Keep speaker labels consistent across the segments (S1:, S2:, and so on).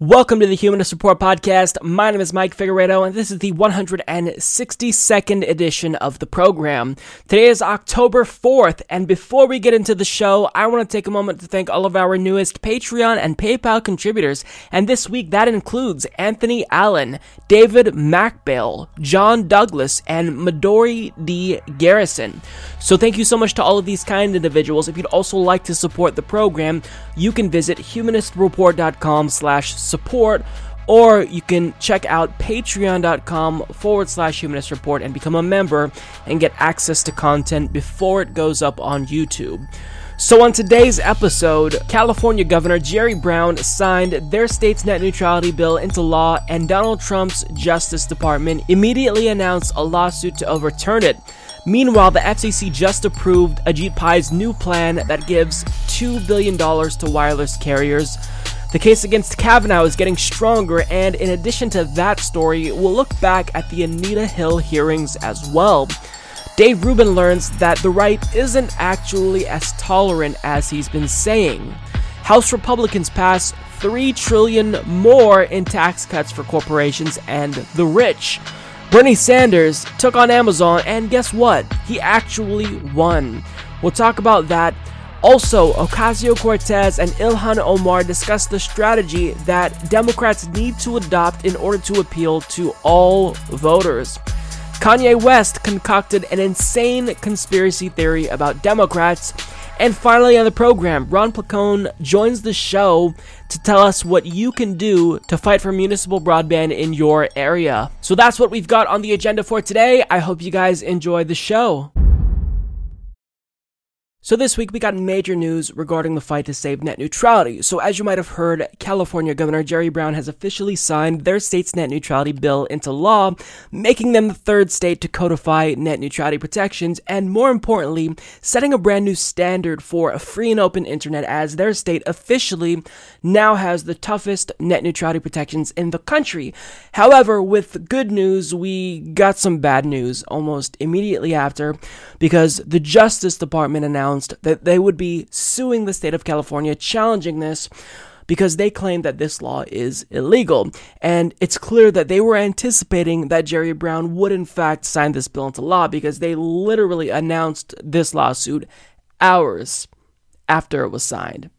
S1: Welcome to the Humanist Report podcast. My name is Mike Figueredo, and this is the 162nd edition of the program. Today is October 4th, and before we get into the show, I want to take a moment to thank all of our newest Patreon and PayPal contributors. And this week, that includes Anthony Allen, David Macbale, John Douglas, and Midori D. Garrison. So thank you so much to all of these kind individuals. If you'd also like to support the program, you can visit humanistreport.com slash support or you can check out patreon.com forward slash humanist report and become a member and get access to content before it goes up on YouTube. So, on today's episode, California Governor Jerry Brown signed their state's net neutrality bill into law, and Donald Trump's Justice Department immediately announced a lawsuit to overturn it. Meanwhile, the FCC just approved Ajit Pai's new plan that gives $2 billion to wireless carriers. The case against Kavanaugh is getting stronger, and in addition to that story, we'll look back at the Anita Hill hearings as well. Dave Rubin learns that the right isn't actually as tolerant as he's been saying. House Republicans pass 3 trillion more in tax cuts for corporations and the rich. Bernie Sanders took on Amazon and guess what? He actually won. We'll talk about that also, Ocasio Cortez and Ilhan Omar discussed the strategy that Democrats need to adopt in order to appeal to all voters. Kanye West concocted an insane conspiracy theory about Democrats. And finally, on the program, Ron Placone joins the show to tell us what you can do to fight for municipal broadband in your area. So that's what we've got on the agenda for today. I hope you guys enjoy the show. So this week we got major news regarding the fight to save net neutrality. So as you might have heard, California Governor Jerry Brown has officially signed their state's net neutrality bill into law, making them the third state to codify net neutrality protections and more importantly, setting a brand new standard for a free and open internet as their state officially now has the toughest net neutrality protections in the country. However, with good news, we got some bad news almost immediately after because the Justice Department announced announced that they would be suing the state of California, challenging this because they claim that this law is illegal. And it's clear that they were anticipating that Jerry Brown would, in fact, sign this bill into law because they literally announced this lawsuit hours after it was signed.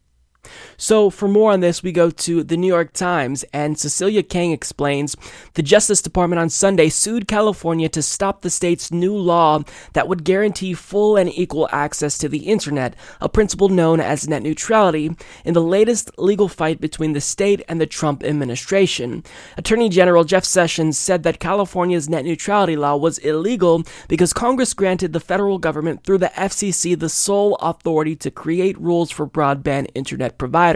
S1: So, for more on this, we go to the New York Times, and Cecilia Kang explains the Justice Department on Sunday sued California to stop the state's new law that would guarantee full and equal access to the internet, a principle known as net neutrality, in the latest legal fight between the state and the Trump administration. Attorney General Jeff Sessions said that California's net neutrality law was illegal because Congress granted the federal government through the FCC the sole authority to create rules for broadband internet providers.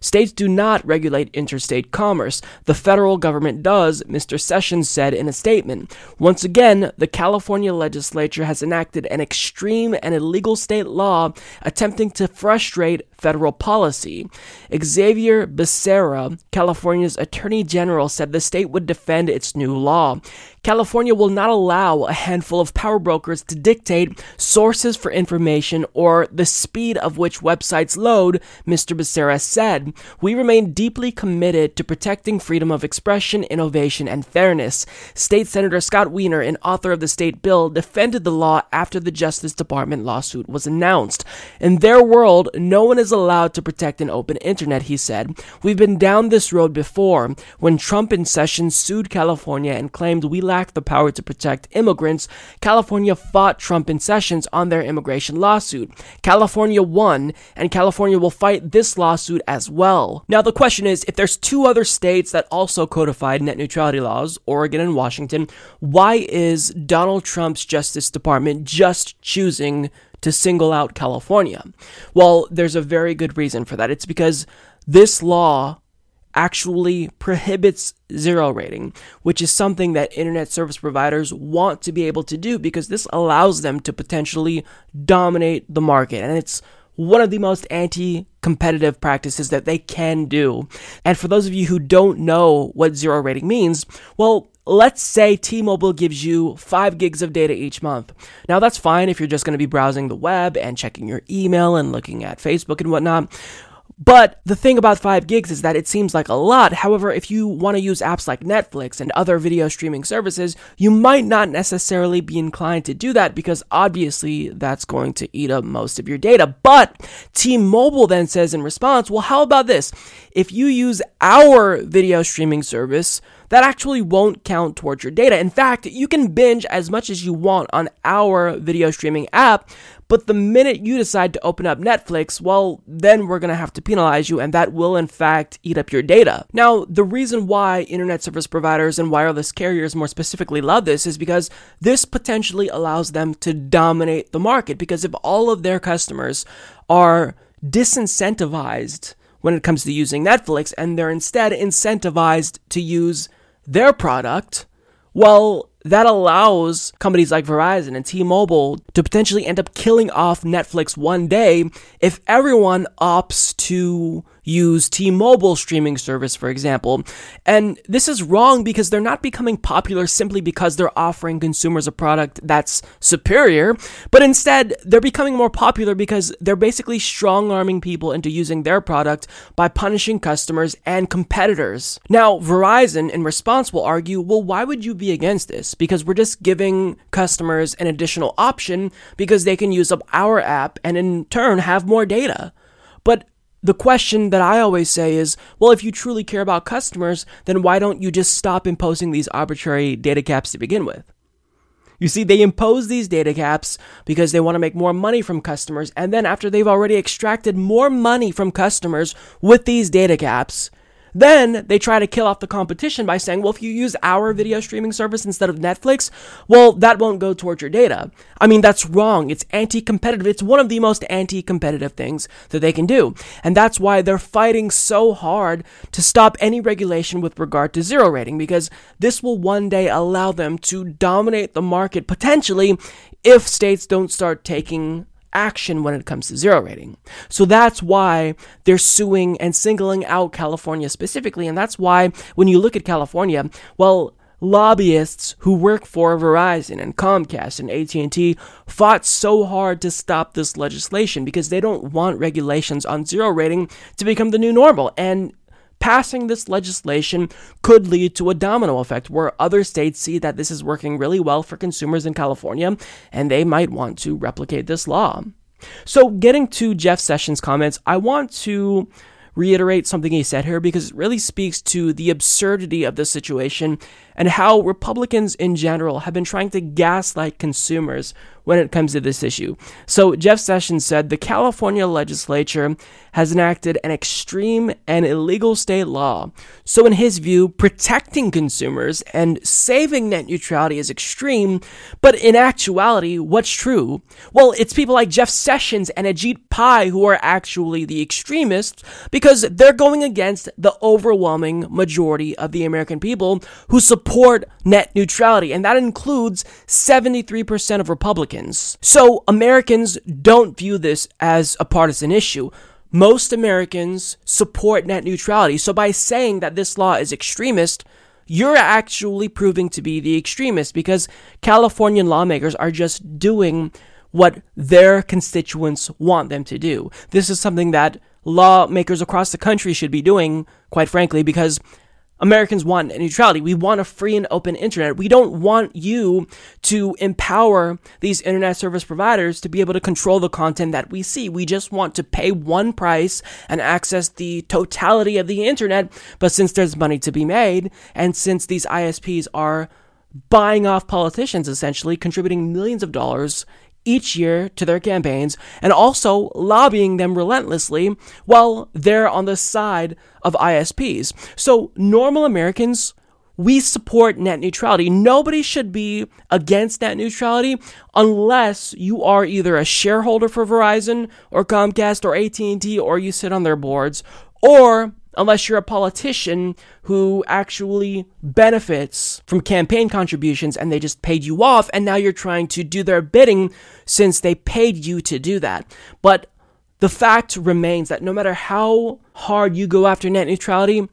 S1: States do not regulate interstate commerce. The federal government does, Mr. Sessions said in a statement. Once again, the California legislature has enacted an extreme and illegal state law attempting to frustrate federal policy. Xavier Becerra, California's Attorney General, said the state would defend its new law. California will not allow a handful of power brokers to dictate sources for information or the speed of which websites load, Mr. Becerra said. We remain deeply committed to protecting freedom of expression, innovation, and fairness. State Senator Scott Wiener, an author of the state bill, defended the law after the Justice Department lawsuit was announced. In their world, no one is allowed to protect an open internet, he said. We've been down this road before. When Trump in Sessions sued California and claimed we lack the power to protect immigrants, California fought Trump in Sessions on their immigration lawsuit. California won, and California will fight this lawsuit as well. Now, the question is if there's two other states that also codified net neutrality laws, Oregon and Washington, why is Donald Trump's Justice Department just choosing to single out California? Well, there's a very good reason for that. It's because this law actually prohibits zero rating, which is something that internet service providers want to be able to do because this allows them to potentially dominate the market. And it's one of the most anti competitive practices that they can do. And for those of you who don't know what zero rating means, well, let's say T Mobile gives you 5 gigs of data each month. Now, that's fine if you're just going to be browsing the web and checking your email and looking at Facebook and whatnot. But the thing about 5 gigs is that it seems like a lot. However, if you want to use apps like Netflix and other video streaming services, you might not necessarily be inclined to do that because obviously that's going to eat up most of your data. But T-Mobile then says in response, well, how about this? If you use our video streaming service, that actually won't count towards your data. In fact, you can binge as much as you want on our video streaming app, but the minute you decide to open up Netflix, well, then we're to have to penalize you, and that will in fact eat up your data. Now, the reason why internet service providers and wireless carriers more specifically love this is because this potentially allows them to dominate the market. Because if all of their customers are disincentivized when it comes to using Netflix and they're instead incentivized to use their product, well, that allows companies like Verizon and T-Mobile to potentially end up killing off Netflix one day if everyone opts to use T-Mobile streaming service, for example. And this is wrong because they're not becoming popular simply because they're offering consumers a product that's superior, but instead they're becoming more popular because they're basically strong arming people into using their product by punishing customers and competitors. Now, Verizon in response will argue, well, why would you be against this? Because we're just giving customers an additional option because they can use up our app and in turn have more data. The question that I always say is, well, if you truly care about customers, then why don't you just stop imposing these arbitrary data caps to begin with? You see, they impose these data caps because they want to make more money from customers, and then after they've already extracted more money from customers with these data caps, then they try to kill off the competition by saying, well, if you use our video streaming service instead of Netflix, well, that won't go towards your data. I mean, that's wrong. It's anti competitive. It's one of the most anti competitive things that they can do. And that's why they're fighting so hard to stop any regulation with regard to zero rating, because this will one day allow them to dominate the market potentially if states don't start taking action when it comes to zero rating. So that's why they're suing and singling out California specifically. And that's why when you look at California, well, lobbyists who work for Verizon and Comcast and AT&T fought so hard to stop this legislation because they don't want regulations on zero rating to become the new normal. And passing this legislation could lead to a domino effect where other states see that this is working really well for consumers in California and they might want to replicate this law. So, getting to Jeff Sessions' comments, I want to reiterate something he said here because it really speaks to the absurdity of the situation and how Republicans in general have been trying to gaslight consumers when it comes to this issue. So, Jeff Sessions said the California legislature has enacted an extreme and illegal state law. So, in his view, protecting consumers and saving net neutrality is extreme, but in actuality, what's true? Well, it's people like Jeff Sessions and Ajit Pai who are actually the extremists because they're going against the overwhelming majority of the American people who support net neutrality, and that includes 73% of Republicans. So, Americans don't view this as a partisan issue most Americans support net neutrality. So by saying that this law is extremist, you're actually proving to be the extremist because Californian lawmakers are just doing what their constituents want them to do. This is something that lawmakers across the country should be doing, quite frankly, because Americans want neutrality. We want a free and open internet. We don't want you to empower these internet service providers to be able to control the content that we see. We just want to pay one price and access the totality of the internet. But since there's money to be made, and since these ISPs are buying off politicians essentially, contributing millions of dollars each year to their campaigns and also lobbying them relentlessly while they're on the side of ISPs. So, normal Americans, we support net neutrality. Nobody should be against net neutrality unless you are either a shareholder for Verizon or Comcast or AT&T or you sit on their boards or unless you're a politician who actually benefits from campaign contributions and they just paid you off and now you're trying to do their bidding since they paid you to do that. But the fact remains that no matter how hard you go after net neutrality,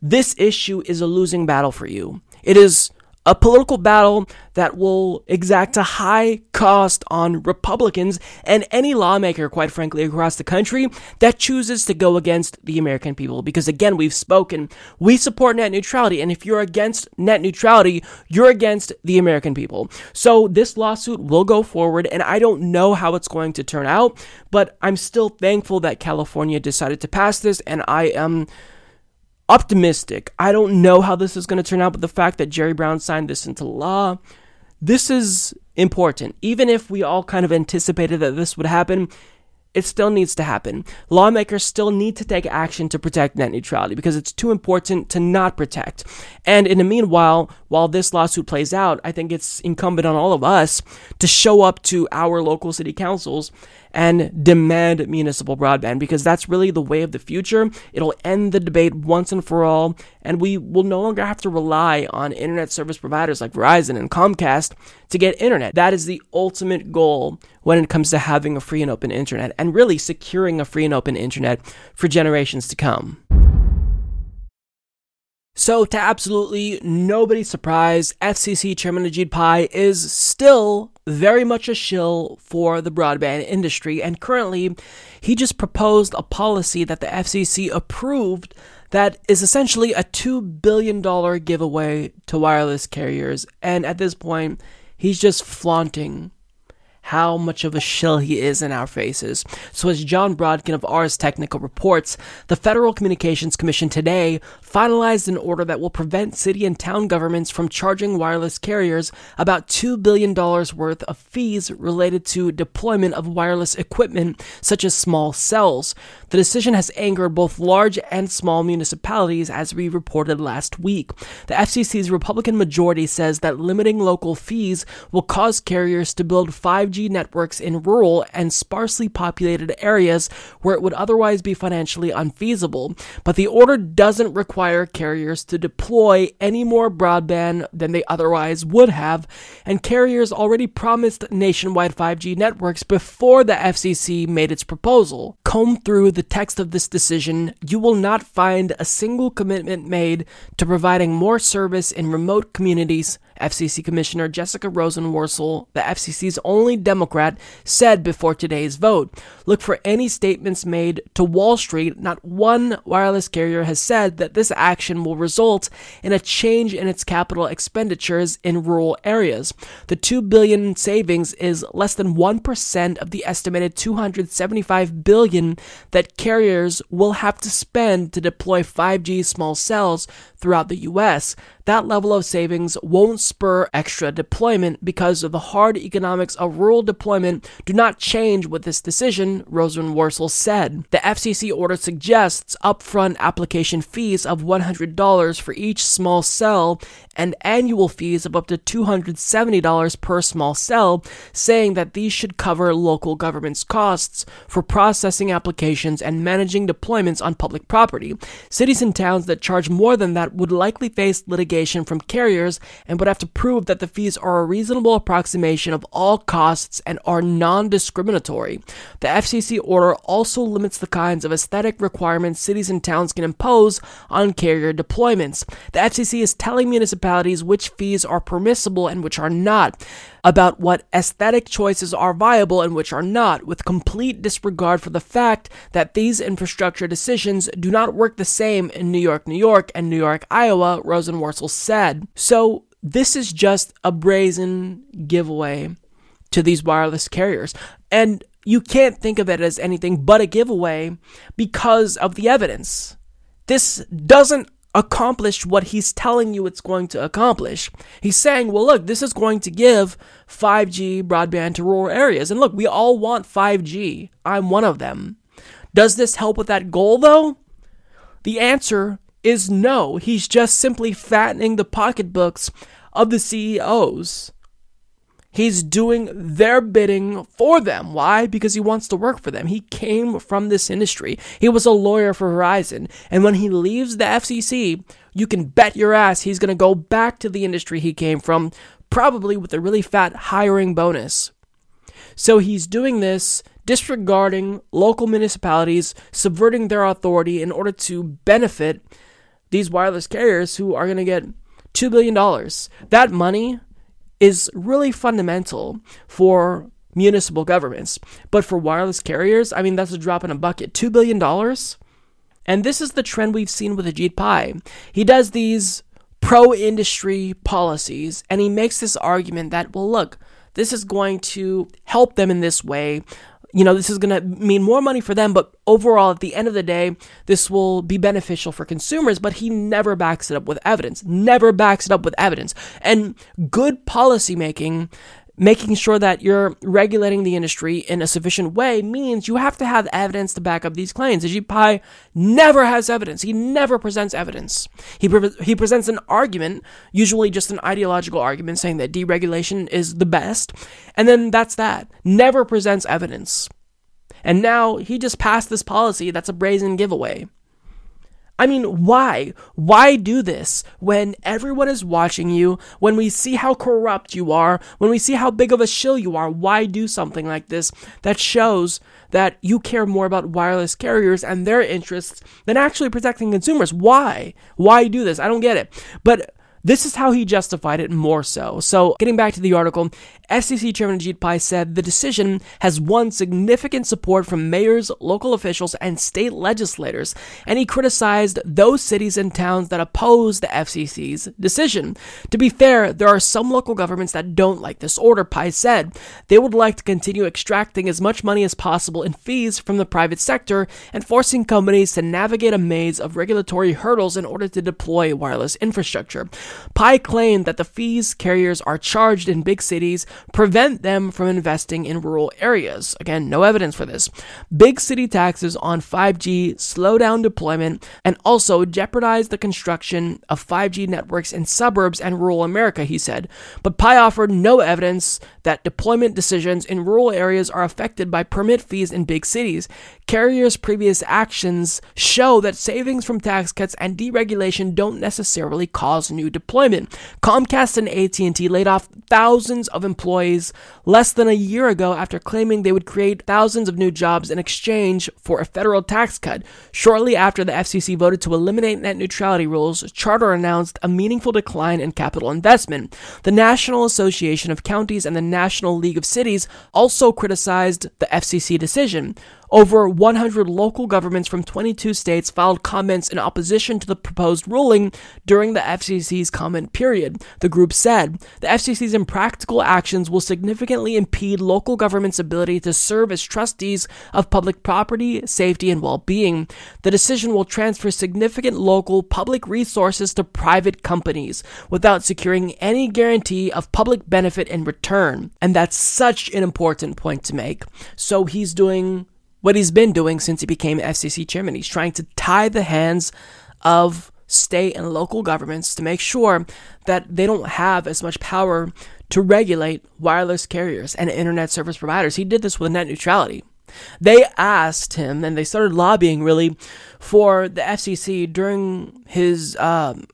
S1: this issue is a losing battle for you. It is a political battle that will exact a high cost on Republicans and any lawmaker, quite frankly, across the country that chooses to go against the American people. Because again, we've spoken, we support net neutrality, and if you're against net neutrality, you're against the American people. So this lawsuit will go forward, and I don't know how it's going to turn out, but I'm still thankful that California decided to pass this, and I am optimistic. I don't know how this is going to turn out, but the fact that Jerry Brown signed this into law, this is important. Even if we all kind of anticipated that this would happen, it still needs to happen. Lawmakers still need to take action to protect net neutrality because it's too important to not protect. And in the meanwhile, while this lawsuit plays out, I think it's incumbent on all of us to show up to our local city councils and demand municipal broadband because that's really the way of the future. It'll end the debate once and for all, and we will no longer have to rely on internet service providers like Verizon and Comcast to get internet. That is the ultimate goal when it comes to having a free and open internet and really securing a free and open internet for generations to come. So, to absolutely nobody's surprise, FCC Chairman Ajit Pai is still very much a shill for the broadband industry, and currently, he just proposed a policy that the FCC approved that is essentially a $2 billion giveaway to wireless carriers. And at this point, he's just flaunting how much of a shill he is in our faces. So, as Jon Brodkin of Ars Technica reports, the Federal Communications Commission today finalized an order that will prevent city and town governments from charging wireless carriers about $2 billion worth of fees related to deployment of wireless equipment, such as small cells. The decision has angered both large and small municipalities, as we reported last week. The FCC's Republican majority says that limiting local fees will cause carriers to build 5G 5G networks in rural and sparsely populated areas where it would otherwise be financially unfeasible. But the order doesn't require carriers to deploy any more broadband than they otherwise would have, and carriers already promised nationwide 5G networks before the FCC made its proposal. Comb through the text of this decision, you will not find a single commitment made to providing more service in remote communities FCC Commissioner Jessica Rosenworcel, the FCC's only Democrat, said before today's vote. Look for any statements made to Wall Street. Not one wireless carrier has said that this action will result in a change in its capital expenditures in rural areas. The 2 billion savings is less than 1% of the estimated 275 billion that carriers will have to spend to deploy 5G small cells throughout the US that level of savings won't spur extra deployment because of the hard economics of rural deployment do not change with this decision, Rosenworcel said. The FCC order suggests upfront application fees of $100 for each small cell and annual fees of up to $270 per small cell, saying that these should cover local government's costs for processing applications and managing deployments on public property. Cities and towns that charge more than that would likely face litigation from carriers and would have to prove that the fees are a reasonable approximation of all costs and are non discriminatory. The FCC order also limits the kinds of aesthetic requirements cities and towns can impose on carrier deployments. The FCC is telling municipalities which fees are permissible and which are not about what aesthetic choices are viable and which are not, with complete disregard for the fact that these infrastructure decisions do not work the same in New York, New York, and New York, Iowa, Rosenworcel said. So, this is just a brazen giveaway to these wireless carriers. And you can't think of it as anything but a giveaway because of the evidence. This doesn't accomplish what he's telling you it's going to accomplish. He's saying, well, look, this is going to give 5G broadband to rural areas. And look, we all want 5G. I'm one of them. Does this help with that goal, though? The answer is no. He's just simply fattening the pocketbooks of the CEOs. He's doing their bidding for them. Why? Because he wants to work for them. He came from this industry. He was a lawyer for Verizon. And when he leaves the FCC, you can bet your ass he's going to go back to the industry he came from, probably with a really fat hiring bonus. So he's doing this disregarding local municipalities, subverting their authority in order to benefit these wireless carriers who are going to get $2 billion. That money is really fundamental for municipal governments. But for wireless carriers, I mean, that's a drop in a bucket. $2 billion? And this is the trend we've seen with Ajit Pai. He does these pro industry policies and he makes this argument that, well, look, this is going to help them in this way you know, this is going to mean more money for them, but overall, at the end of the day, this will be beneficial for consumers. But he never backs it up with evidence, never backs it up with evidence. And good policymaking making sure that you're regulating the industry in a sufficient way means you have to have evidence to back up these claims. Ajit Pai never has evidence. He never presents evidence. He, pre- he presents an argument, usually just an ideological argument, saying that deregulation is the best, and then that's that. Never presents evidence. And now he just passed this policy that's a brazen giveaway. I mean, why? Why do this when everyone is watching you, when we see how corrupt you are, when we see how big of a shill you are? Why do something like this that shows that you care more about wireless carriers and their interests than actually protecting consumers? Why? Why do this? I don't get it. But this is how he justified it more so. So, getting back to the article, FCC Chairman Ajit Pai said the decision has won significant support from mayors, local officials, and state legislators, and he criticized those cities and towns that oppose the FCC's decision. To be fair, there are some local governments that don't like this order, Pai said. They would like to continue extracting as much money as possible in fees from the private sector and forcing companies to navigate a maze of regulatory hurdles in order to deploy wireless infrastructure. Pai claimed that the fees carriers are charged in big cities prevent them from investing in rural areas. Again, no evidence for this. Big city taxes on 5G slow down deployment and also jeopardize the construction of 5G networks in suburbs and rural America, he said. But Pai offered no evidence that deployment decisions in rural areas are affected by permit fees in big cities. Carriers' previous actions show that savings from tax cuts and deregulation don't necessarily cause new deployment. Comcast and AT&T laid off thousands of employees less than a year ago after claiming they would create thousands of new jobs in exchange for a federal tax cut. Shortly after the FCC voted to eliminate net neutrality rules, Charter announced a meaningful decline in capital investment. The National Association of Counties and the National League of Cities also criticized the FCC decision. Over 100 local governments from 22 states filed comments in opposition to the proposed ruling during the FCC's comment period. The group said the FCC's impractical actions will significantly impede local governments' ability to serve as trustees of public property, safety, and well being. The decision will transfer significant local public resources to private companies without securing any guarantee of public benefit in return. And that's such an important point to make. So he's doing what he's been doing since he became FCC chairman. He's trying to tie the hands of state and local governments to make sure that they don't have as much power to regulate wireless carriers and internet service providers. He did this with net neutrality. They asked him, and they started lobbying really for the FCC during his um,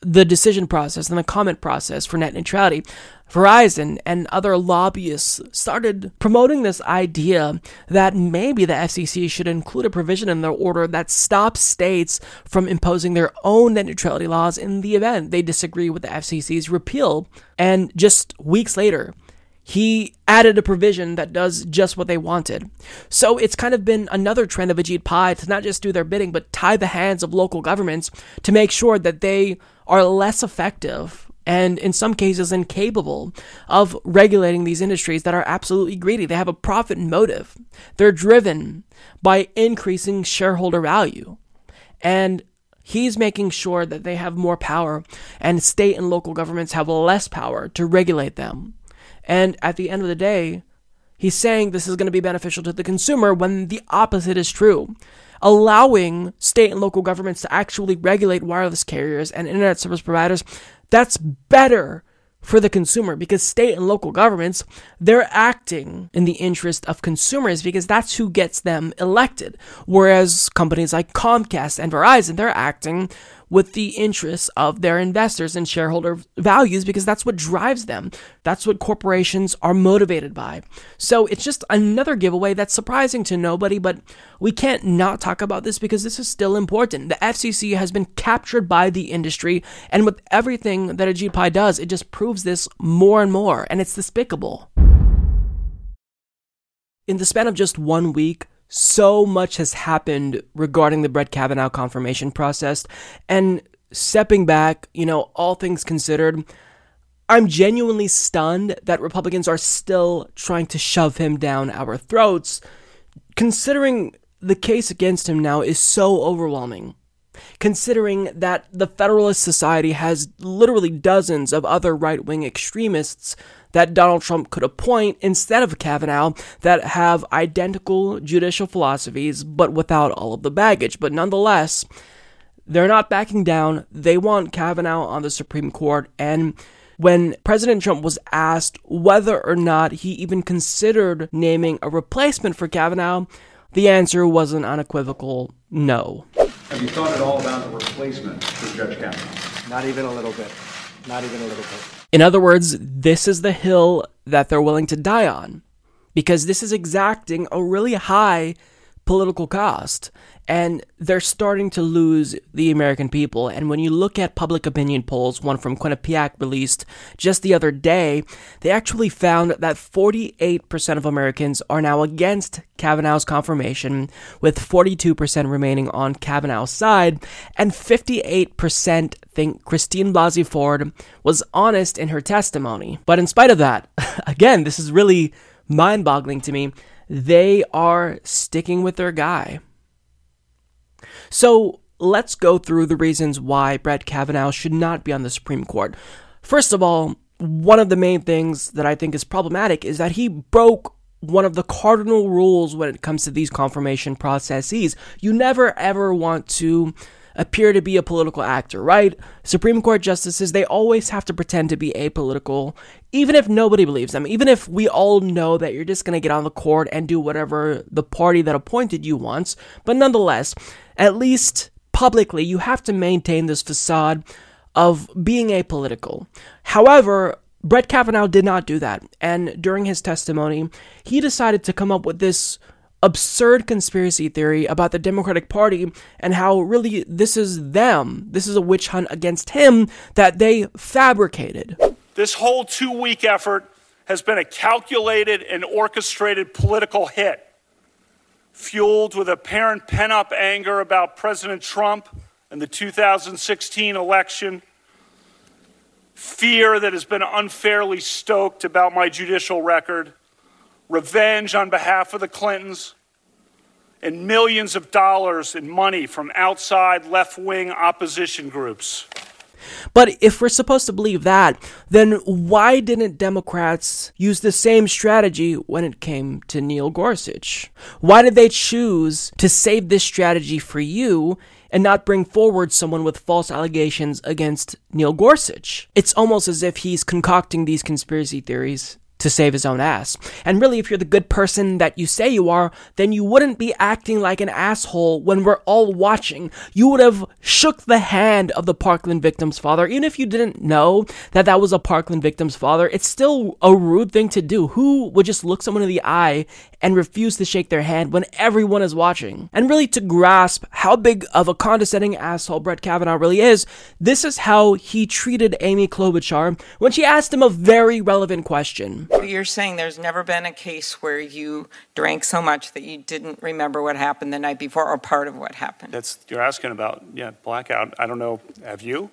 S1: the decision process and the comment process for net neutrality Verizon and other lobbyists started promoting this idea that maybe the FCC should include a provision in their order that stops states from imposing their own net neutrality laws in the event they disagree with the FCC's repeal. And just weeks later, he added a provision that does just what they wanted. So it's kind of been another trend of Ajit Pai to not just do their bidding, but tie the hands of local governments to make sure that they are less effective and in some cases incapable of regulating these industries that are absolutely greedy. They have a profit motive. They're driven by increasing shareholder value. And he's making sure that they have more power and state and local governments have less power to regulate them. And at the end of the day, he's saying this is going to be beneficial to the consumer when the opposite is true allowing state and local governments to actually regulate wireless carriers and internet service providers, that's better for the consumer because state and local governments, they're acting in the interest of consumers because that's who gets them elected. Whereas companies like Comcast and Verizon, they're acting with the interests of their investors and shareholder values because that's what drives them. That's what corporations are motivated by. So it's just another giveaway that's surprising to nobody, but we can't not talk about this because this is still important. The FCC has been captured by the industry, and with everything that Ajit Pai does, it just proves this more and more, and it's despicable. In the span of just one week, so much has happened regarding the Brett Kavanaugh confirmation process. And stepping back, you know, all things considered, I'm genuinely stunned that Republicans are still trying to shove him down our throats, considering the case against him now is so overwhelming. Considering that the Federalist Society has literally dozens of other right wing extremists that Donald Trump could appoint instead of Kavanaugh that have identical judicial philosophies but without all of the baggage. But nonetheless, they're not backing down. They want Kavanaugh on the Supreme Court. And when President Trump was asked whether or not he even considered naming a replacement for Kavanaugh, the answer was an unequivocal no.
S2: Have you thought at all about a replacement for Judge Kavanaugh?
S3: Not even a little bit. Not even a little bit.
S1: In other words, this is the hill that they're willing to die on because this is exacting a really high political cost and they're starting to lose the American people. And when you look at public opinion polls, one from Quinnipiac released just the other day, they actually found that 48% of Americans are now against Kavanaugh's confirmation, with 42% remaining on Kavanaugh's side, and 58% think Christine Blasey Ford was honest in her testimony. But in spite of that, again, this is really mind boggling to me. They are sticking with their guy. So let's go through the reasons why Brett Kavanaugh should not be on the Supreme Court. First of all, one of the main things that I think is problematic is that he broke one of the cardinal rules when it comes to these confirmation processes. You never ever want to appear to be a political actor, right? Supreme Court justices, they always have to pretend to be apolitical, even if nobody believes them, even if we all know that you're just going to get on the court and do whatever the party that appointed you wants. But nonetheless, at least publicly, you have to maintain this facade of being apolitical. However, Brett Kavanaugh did not do that. And during his testimony, he decided to come up with this absurd conspiracy theory about the Democratic Party and how really this is them. This is a witch hunt against him that they fabricated.
S4: This whole two week effort has been a calculated and orchestrated political hit, fueled with apparent pent up anger about President Trump and the 2016 election, fear that has been unfairly stoked about my judicial record revenge on behalf of the Clintons, and millions of dollars in money from outside left wing opposition groups.
S1: But if we're supposed to believe that, then why didn't Democrats use the same strategy when it came to Neil Gorsuch? Why did they choose to save this strategy for you and not bring forward someone with false allegations against Neil Gorsuch? It's almost as if he's concocting these conspiracy theories to save his own ass. And really, if you're the good person that you say you are, then you wouldn't be acting like an asshole when we're all watching. You would have shook the hand of the Parkland victim's father. Even if you didn't know that that was a Parkland victim's father, it's still a rude thing to do. Who would just look someone in the eye and refuse to shake their hand when everyone is watching? And really, to grasp how big of a condescending asshole Brett Kavanaugh really is, this is how he treated Amy Klobuchar when she asked him a very relevant question.
S5: You're saying there's never been a case where you drank so much that you didn't remember what happened the night before or part of what happened.
S4: That's you're asking about, yeah, blackout. I don't know. Have you?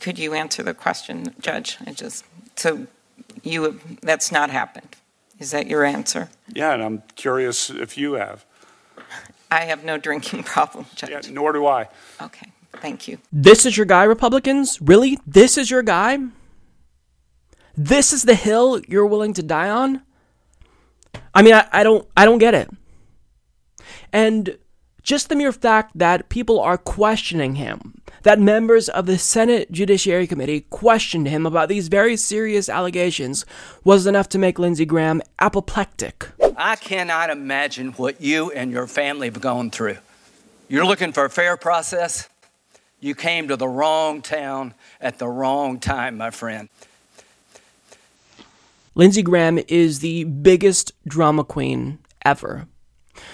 S5: Could you answer the question, Judge? I just so you that's not happened. Is that your answer?
S4: Yeah, and I'm curious if you have.
S5: I have no drinking problem, Judge.
S4: Yeah, nor do I.
S5: Okay, thank you.
S1: This is your guy, Republicans? Really? This is your guy? This is the hill you're willing to die on? I mean, I, I don't I don't get it. And just the mere fact that people are questioning him, that members of the Senate Judiciary Committee questioned him about these very serious allegations was enough to make Lindsey Graham apoplectic.
S6: I cannot imagine what you and your family have gone through. You're looking for a fair process? You came to the wrong town at the wrong time, my friend.
S1: Lindsey Graham is the biggest drama queen ever.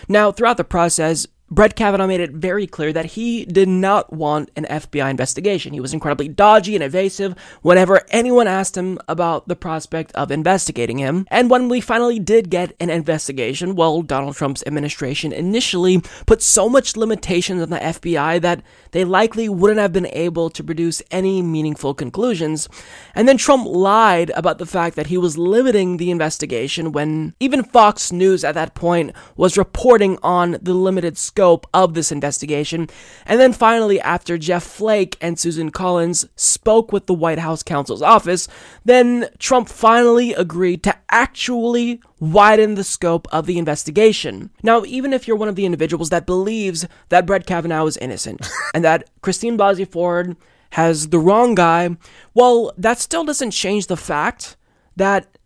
S1: Now, throughout the process, Brett Kavanaugh made it very clear that he did not want an FBI investigation. He was incredibly dodgy and evasive whenever anyone asked him about the prospect of investigating him. And when we finally did get an investigation, well, Donald Trump's administration initially put so much limitations on the FBI that they likely wouldn't have been able to produce any meaningful conclusions. And then Trump lied about the fact that he was limiting the investigation when even Fox News at that point was reporting on the limited scope of this investigation. And then finally, after Jeff Flake and Susan Collins spoke with the White House counsel's office, then Trump finally agreed to actually widen the scope of the investigation. Now, even if you're one of the individuals that believes that Brett Kavanaugh is innocent and that Christine Blasey Ford has the wrong guy, well, that still doesn't change the fact that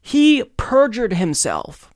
S1: he perjured himself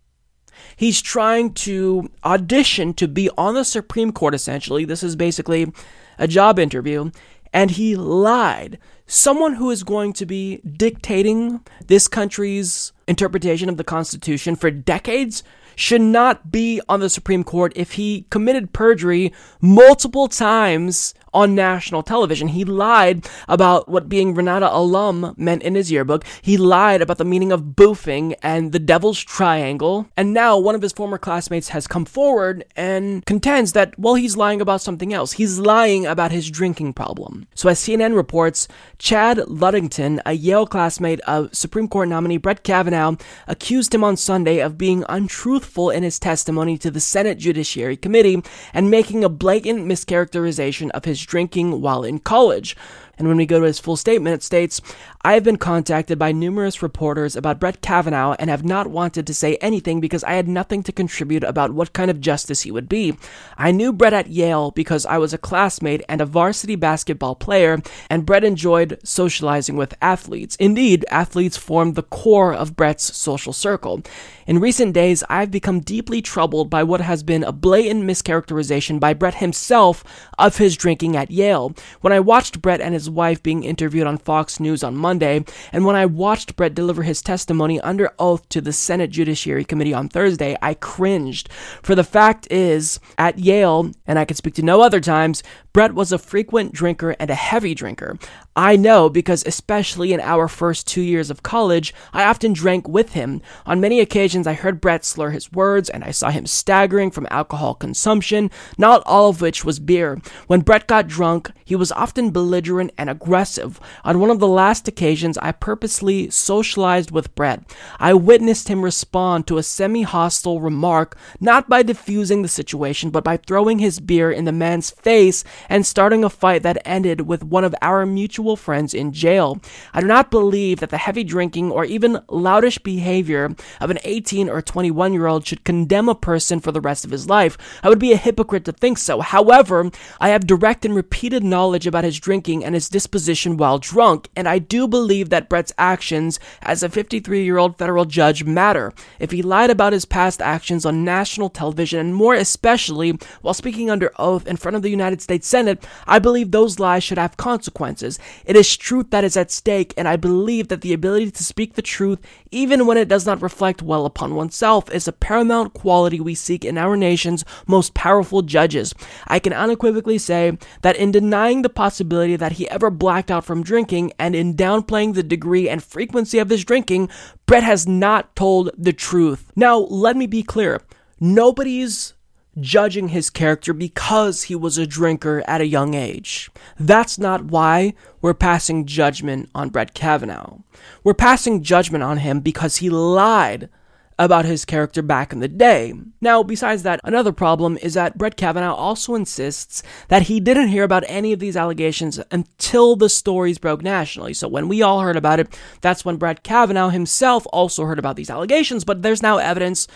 S1: He's trying to audition to be on the Supreme Court, essentially. This is basically a job interview. And he lied. Someone who is going to be dictating this country's interpretation of the Constitution for decades should not be on the Supreme Court if he committed perjury multiple times on national television. He lied about what being Renate alum meant in his yearbook. He lied about the meaning of boofing and the devil's triangle. And now one of his former classmates has come forward and contends that, well, he's lying about something else. He's lying about his drinking problem. So as CNN reports, Chad Ludington, a Yale classmate of Supreme Court nominee Brett Kavanaugh, accused him on Sunday of being untruthful in his testimony to the Senate Judiciary Committee and making a blatant mischaracterization of his drinking while in college. And when we go to his full statement, it states, I have been contacted by numerous reporters about Brett Kavanaugh and have not wanted to say anything because I had nothing to contribute about what kind of justice he would be. I knew Brett at Yale because I was a classmate and a varsity basketball player, and Brett enjoyed socializing with athletes. Indeed, athletes formed the core of Brett's social circle. In recent days, I've become deeply troubled by what has been a blatant mischaracterization by Brett himself of his drinking at Yale. When I watched Brett and his wife being interviewed on Fox News on Monday, and when I watched Brett deliver his testimony under oath to the Senate Judiciary Committee on Thursday, I cringed. For the fact is, at Yale, and I can speak to no other times, Brett was a frequent drinker and a heavy drinker. I know because, especially in our first two years of college, I often drank with him. On many occasions, I heard Brett slur his words and I saw him staggering from alcohol consumption, not all of which was beer. When Brett got drunk, he was often belligerent and aggressive. On one of the last occasions, I purposely socialized with Brett. I witnessed him respond to a semi hostile remark, not by diffusing the situation, but by throwing his beer in the man's face and starting a fight that ended with one of our mutual friends in jail. I do not believe that the heavy drinking or even loutish behavior of an 18 or 21 year old should condemn a person for the rest of his life. I would be a hypocrite to think so. However, I have direct and repeated knowledge about his drinking and his disposition while drunk, and I do believe that Brett's actions as a 53 year old federal judge matter. If he lied about his past actions on national television, and more especially while speaking under oath in front of the United States Senate, I believe those lies should have consequences. It is truth that is at stake, and I believe that the ability to speak the truth, even when it does not reflect well upon oneself, is a paramount quality we seek in our nation's most powerful judges. I can unequivocally say that in denying the possibility that he ever blacked out from drinking and in downplaying the degree and frequency of his drinking, Brett has not told the truth. Now, let me be clear. Nobody's judging his character because he was a drinker at a young age. That's not why we're passing judgment on Brett Kavanaugh. We're passing judgment on him because he lied about his character back in the day. Now, besides that, another problem is that Brett Kavanaugh also insists that he didn't hear about any of these allegations until the stories broke nationally. So when we all heard about it, that's when Brett Kavanaugh himself also heard about these allegations, but there's now evidence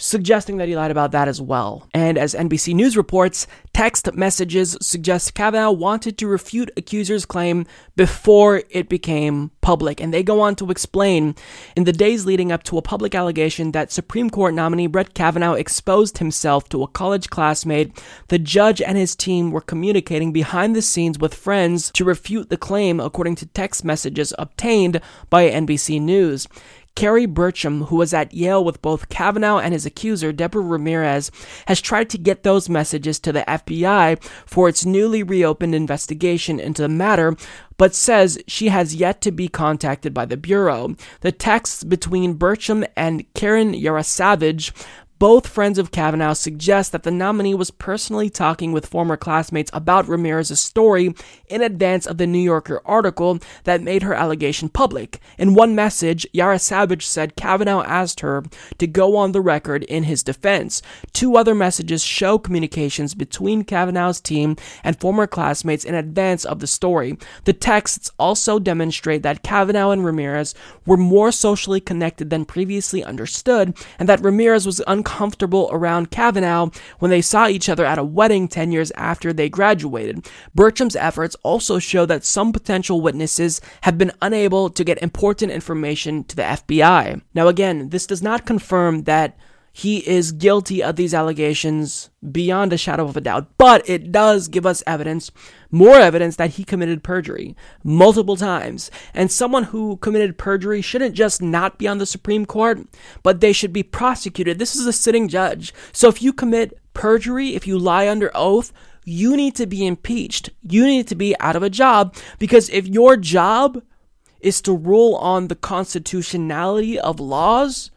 S1: suggesting that he lied about that as well. And as NBC News reports, text messages suggest Kavanaugh wanted to refute accusers' claim before it became public. And they go on to explain in the days leading up to a public allegation that Supreme Court nominee Brett Kavanaugh exposed himself to a college classmate, the judge and his team were communicating behind the scenes with friends to refute the claim, according to text messages obtained by NBC News. Kerry Berchem, who was at Yale with both Kavanaugh and his accuser, Deborah Ramirez, has tried to get those messages to the FBI for its newly reopened investigation into the matter, but says she has yet to be contacted by the Bureau. The texts between Burcham and Karen Yarasavage both friends of Kavanaugh suggest that the nominee was personally talking with former classmates about Ramirez's story in advance of the New Yorker article that made her allegation public. In one message, Yarasavage said Kavanaugh asked her to go on the record in his defense. Two other messages show communications between Kavanaugh's team and former classmates in advance of the story. The texts also demonstrate that Kavanaugh and Ramirez were more socially connected than previously understood, and that Ramirez was uncomfortable comfortable around Kavanaugh when they saw each other at a wedding 10 years after they graduated. Bertram's efforts also show that some potential witnesses have been unable to get important information to the FBI. Now, again, this does not confirm that he is guilty of these allegations beyond a shadow of a doubt, but it does give us evidence, more evidence that he committed perjury multiple times. And someone who committed perjury shouldn't just not be on the Supreme Court, but they should be prosecuted. This is a sitting judge. So if you commit perjury, if you lie under oath, you need to be impeached. You need to be out of a job because if your job is to rule on the constitutionality of laws,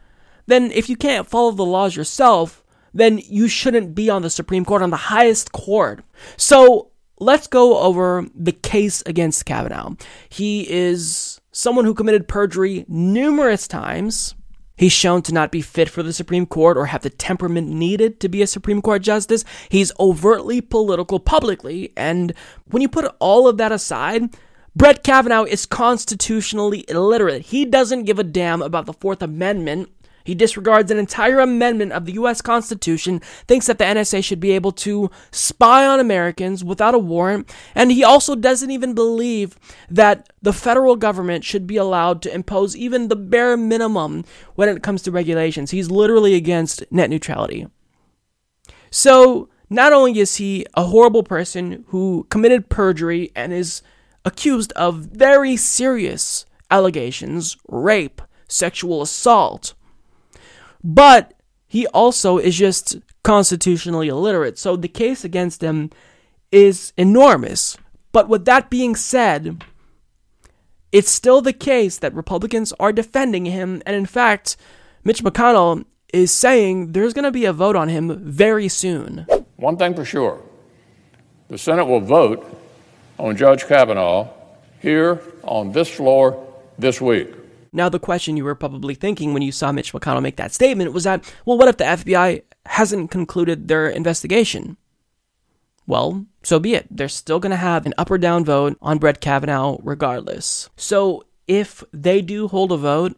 S1: then if you can't follow the laws yourself, then you shouldn't be on the Supreme Court, on the highest court. So let's go over the case against Kavanaugh. He is someone who committed perjury numerous times. He's shown to not be fit for the Supreme Court or have the temperament needed to be a Supreme Court justice. He's overtly political publicly. And when you put all of that aside, Brett Kavanaugh is constitutionally illiterate. He doesn't give a damn about the Fourth Amendment he disregards an entire amendment of the US Constitution, thinks that the NSA should be able to spy on Americans without a warrant, and he also doesn't even believe that the federal government should be allowed to impose even the bare minimum when it comes to regulations. He's literally against net neutrality. So, not only is he a horrible person who committed perjury and is accused of very serious allegations rape, sexual assault, but he also is just constitutionally illiterate. So the case against him is enormous. But with that being said, it's still the case that Republicans are defending him. And in fact, Mitch McConnell is saying there's going to be a vote on him very soon.
S7: One thing for sure the Senate will vote on Judge Kavanaugh here on this floor this week.
S1: Now, the question you were probably thinking when you saw Mitch McConnell make that statement was that, well, what if the FBI hasn't concluded their investigation? Well, so be it. They're still going to have an up or down vote on Brett Kavanaugh regardless. So if they do hold a vote,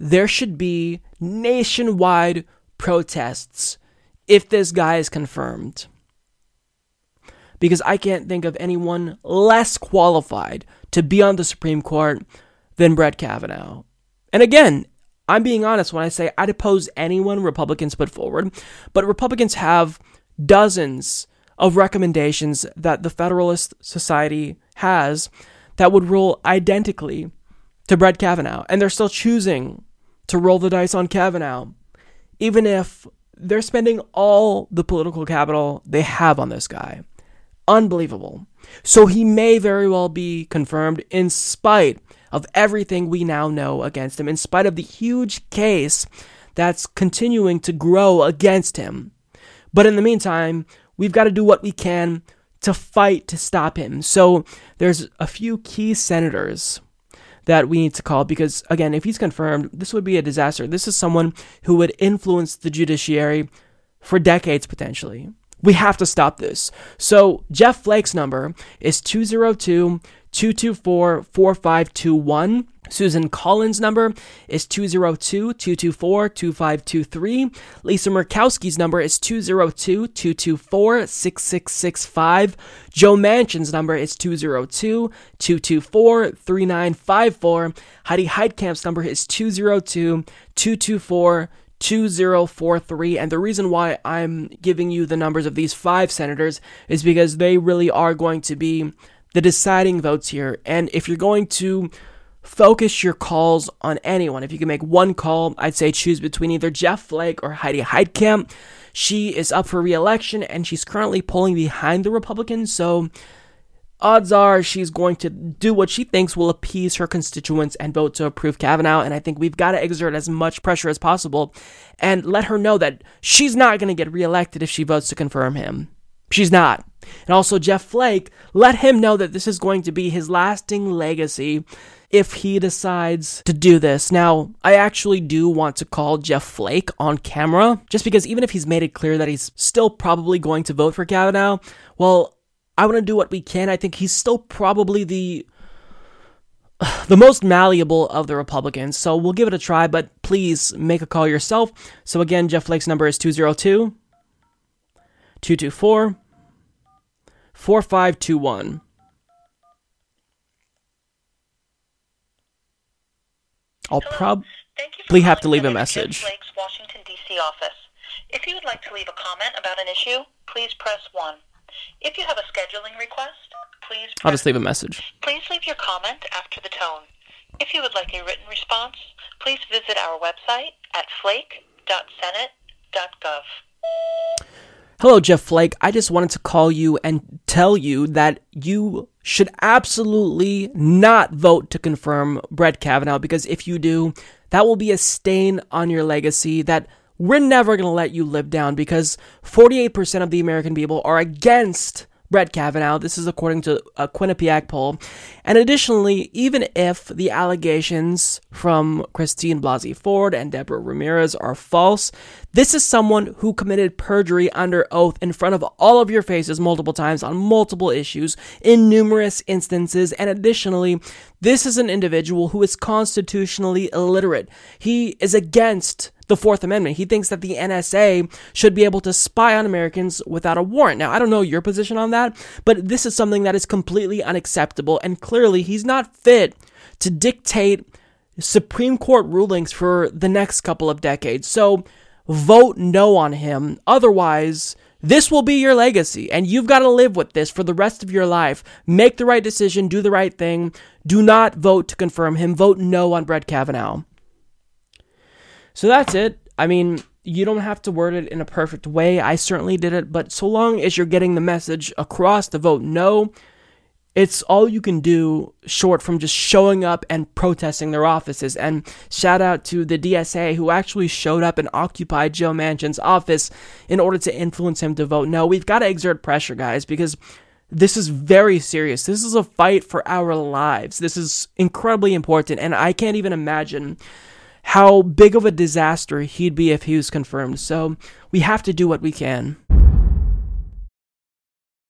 S1: there should be nationwide protests if this guy is confirmed. Because I can't think of anyone less qualified to be on the Supreme Court than Brett Kavanaugh. And again, I'm being honest when I say I'd oppose anyone Republicans put forward, but Republicans have dozens of recommendations that the Federalist Society has that would rule identically to Brett Kavanaugh, and they're still choosing to roll the dice on Kavanaugh, even if they're spending all the political capital they have on this guy. Unbelievable. So he may very well be confirmed in spite of everything we now know against him, in spite of the huge case that's continuing to grow against him. But in the meantime, we've got to do what we can to fight to stop him. So there's a few key senators that we need to call because, again, if he's confirmed, this would be a disaster. This is someone who would influence the judiciary for decades potentially. We have to stop this. So Jeff Flake's number is 202 224 4521. Susan Collins' number is 202 224 2523. Lisa Murkowski's number is 202 224 6665. Joe Manchin's number is 202 224 3954. Heidi Heitkamp's number is 202 224 2043. And the reason why I'm giving you the numbers of these five senators is because they really are going to be the deciding votes here. And if you're going to focus your calls on anyone. If you can make one call, I'd say choose between either Jeff Flake or Heidi Heitkamp. She is up for re-election and she's currently polling behind the Republicans, so odds are she's going to do what she thinks will appease her constituents and vote to approve Kavanaugh. And I think we've got to exert as much pressure as possible and let her know that she's not going to get reelected if she votes to confirm him. She's not. And also, Jeff Flake, let him know that this is going to be his lasting legacy if he decides to do this. Now, I actually do want to call Jeff Flake on camera, just because even if he's made it clear that he's still probably going to vote for Kavanaugh, well, I want to do what we can. I think he's still probably the the most malleable of the Republicans. So we'll give it a try, but please make a call yourself. So again, Jeff Flake's number is 202 224 4521. I'll probably have to leave a message.
S8: Flake's Washington, D.C. office. If you would like to leave a comment about an issue, please press 1. If you have a scheduling request, please
S1: I'll just leave a message.
S8: Please leave your comment after the tone. If you would like a written response, please visit our website at flake.senate.gov.
S1: Hello, Jeff Flake. I just wanted to call you and tell you that you should absolutely not vote to confirm Brett Kavanaugh because if you do, that will be a stain on your legacy that we're never going to let you live down because 48% of the American people are against Brett Kavanaugh. This is according to a Quinnipiac poll. And additionally, even if the allegations from Christine Blasey Ford and Deborah Ramirez are false, this is someone who committed perjury under oath in front of all of your faces multiple times on multiple issues in numerous instances. And additionally, this is an individual who is constitutionally illiterate. He is against the Fourth Amendment. He thinks that the NSA should be able to spy on Americans without a warrant. Now, I don't know your position on that, but this is something that is completely unacceptable, and clearly he's not fit to dictate Supreme Court rulings for the next couple of decades. So vote no on him. Otherwise, this will be your legacy, and you've got to live with this for the rest of your life. Make the right decision, do the right thing. Do not vote to confirm him. Vote no on Brett Kavanaugh. So that's it. I mean, you don't have to word it in a perfect way. I certainly did it, but so long as you're getting the message across to vote no, it's all you can do short from just showing up and protesting their offices. And shout out to the DSA who actually showed up and occupied Joe Manchin's office in order to influence him to vote no. We've got to exert pressure, guys, because this is very serious. This is a fight for our lives. This is incredibly important, and I can't even imagine how big of a disaster he'd be if he was confirmed. So we have to do what we can.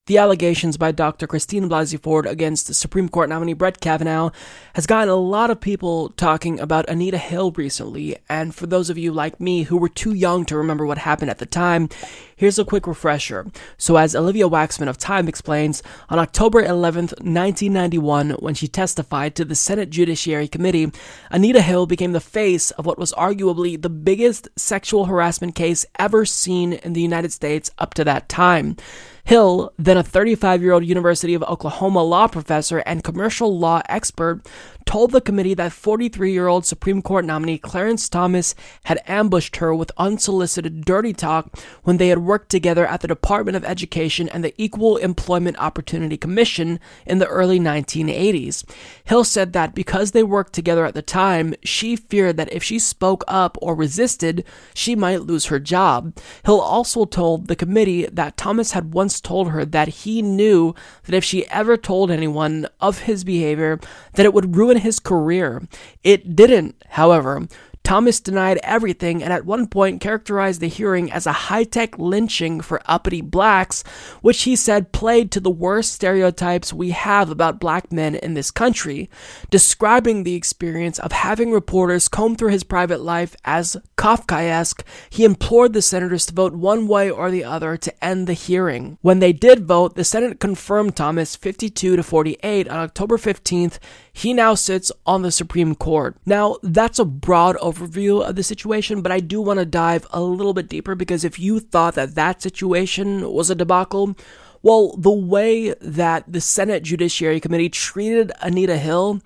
S1: The allegations by Dr. Christine Blasey Ford against Supreme Court nominee Brett Kavanaugh has gotten a lot of people talking about Anita Hill recently, and for those of you like me who were too young to remember what happened at the time, here's a quick refresher. So, as Olivia Waxman of Time explains, on October 11th, 1991, when she testified to the Senate Judiciary Committee, Anita Hill became the face of what was arguably the biggest sexual harassment case ever seen in the United States up to that time. Hill, then a 35 year old University of Oklahoma law professor and commercial law expert, told the committee that 43 year old Supreme Court nominee Clarence Thomas had ambushed her with unsolicited dirty talk when they had worked together at the Department of Education and the Equal Employment Opportunity Commission in the early 1980s. Hill said that because they worked together at the time, she feared that if she spoke up or resisted, she might lose her job. Hill also told the committee that Thomas had once told her that he knew that if she ever told anyone of his behavior, that it would ruin his career. It didn't, however. Thomas denied everything and at one point characterized the hearing as a high tech lynching for uppity blacks, which he said played to the worst stereotypes we have about black men in this country, describing the experience of having reporters comb through his private life as Kafkaesque. He implored the senators to vote one way or the other to end the hearing. When they did vote, the Senate confirmed Thomas 52 to 48 on October 15th. He now sits on the Supreme Court. Now, that's a broad overview of the situation, but I do want to dive a little bit deeper because if you thought that that situation was a debacle, well, the way that the Senate Judiciary Committee treated Anita Hill,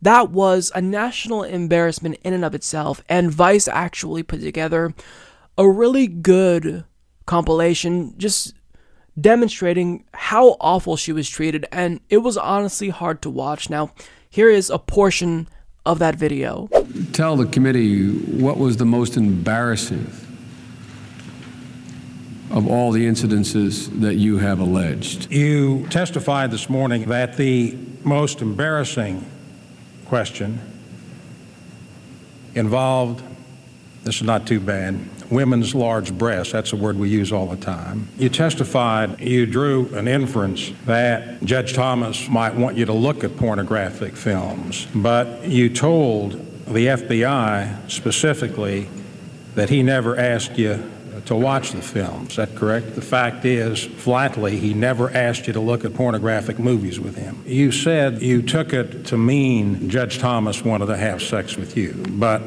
S1: that was a national embarrassment in and of itself, and Vice actually put together a really good compilation just demonstrating how awful she was treated, and it was honestly hard to watch. Now, here is a portion of that video.
S9: Tell the committee what was the most embarrassing of all the incidences that you have alleged.
S10: You testified this morning that the most embarrassing question involved, this is not too bad, women's large breasts. That's a word we use all the time. You testified, you drew an inference that Judge Thomas might want you to look at pornographic films, but you told the FBI specifically that he never asked you to watch the films. Is that correct? The fact is, flatly, he never asked you to look at pornographic movies with him. You said you took it to mean Judge Thomas wanted to have sex with you, but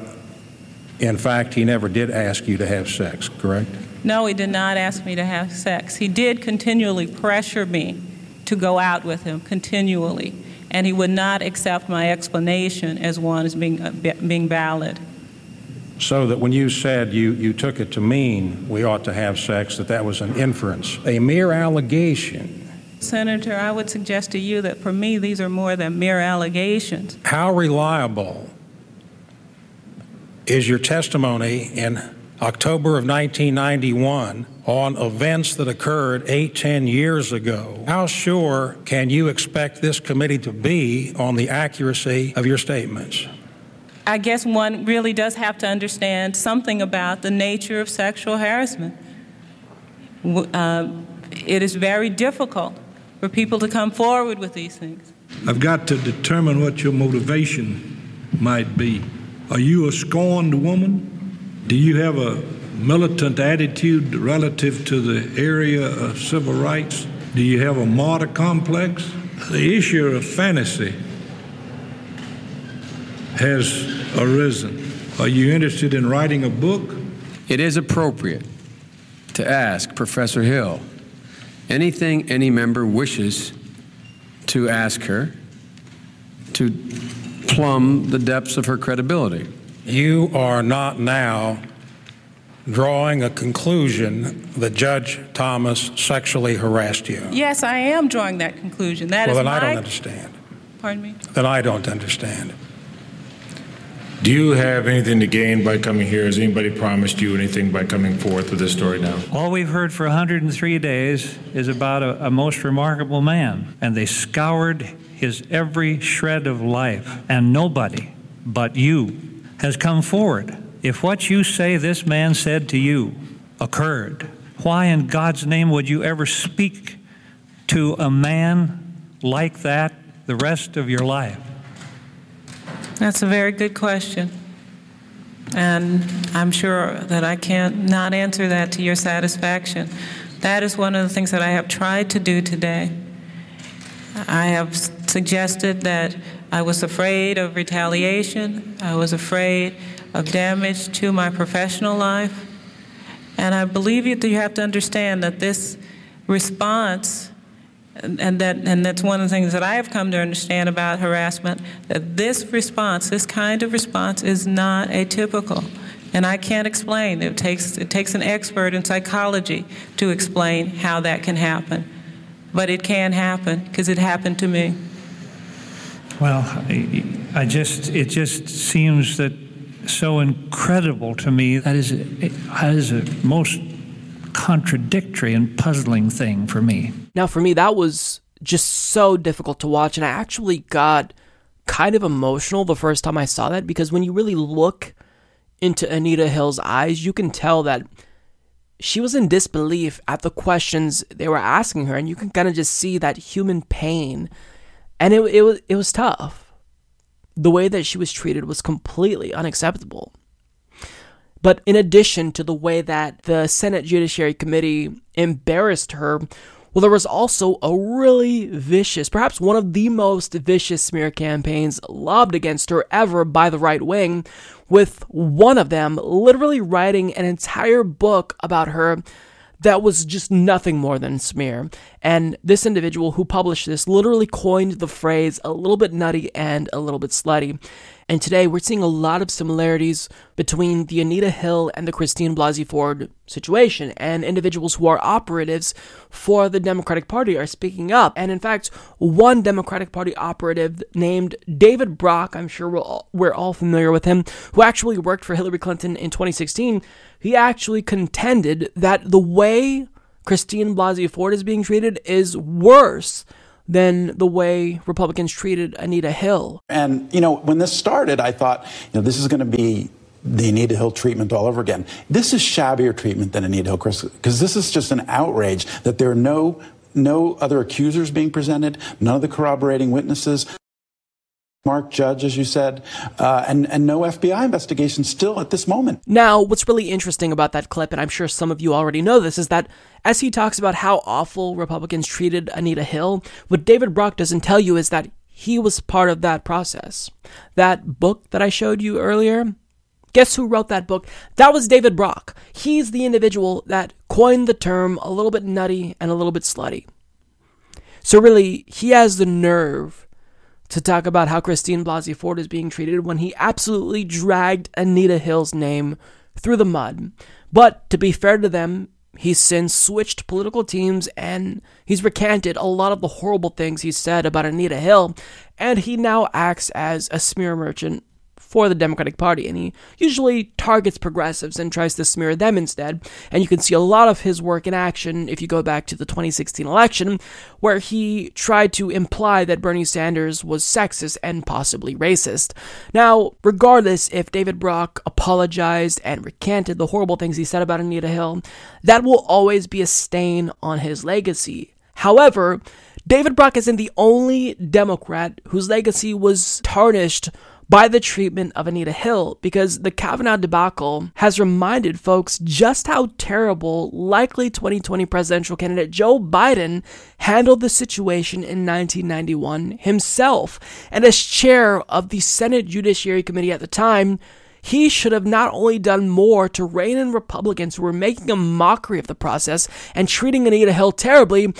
S10: in fact, he never did ask you to have sex, correct?
S11: No, he did not ask me to have sex. He did continually pressure me to go out with him, continually, and he would not accept my explanation as one as being, uh, being valid.
S10: So that when you said you, you took it to mean we ought to have sex, that that was an inference, a mere allegation.
S11: Senator, I would suggest to you that for me, these are more than mere allegations.
S10: How reliable is your testimony in October of 1991 on events that occurred eight, ten years ago. How sure can you expect this committee to be on the accuracy of your statements?
S11: I guess one really does have to understand something about the nature of sexual harassment. Uh, it is very difficult for people to come forward with these things.
S12: I've got to determine what your motivation might be. Are you a scorned woman? Do you have a militant attitude relative to the area of civil rights? Do you have a martyr complex? The issue of fantasy has arisen. Are you interested in writing a book?
S9: It is appropriate to ask Professor Hill anything any member wishes to ask her to plumb the depths of her credibility.
S10: You are not now drawing a conclusion that Judge Thomas sexually harassed you.
S11: Yes, I am drawing that conclusion. That
S10: well,
S11: is
S10: then
S11: my...
S10: I don't understand.
S11: Pardon me?
S10: Then I don't understand.
S13: Do you have anything to gain by coming here? Has anybody promised you anything by coming forth with this story now?
S14: All we've heard for 103 days is about a, a most remarkable man, and they scoured his every shred of life, and nobody but you has come forward. If what you say this man said to you occurred, why in God's name would you ever speak to a man like that the rest of your life?
S11: That's a very good question. And I'm sure that I can't not answer that to your satisfaction. That is one of the things that I have tried to do today. I have suggested that I was afraid of retaliation, I was afraid of damage to my professional life. And I believe that you have to understand that this response and that and that's one of the things that I have come to understand about harassment that this response this kind of response is not atypical. And I can't explain. It takes it takes an expert in psychology to explain how that can happen but it can happen because it happened to me
S14: well I, I just it just seems that so incredible to me that is that is a most contradictory and puzzling thing for me.
S1: Now, for me, that was just so difficult to watch, and I actually got kind of emotional the first time I saw that because when you really look into Anita Hill's eyes, you can tell that she was in disbelief at the questions they were asking her, and you can kind of just see that human pain. And it, it, was, it was tough. The way that she was treated was completely unacceptable. But in addition to the way that the Senate Judiciary Committee embarrassed her, well, there was also a really vicious, perhaps one of the most vicious smear campaigns lobbed against her ever by the right wing, with one of them literally writing an entire book about her that was just nothing more than smear. And this individual who published this literally coined the phrase a little bit nutty and a little bit slutty. And today we're seeing a lot of similarities between the Anita Hill and the Christine Blasey Ford situation. And individuals who are operatives for the Democratic Party are speaking up. And in fact, one Democratic Party operative named David Brock, I'm sure we're all, we're all familiar with him, who actually worked for Hillary Clinton in 2016, he actually contended that the way Christine Blasey Ford is being treated is worse than the way Republicans treated Anita Hill.
S15: And, you know, when this started, I thought, you know, this is going to be the Anita Hill treatment all over again. This is shabbier treatment than Anita Hill, because this is just an outrage that there are no no other accusers being presented, none of the corroborating witnesses. Mark Judge, as you said, uh, and, and no FBI investigation still at this moment.
S1: Now, what's really interesting about that clip, and I'm sure some of you already know this, is that as he talks about how awful Republicans treated Anita Hill, what David Brock doesn't tell you is that he was part of that process. That book that I showed you earlier, guess who wrote that book? That was David Brock. He's the individual that coined the term a little bit nutty and a little bit slutty. So, really, he has the nerve to talk about how Christine Blasey Ford is being treated when he absolutely dragged Anita Hill's name through the mud. But to be fair to them, he's since switched political teams and he's recanted a lot of the horrible things he said about Anita Hill, and he now acts as a smear merchant for the Democratic Party, and he usually targets progressives and tries to smear them instead. And you can see a lot of his work in action if you go back to the 2016 election, where he tried to imply that Bernie Sanders was sexist and possibly racist. Now, regardless if David Brock apologized and recanted the horrible things he said about Anita Hill, that will always be a stain on his legacy. However, David Brock isn't the only Democrat whose legacy was tarnished by the treatment of Anita Hill because the Kavanaugh debacle has reminded folks just how terrible likely 2020 presidential candidate Joe Biden handled the situation in 1991 himself. And as chair of the Senate Judiciary Committee at the time, he should have not only done more to rein in Republicans who were making a mockery of the process and treating Anita Hill terribly,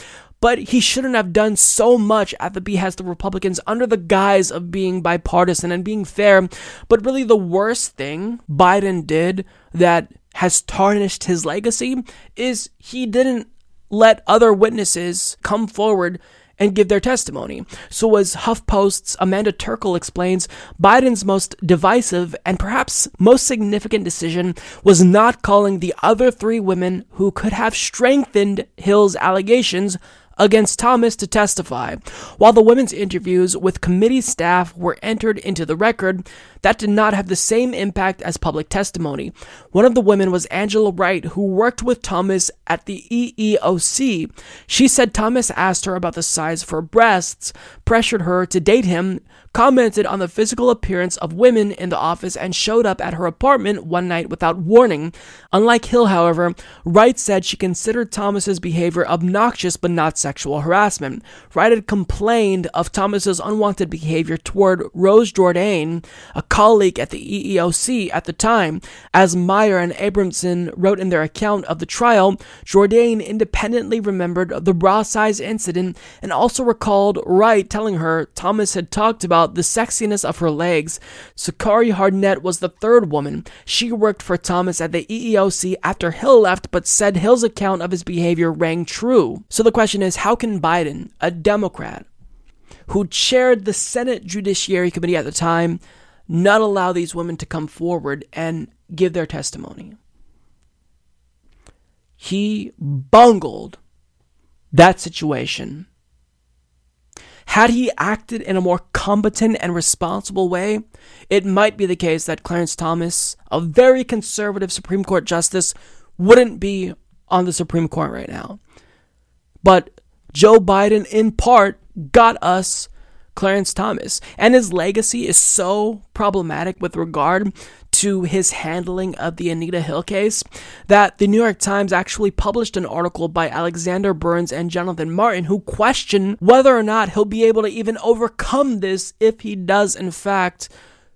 S1: but he shouldn't have done so much at the behest of Republicans under the guise of being bipartisan and being fair. But really, the worst thing Biden did that has tarnished his legacy is he didn't let other witnesses come forward and give their testimony. So, as HuffPost's Amanda Terkel explains, Biden's most divisive and perhaps most significant decision was not calling the other three women who could have strengthened Hill's allegations against Thomas to testify. While the women's interviews with committee staff were entered into the record, that did not have the same impact as public testimony. One of the women was Angela Wright, who worked with Thomas at the EEOC. She said Thomas asked her about the size of her breasts, pressured her to date him, commented on the physical appearance of women in the office, and showed up at her apartment one night without warning. Unlike Hill, however, Wright said she considered Thomas's behavior obnoxious but not sexual harassment. Wright had complained of Thomas's unwanted behavior toward Rose Jourdain, a colleague at the EEOC at the time. As Mayer and Abramson wrote in their account of the trial, Jourdain independently remembered the bra size incident and also recalled Wright telling her Thomas had talked about about the sexiness of her legs. Sukari Hardnett was the third woman. She worked for Thomas at the EEOC after Hill left, but said Hill's account of his behavior rang true. So the question is how can Biden, a Democrat, who chaired the Senate Judiciary Committee at the time, not allow these women to come forward and give their testimony? He bungled that situation Had he acted in a more competent and responsible way, it might be the case that Clarence Thomas, a very conservative Supreme Court justice, wouldn't be on the Supreme Court right now. But Joe Biden, in part, got us Clarence Thomas. And his legacy is so problematic with regard to his handling of the Anita Hill case that the New York Times actually published an article by Alexander Burns and Jonathan Martin who question whether or not he'll be able to even overcome this if he does, in fact,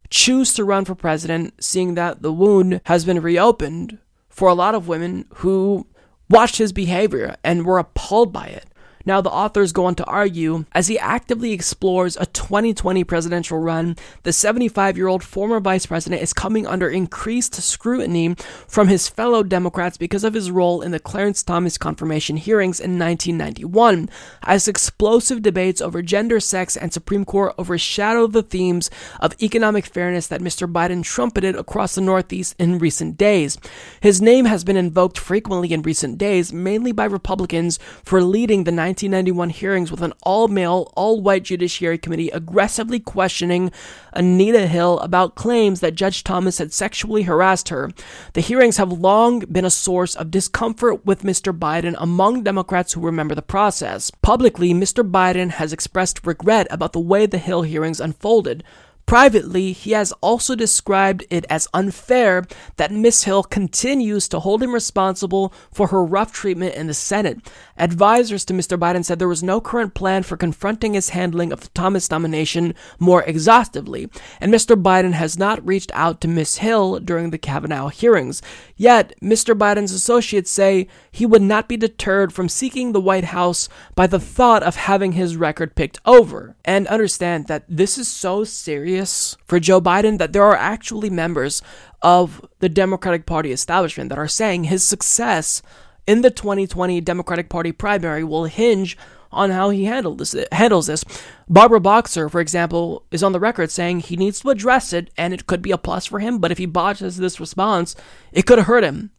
S1: choose to run for president, seeing that the wound has been reopened for a lot of women who watched his behavior and were appalled by it. Now, the authors go on to argue as he actively explores a 2020 presidential run, the 75 year old former vice president is coming under increased scrutiny from his fellow Democrats because of his role in the Clarence Thomas confirmation hearings in 1991, as explosive debates over gender, sex, and Supreme Court overshadow the themes of economic fairness that Mr. Biden trumpeted across the Northeast in recent days. His name has been invoked frequently in recent days, mainly by Republicans, for leading the 1991 hearings with an all male, all white Judiciary Committee aggressively questioning Anita Hill about claims that Judge Thomas had sexually harassed her. The hearings have long been a source of discomfort with Mr. Biden among Democrats who remember the process. Publicly, Mr. Biden has expressed regret about the way the Hill hearings unfolded. Privately, he has also described it as unfair that Miss Hill continues to hold him responsible for her rough treatment in the Senate. Advisors to Mr. Biden said there was no current plan for confronting his handling of the Thomas nomination more exhaustively, and Mr. Biden has not reached out to Miss Hill during the Kavanaugh hearings. Yet, Mr. Biden's associates say he would not be deterred from seeking the White House by the thought of having his record picked over. And understand that this is so serious for Joe Biden that there are actually members of the Democratic Party establishment that are saying his success in the 2020 Democratic Party primary will hinge on how he this, handles this. Barbara Boxer, for example, is on the record saying he needs to address it and it could be a plus for him, but if he botches this response, it could hurt him.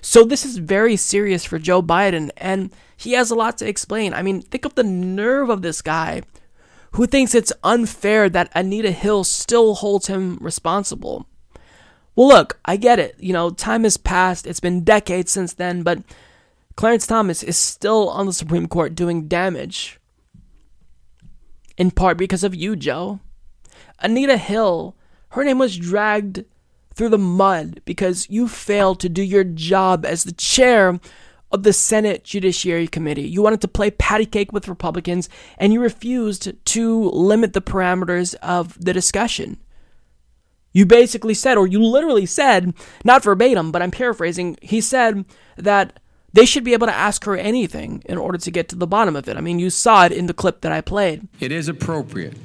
S1: So this is very serious for Joe Biden and he has a lot to explain. I mean, think of the nerve of this guy who thinks it's unfair that Anita Hill still holds him responsible. Well, look, I get it. You know, time has passed. It's been decades since then, but Clarence Thomas is still on the Supreme Court doing damage. In part because of you, Joe. Anita Hill, her name was dragged through the mud because you failed to do your job as the chair of the Senate Judiciary Committee. You wanted to play patty cake with Republicans, and you refused to limit the parameters of the discussion. You basically said, or you literally said, not verbatim, but I'm paraphrasing, he said that they should be able to ask her anything in order to get to the bottom of it. I mean, you saw it in the clip that I played.
S9: It is appropriate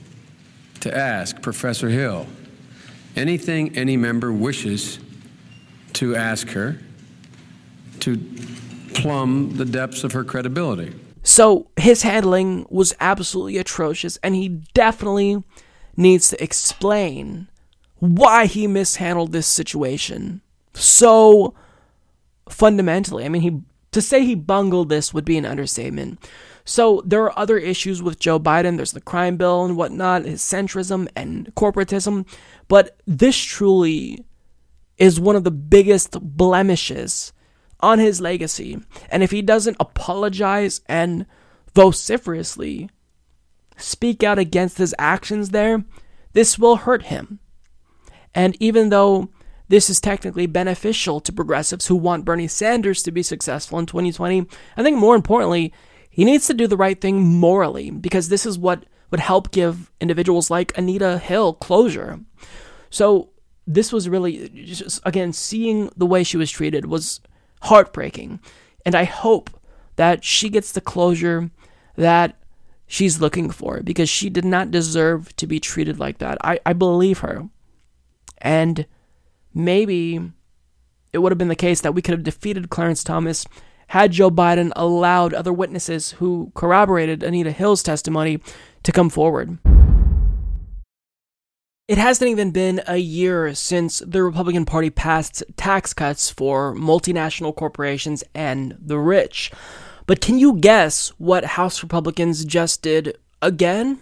S9: to ask Professor Hill anything any member wishes to ask her to plumb the depths of her credibility.
S1: So his handling was absolutely atrocious, and he definitely needs to explain why he mishandled this situation so fundamentally. I mean, he to say he bungled this would be an understatement. So there are other issues with Joe Biden. There's the crime bill and whatnot, his centrism and corporatism, but this truly is one of the biggest blemishes on his legacy. And if he doesn't apologize and vociferously speak out against his actions there, this will hurt him. And even though this is technically beneficial to progressives who want Bernie Sanders to be successful in 2020, I think more importantly, he needs to do the right thing morally because this is what would help give individuals like Anita Hill closure. So this was really just again seeing the way she was treated was heartbreaking. And I hope that she gets the closure that she's looking for because she did not deserve to be treated like that. I, I believe her. And maybe it would have been the case that we could have defeated Clarence Thomas had Joe Biden allowed other witnesses who corroborated Anita Hill's testimony to come forward. It hasn't even been a year since the Republican Party passed tax cuts for multinational corporations and the rich. But can you guess what House Republicans just did again?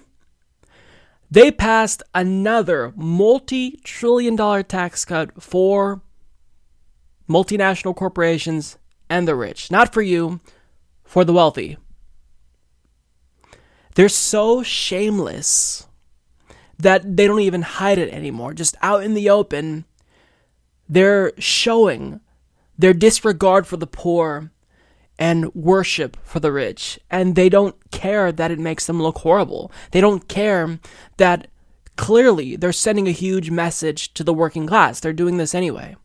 S1: They passed another multi trillion dollar tax cut for multinational corporations and the rich. Not for you, for the wealthy. They're so shameless that they don't even hide it anymore. Just out in the open, they're showing their disregard for the poor and worship for the rich. And they don't care that it makes them look horrible. They don't care that clearly they're sending a huge message to the working class. They're doing this anyway.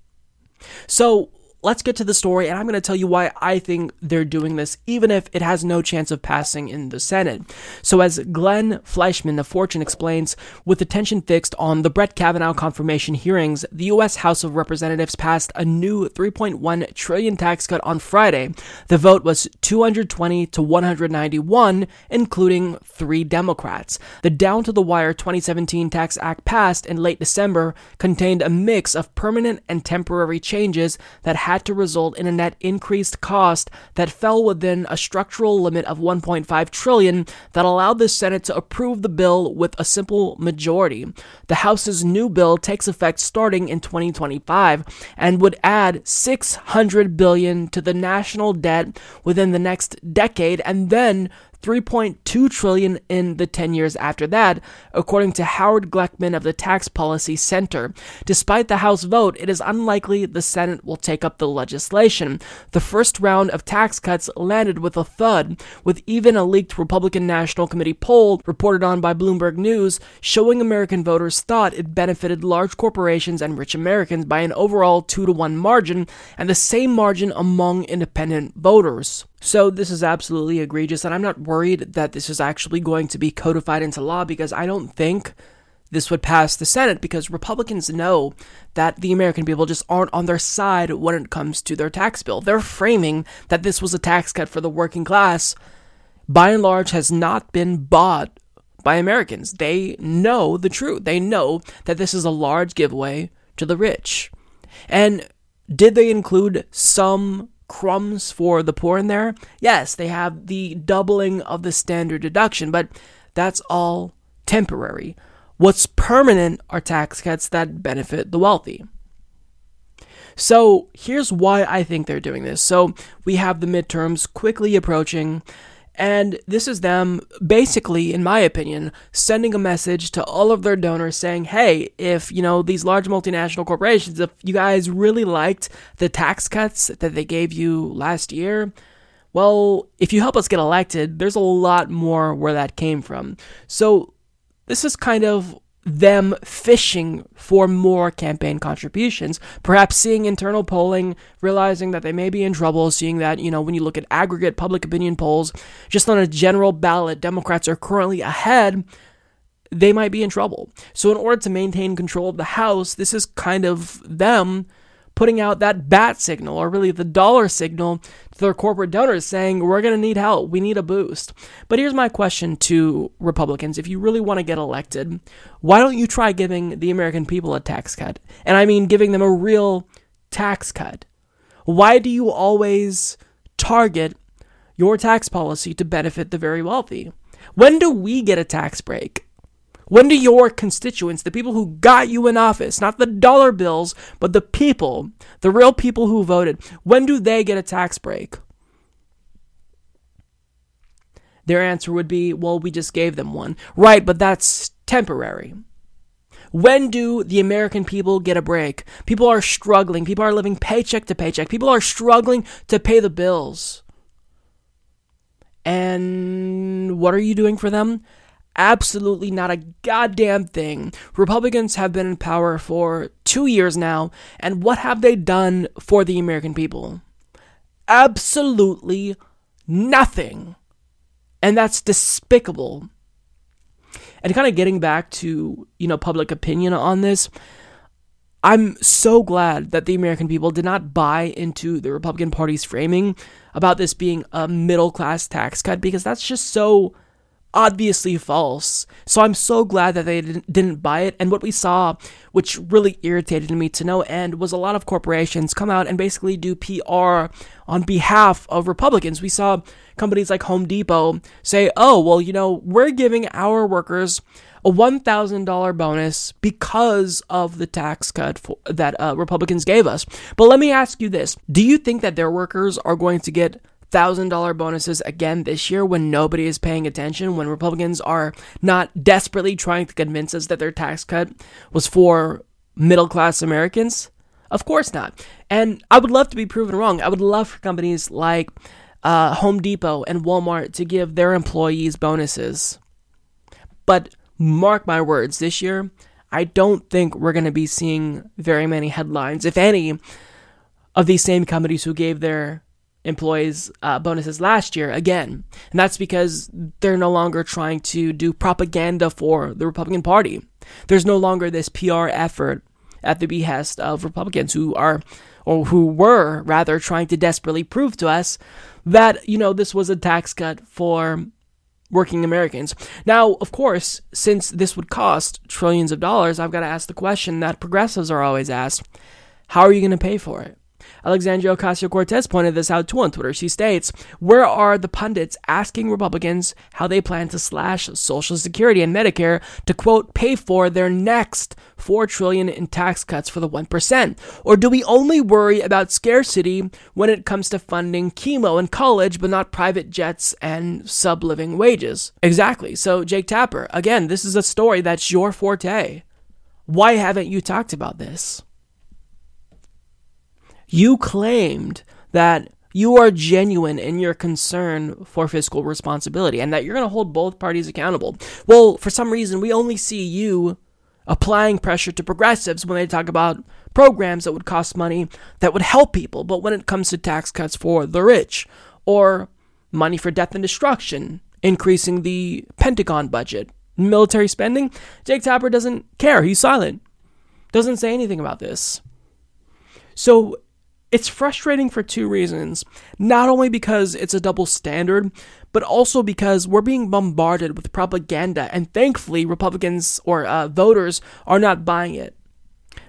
S1: So, let's get to the story, and I'm going to tell you why I think they're doing this, even if it has no chance of passing in the Senate. So, as Glenn Fleishman of Fortune explains, with attention fixed on the Brett Kavanaugh confirmation hearings, the U.S. House of Representatives passed a new 3.1 trillion tax cut on Friday. The vote was 220 to 191, including three Democrats. The down to the wire 2017 Tax Act passed in late December contained a mix of permanent and temporary changes that had had to result in a net increased cost that fell within a structural limit of 1.5 trillion that allowed the Senate to approve the bill with a simple majority. The House's new bill takes effect starting in 2025 and would add 600 billion to the national debt within the next decade and then 3.2 trillion in the 10 years after that, according to Howard Gleckman of the Tax Policy Center. Despite the House vote, it is unlikely the Senate will take up the legislation. The first round of tax cuts landed with a thud, with even a leaked Republican National Committee poll reported on by Bloomberg News showing American voters thought it benefited large corporations and rich Americans by an overall 2 to 1 margin and the same margin among independent voters. So this is absolutely egregious, and I'm not worried that this is actually going to be codified into law because I don't think this would pass the Senate because Republicans know that the American people just aren't on their side when it comes to their tax bill. They're framing that this was a tax cut for the working class, by and large, has not been bought by Americans. They know the truth. They know that this is a large giveaway to the rich. And did they include some crumbs for the poor in there. Yes, they have the doubling of the standard deduction, but that's all temporary. What's permanent are tax cuts that benefit the wealthy. So here's why I think they're doing this. So we have the midterms quickly approaching. And this is them basically, in my opinion, sending a message to all of their donors saying, hey, if, you know, these large multinational corporations, if you guys really liked the tax cuts that they gave you last year, well, if you help us get elected, there's a lot more where that came from. So this is kind of them fishing for more campaign contributions, perhaps seeing internal polling, realizing that they may be in trouble, seeing that, you know, when you look at aggregate public opinion polls, just on a general ballot, Democrats are currently ahead, they might be in trouble. So, in order to maintain control of the House, this is kind of them putting out that bat signal, or really the dollar signal to their corporate donors saying, we're going to need help. We need a boost. But here's my question to Republicans. If you really want to get elected, why don't you try giving the American people a tax cut? And I mean giving them a real tax cut. Why do you always target your tax policy to benefit the very wealthy? When do we get a tax break? When do your constituents, the people who got you in office, not the dollar bills, but the people, the real people who voted, when do they get a tax break? Their answer would be, well, we just gave them one. Right, but that's temporary. When do the American people get a break? People are struggling. People are living paycheck to paycheck. People are struggling to pay the bills. And what are you doing for them? Absolutely not a goddamn thing. Republicans have been in power for two years now, and what have they done for the American people? Absolutely nothing. And that's despicable. And kind of getting back to, you know, public opinion on this, I'm so glad that the American people did not buy into the Republican Party's framing about this being a middle class tax cut because that's just so obviously false. So I'm so glad that they didn't, buy it. And what we saw, which really irritated me to no end, was a lot of corporations come out and basically do PR on behalf of Republicans. We saw companies like Home Depot say, oh, well, you know, we're giving our workers a $1,000 bonus because of the tax cut for, that uh, Republicans gave us. But let me ask you this Do you think that their workers are going to get $1,000 bonuses again this year when nobody is paying attention, when Republicans are not desperately trying to convince us that their tax cut was for middle class Americans? Of course not. And I would love to be proven wrong. I would love for companies like uh, Home Depot and Walmart to give their employees bonuses. But mark my words, this year, I don't think we're going to be seeing very many headlines, if any, of these same companies who gave their employees uh, bonuses last year again. And that's because they're no longer trying to do propaganda for the Republican Party. There's no longer this PR effort at the behest of Republicans who are, or who were rather, trying to desperately prove to us that, you know, this was a tax cut for working Americans. Now, of course, since this would cost trillions of dollars, I've got to ask the question that progressives are always asked how are you going to pay for it? Alexandria Ocasio Cortez pointed this out too on Twitter. She states, Where are the pundits asking Republicans how they plan to slash Social Security and Medicare to quote pay for their next 4 trillion in tax cuts for the 1%? Or do we only worry about scarcity when it comes to funding chemo and college but not private jets and sub-living wages? Exactly. So Jake Tapper, again, this is a story that's your forte. Why haven't you talked about this? You claimed that you are genuine in your concern for fiscal responsibility and that you're going to hold both parties accountable. Well, for some reason, we only see you applying pressure to progressives when they talk about programs that would cost money that would help people. But when it comes to tax cuts for the rich or money for death and destruction, increasing the Pentagon budget, military spending, Jake Tapper doesn't care. He's silent, doesn't say anything about this. So it's frustrating for two reasons. Not only because it's a double standard, but also because we're being bombarded with propaganda, and thankfully, Republicans or uh, voters are not buying it.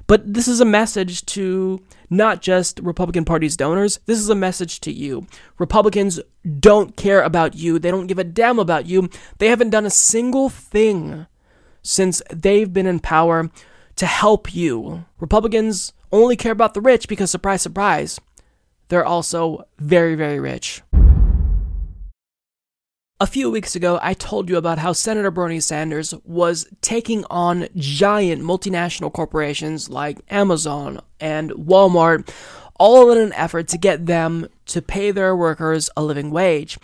S1: But this is a message to not just Republican Party's donors, this is a message to you. Republicans don't care about you, they don't give a damn about you. They haven't done a single thing since they've been in power to help you. Republicans only care about the rich because, surprise, surprise, they're also very, very rich. A few weeks ago, I told you about how Senator Bernie Sanders was taking on giant multinational corporations like Amazon and Walmart, all in an effort to get them to pay their workers a living wage.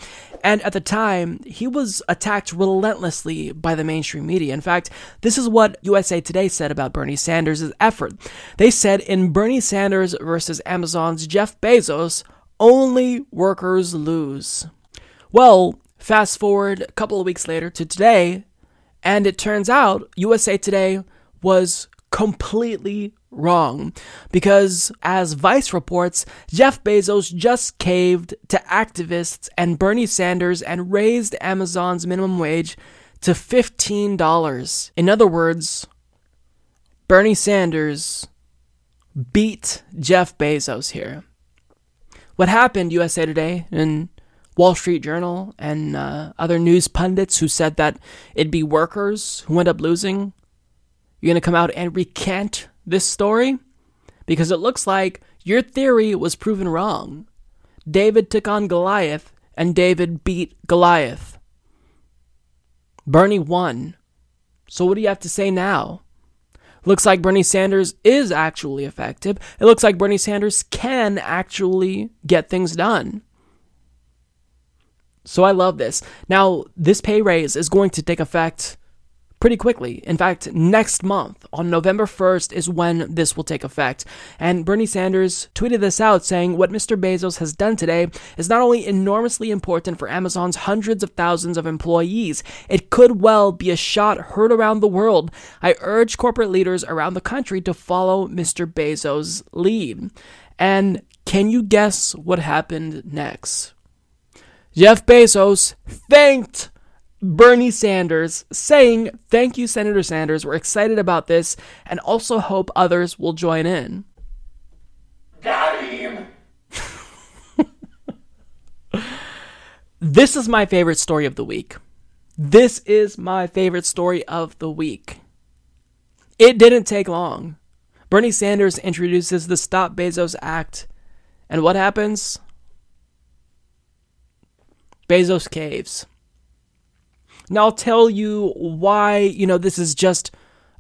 S1: And at the time, he was attacked relentlessly by the mainstream media. In fact, this is what USA Today said about Bernie Sanders' effort. They said in Bernie Sanders versus Amazon's Jeff Bezos, only workers lose. Well, fast forward a couple of weeks later to today, and it turns out USA Today was completely wrong because, as Vice reports, Jeff Bezos just caved to activists and Bernie Sanders and raised Amazon's minimum wage to $15. In other words, Bernie Sanders beat Jeff Bezos here. What happened, USA Today and Wall Street Journal and uh, other news pundits who said that it'd be workers who end up losing? You're going to come out and recant this story? Because it looks like your theory was proven wrong. David took on Goliath, and David beat Goliath. Bernie won. So, what do you have to say now? Looks like Bernie Sanders is actually effective. It looks like Bernie Sanders can actually get things done. So I love this. Now, this pay raise is going to take effect pretty quickly. In fact, next month, on November 1st, is when this will take effect. And Bernie Sanders tweeted this out saying, What Mr. Bezos has done today is not only enormously important for Amazon's hundreds of thousands of employees, it could well be a shot heard around the world. I urge corporate leaders around the country to follow Mr. Bezos' lead. And can you guess what happened next? Jeff Bezos thanked Bernie Sanders saying, Thank you, Senator Sanders. We're excited about this and also hope others will join in.
S16: Got him!
S1: this is my favorite story of the week. This is my favorite story of the week. It didn't take long. Bernie Sanders introduces the Stop Bezos Act, and what happens? Bezos caves. Now I'll tell you why, you know, this is just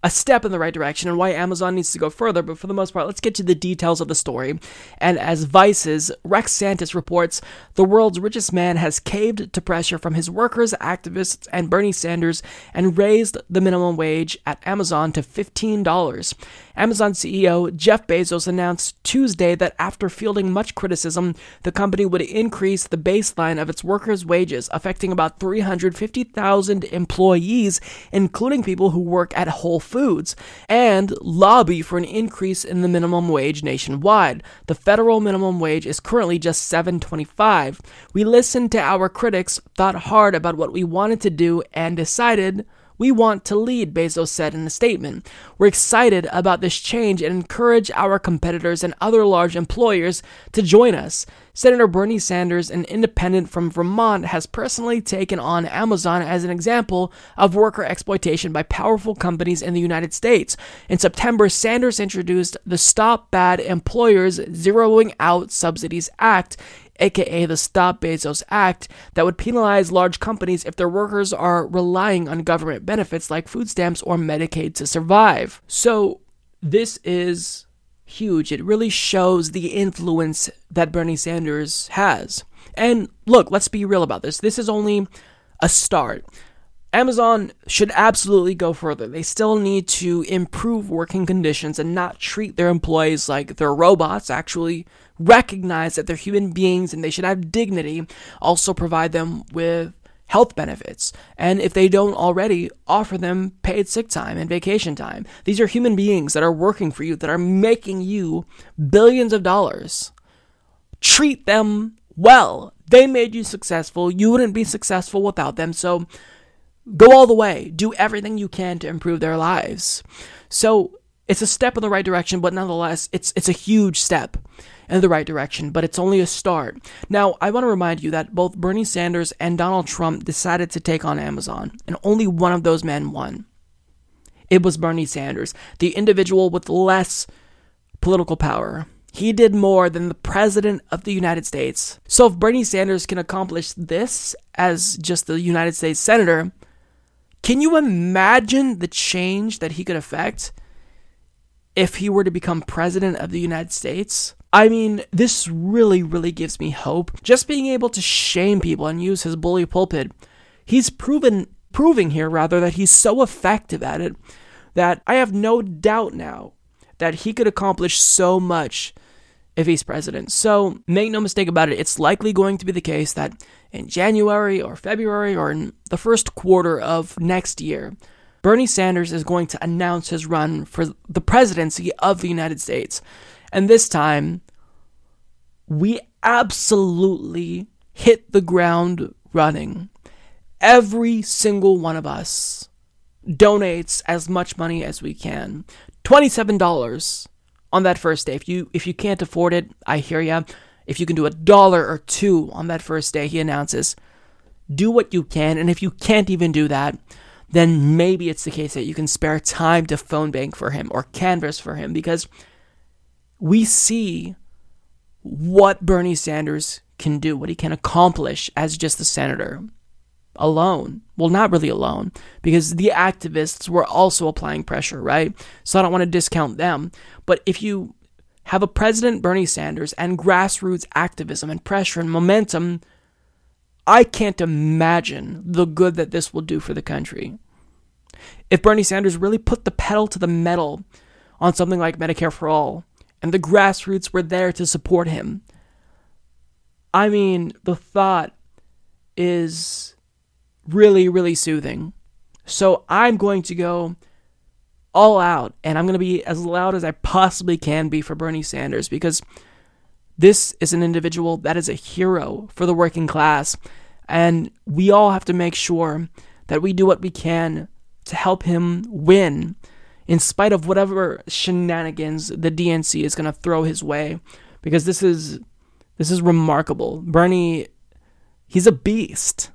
S1: a step in the right direction and why Amazon needs to go further. But for the most part, let's get to the details of the story. And as Vice's Rex Santus reports, the world's richest man has caved to pressure from his workers, activists, and Bernie Sanders and raised the minimum wage at Amazon to $15. Amazon CEO Jeff Bezos announced Tuesday that after fielding much criticism, the company would increase the baseline of its workers' wages, affecting about 350,000 employees, including people who work at Whole Foods, and lobby for an increase in the minimum wage nationwide. The federal minimum wage is currently just 7.25. We listened to our critics, thought hard about what we wanted to do, and decided we want to lead, Bezos said in a statement. We're excited about this change and encourage our competitors and other large employers to join us. Senator Bernie Sanders, an independent from Vermont, has personally taken on Amazon as an example of worker exploitation by powerful companies in the United States. In September, Sanders introduced the Stop Bad Employers Zeroing Out Subsidies Act aka the Stop Bezos Act, that would penalize large companies if their workers are relying on government benefits like food stamps or Medicaid to survive. So, this is huge. It really shows the influence that Bernie Sanders has. And look, let's be real about this. This is only a start. Amazon should absolutely go further. They still need to improve working conditions and not treat their employees like they're robots, actually recognize that they're human beings and they should have dignity, also provide them with health benefits. And if they don't already, offer them paid sick time and vacation time. These are human beings that are working for you, that are making you billions of dollars. Treat them well. They made you successful. You wouldn't be successful without them. So go all the way. Do everything you can to improve their lives. So it's a step in the right direction, but nonetheless, it's it's a huge step in the right direction, but it's only a start. Now, I want to remind you that both Bernie Sanders and Donald Trump decided to take on Amazon, and only one of those men won. It was Bernie Sanders, the individual with less political power. He did more than the President of the United States. So, if Bernie Sanders can accomplish this as just the United States Senator, can you imagine the change that he could affect if he were to become President of the United States? I mean, this really, really gives me hope. Just being able to shame people and use his bully pulpit, he's proven, proving here rather, that he's so effective at it that I have no doubt now that he could accomplish so much if he's president. So make no mistake about it, it's likely going to be the case that in January or February or in the first quarter of next year, Bernie Sanders is going to announce his run for the presidency of the United States. And this time, we absolutely hit the ground running. Every single one of us donates as much money as we can. $27 on that first day. If you if you can't afford it, I hear ya. If you can do a dollar or two on that first day, he announces, do what you can. And if you can't even do that, then maybe it's the case that you can spare time to phone bank for him or canvas for him because we see what Bernie Sanders can do, what he can accomplish as just the senator alone. Well, not really alone, because the activists were also applying pressure, right? So I don't want to discount them. But if you have a President Bernie Sanders and grassroots activism and pressure and momentum, I can't imagine the good that this will do for the country. If Bernie Sanders really put the pedal to the metal on something like Medicare for All, and the grassroots were there to support him. I mean, the thought is really, really soothing. So I'm going to go all out and I'm going to be as loud as I possibly can be for Bernie Sanders because this is an individual that is a hero for the working class. And we all have to make sure that we do what we can to help him win in spite of whatever shenanigans the DNC is going to throw his way because this is this is remarkable. Bernie he's a beast.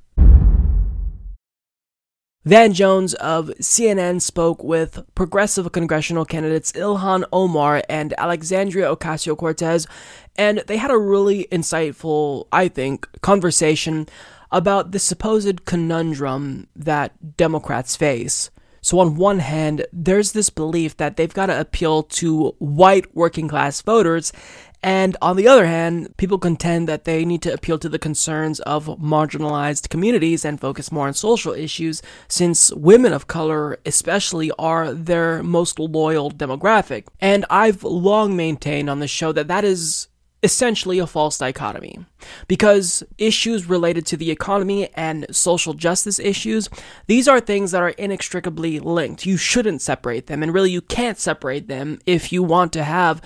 S1: Van Jones of CNN spoke with progressive congressional candidates Ilhan Omar and Alexandria Ocasio Cortez, and they had a really insightful, I think, conversation about the supposed conundrum that Democrats face. So, on one hand, there's this belief that they've got to appeal to white working class voters, and on the other hand, people contend that they need to appeal to the concerns of marginalized communities and focus more on social issues, since women of color, especially, are their most loyal demographic. And I've long maintained on the show that that is essentially a false dichotomy. Because issues related to the economy and social justice issues, these are things that are inextricably linked. You shouldn't separate them, and really you can't separate them if you want to have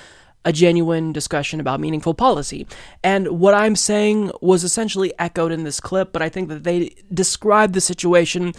S1: a genuine discussion about meaningful policy. And what I'm saying was essentially echoed in this clip, but I think that they describe the situation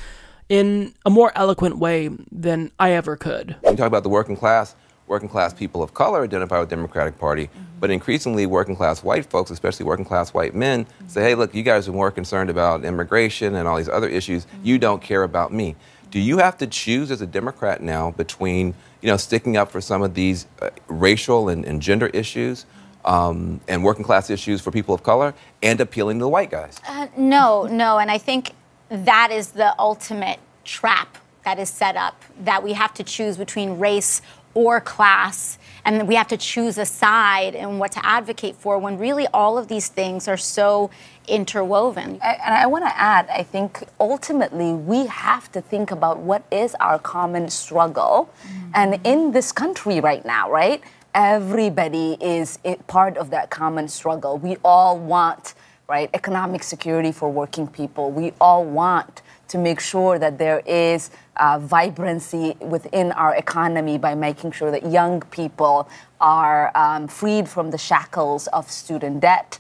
S1: in a more eloquent way than I ever could.
S17: When you talk about the working class, working class people of color identify with Democratic Party, mm-hmm. but increasingly working class white folks, especially working class white men, mm-hmm. say, hey, look, you guys are more concerned about immigration and all these other issues. Mm-hmm. You don't care about me. Do you have to choose as a Democrat now between you know, sticking up for some of these uh, racial and, and, gender issues um, and working class issues for people of color and appealing to the white guys?
S18: Uh, no, no. And I think that is the ultimate trap that is set up that we have to choose between race or class and we have to choose a side and what to advocate for when really all of these things are so interwoven.
S19: I, and I want to add, I think ultimately we have to think about what is our common struggle. Mm-hmm. And in this country right now, right, everybody is part of that common struggle. We all want, right, economic security for working people. We all want to make sure that there is uh, vibrancy within our economy by making sure that young people are um, freed from the shackles of student debt.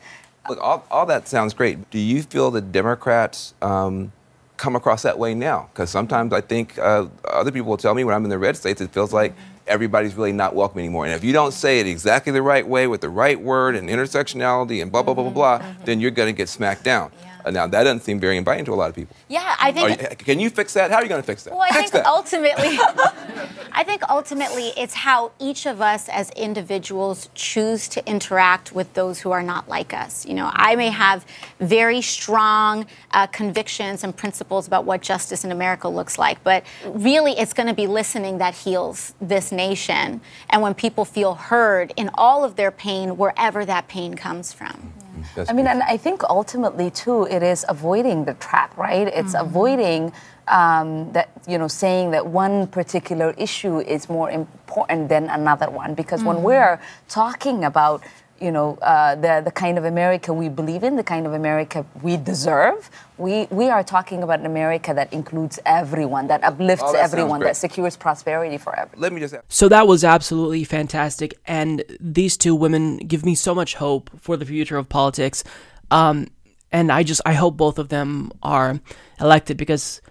S17: Look, all, all that sounds great. Do you feel that Democrats um, come across that way now? Because sometimes I think uh, other people will tell me when I'm in the red states, it feels like everybody's really not welcome anymore. And if you don't say it exactly the right way with the right word and intersectionality and blah, blah, blah, blah, blah, mm-hmm. then you're going to get smacked down. Yeah. Uh, now that doesn't seem very inviting to a lot of people.
S18: Yeah, I think.
S17: You, can you fix that? How are you going to fix that?
S18: Well, I
S17: fix
S18: think that. ultimately, I think ultimately it's how each of us as individuals choose to interact with those who are not like us. You know, I may have very strong uh, convictions and principles about what justice in America looks like, but really, it's going to be listening that heals this nation, and when people feel heard in all of their pain, wherever that pain comes from.
S19: That's I mean, and I think ultimately too, it is avoiding the trap, right? It's mm-hmm. avoiding um, that you know saying that one particular issue is more important than another one because mm-hmm. when we're talking about you know, uh, the, the kind of America we believe in, the kind of America we deserve. We, we are talking about an America that includes everyone, that uplifts oh, that everyone, that secures prosperity for everyone.
S17: Let me just.
S1: So that was absolutely fantastic, and these two women give me so much hope for the future of politics. Um, and I just I hope both of them are elected because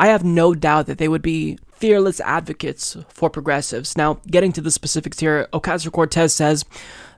S1: I have no doubt that they would be fearless advocates for progressives. Now, getting to the specifics here, Ocasio Cortez says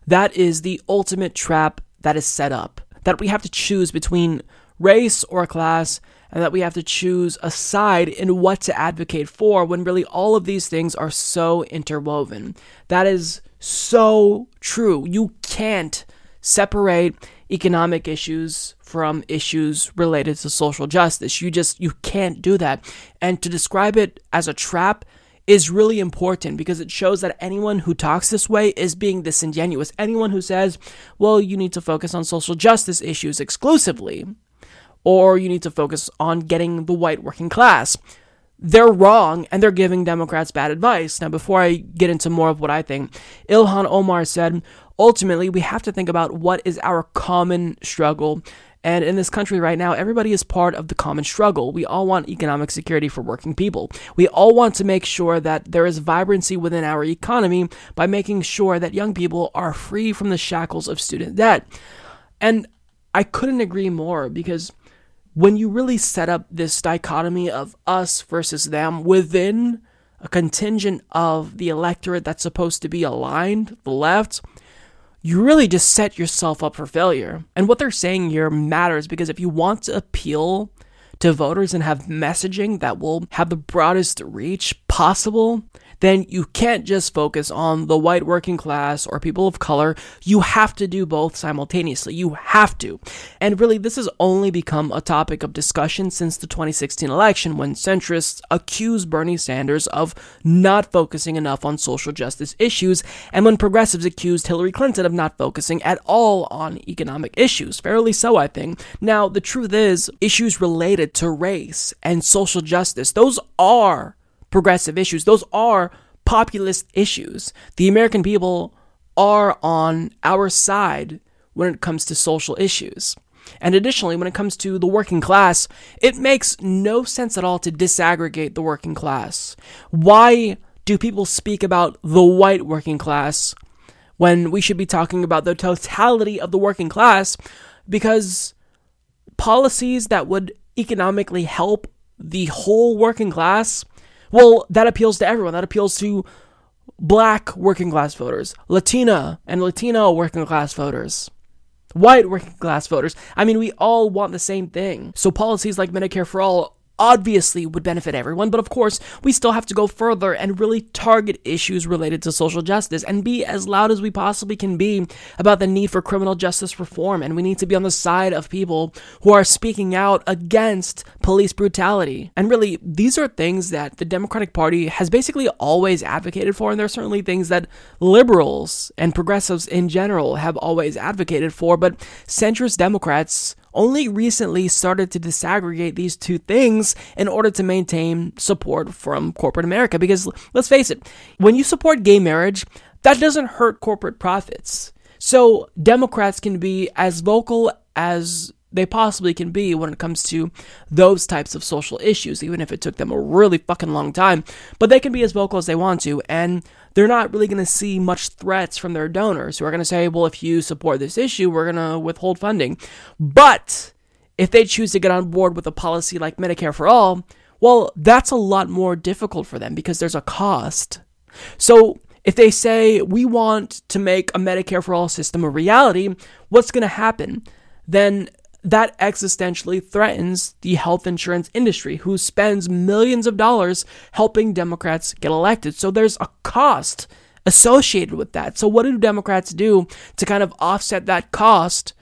S1: that is the ultimate trap that is set up. That we have to choose between race or class, and that we have to choose a side in what to advocate for when really all of these things are so interwoven. That is so true. You can't separate economic issues from issues related to social justice. You just you can't do that. And to describe it as a trap is really important because it shows that anyone who talks this way is being disingenuous. Anyone who says, well, you need to focus on social justice issues exclusively, or you need to focus on getting the white working class, they're wrong and they're giving Democrats bad advice. Now, before I get into more of what I think, Ilhan Omar said, ultimately, we have to think about what is our common struggle and in this country right now, everybody is part of the common struggle. We all want economic security for working people. We all want to make sure that there is vibrancy within our economy by making sure that young people are free from the shackles of student debt. And I couldn't agree more because when you really set up this dichotomy of us versus them within a contingent of the electorate that's supposed to be aligned, the left, you really just set yourself up for failure. And what they're saying here matters because if you want to appeal to voters and have messaging that will have the broadest reach possible, then you can't just focus on the white working class or people of color. You have to do both simultaneously. You have to. And really, this has only become a topic of discussion since the 2016 election when centrists accused Bernie Sanders of not focusing enough on social justice issues, and when progressives accused Hillary Clinton of not focusing at all on economic issues. Fairly so, I think. Now, the truth is, issues related to race and social justice, those are progressive issues. Those are populist issues. The American people are on our side when it comes to social issues. And additionally, when it comes to the working class, it makes no sense at all to disaggregate the working class. Why do people speak about the white working class when we should be talking about the totality of the working class? Because policies that would economically help the whole working class well, that appeals to everyone. That appeals to black working class voters, Latina and Latino working class voters, white working class voters. I mean, we all want the same thing. So policies like Medicare for All obviously would benefit everyone, but of course, we still have to go further and really target issues related to social justice and be as loud as we possibly can be about the need for criminal justice reform. And we need to be on the side of people who are speaking out against police brutality. And really, these are things that the Democratic Party has basically always advocated for, and they're certainly things that liberals and progressives in general have always advocated for, but centrist Democrats only recently started to disaggregate these two things in order to maintain support from corporate America. Because let's face it, when you support gay marriage, that doesn't hurt corporate profits. So Democrats can be as vocal as they possibly can be when it comes to those types of social issues, even if it took them a really fucking long time. But they can be as vocal as they want to, and they're not really going to see much threats from their donors who are going to say, well, if you support this issue, we're going to withhold funding. But if they choose to get on board with a policy like Medicare for All, well, that's a lot more difficult for them because there's a cost. So if they say, we want to make a Medicare for All system a reality, what's going to happen? Then that existentially threatens the health insurance industry, who spends millions of dollars helping Democrats get elected. So there's a cost associated with that. So, what do Democrats do to kind of offset that cost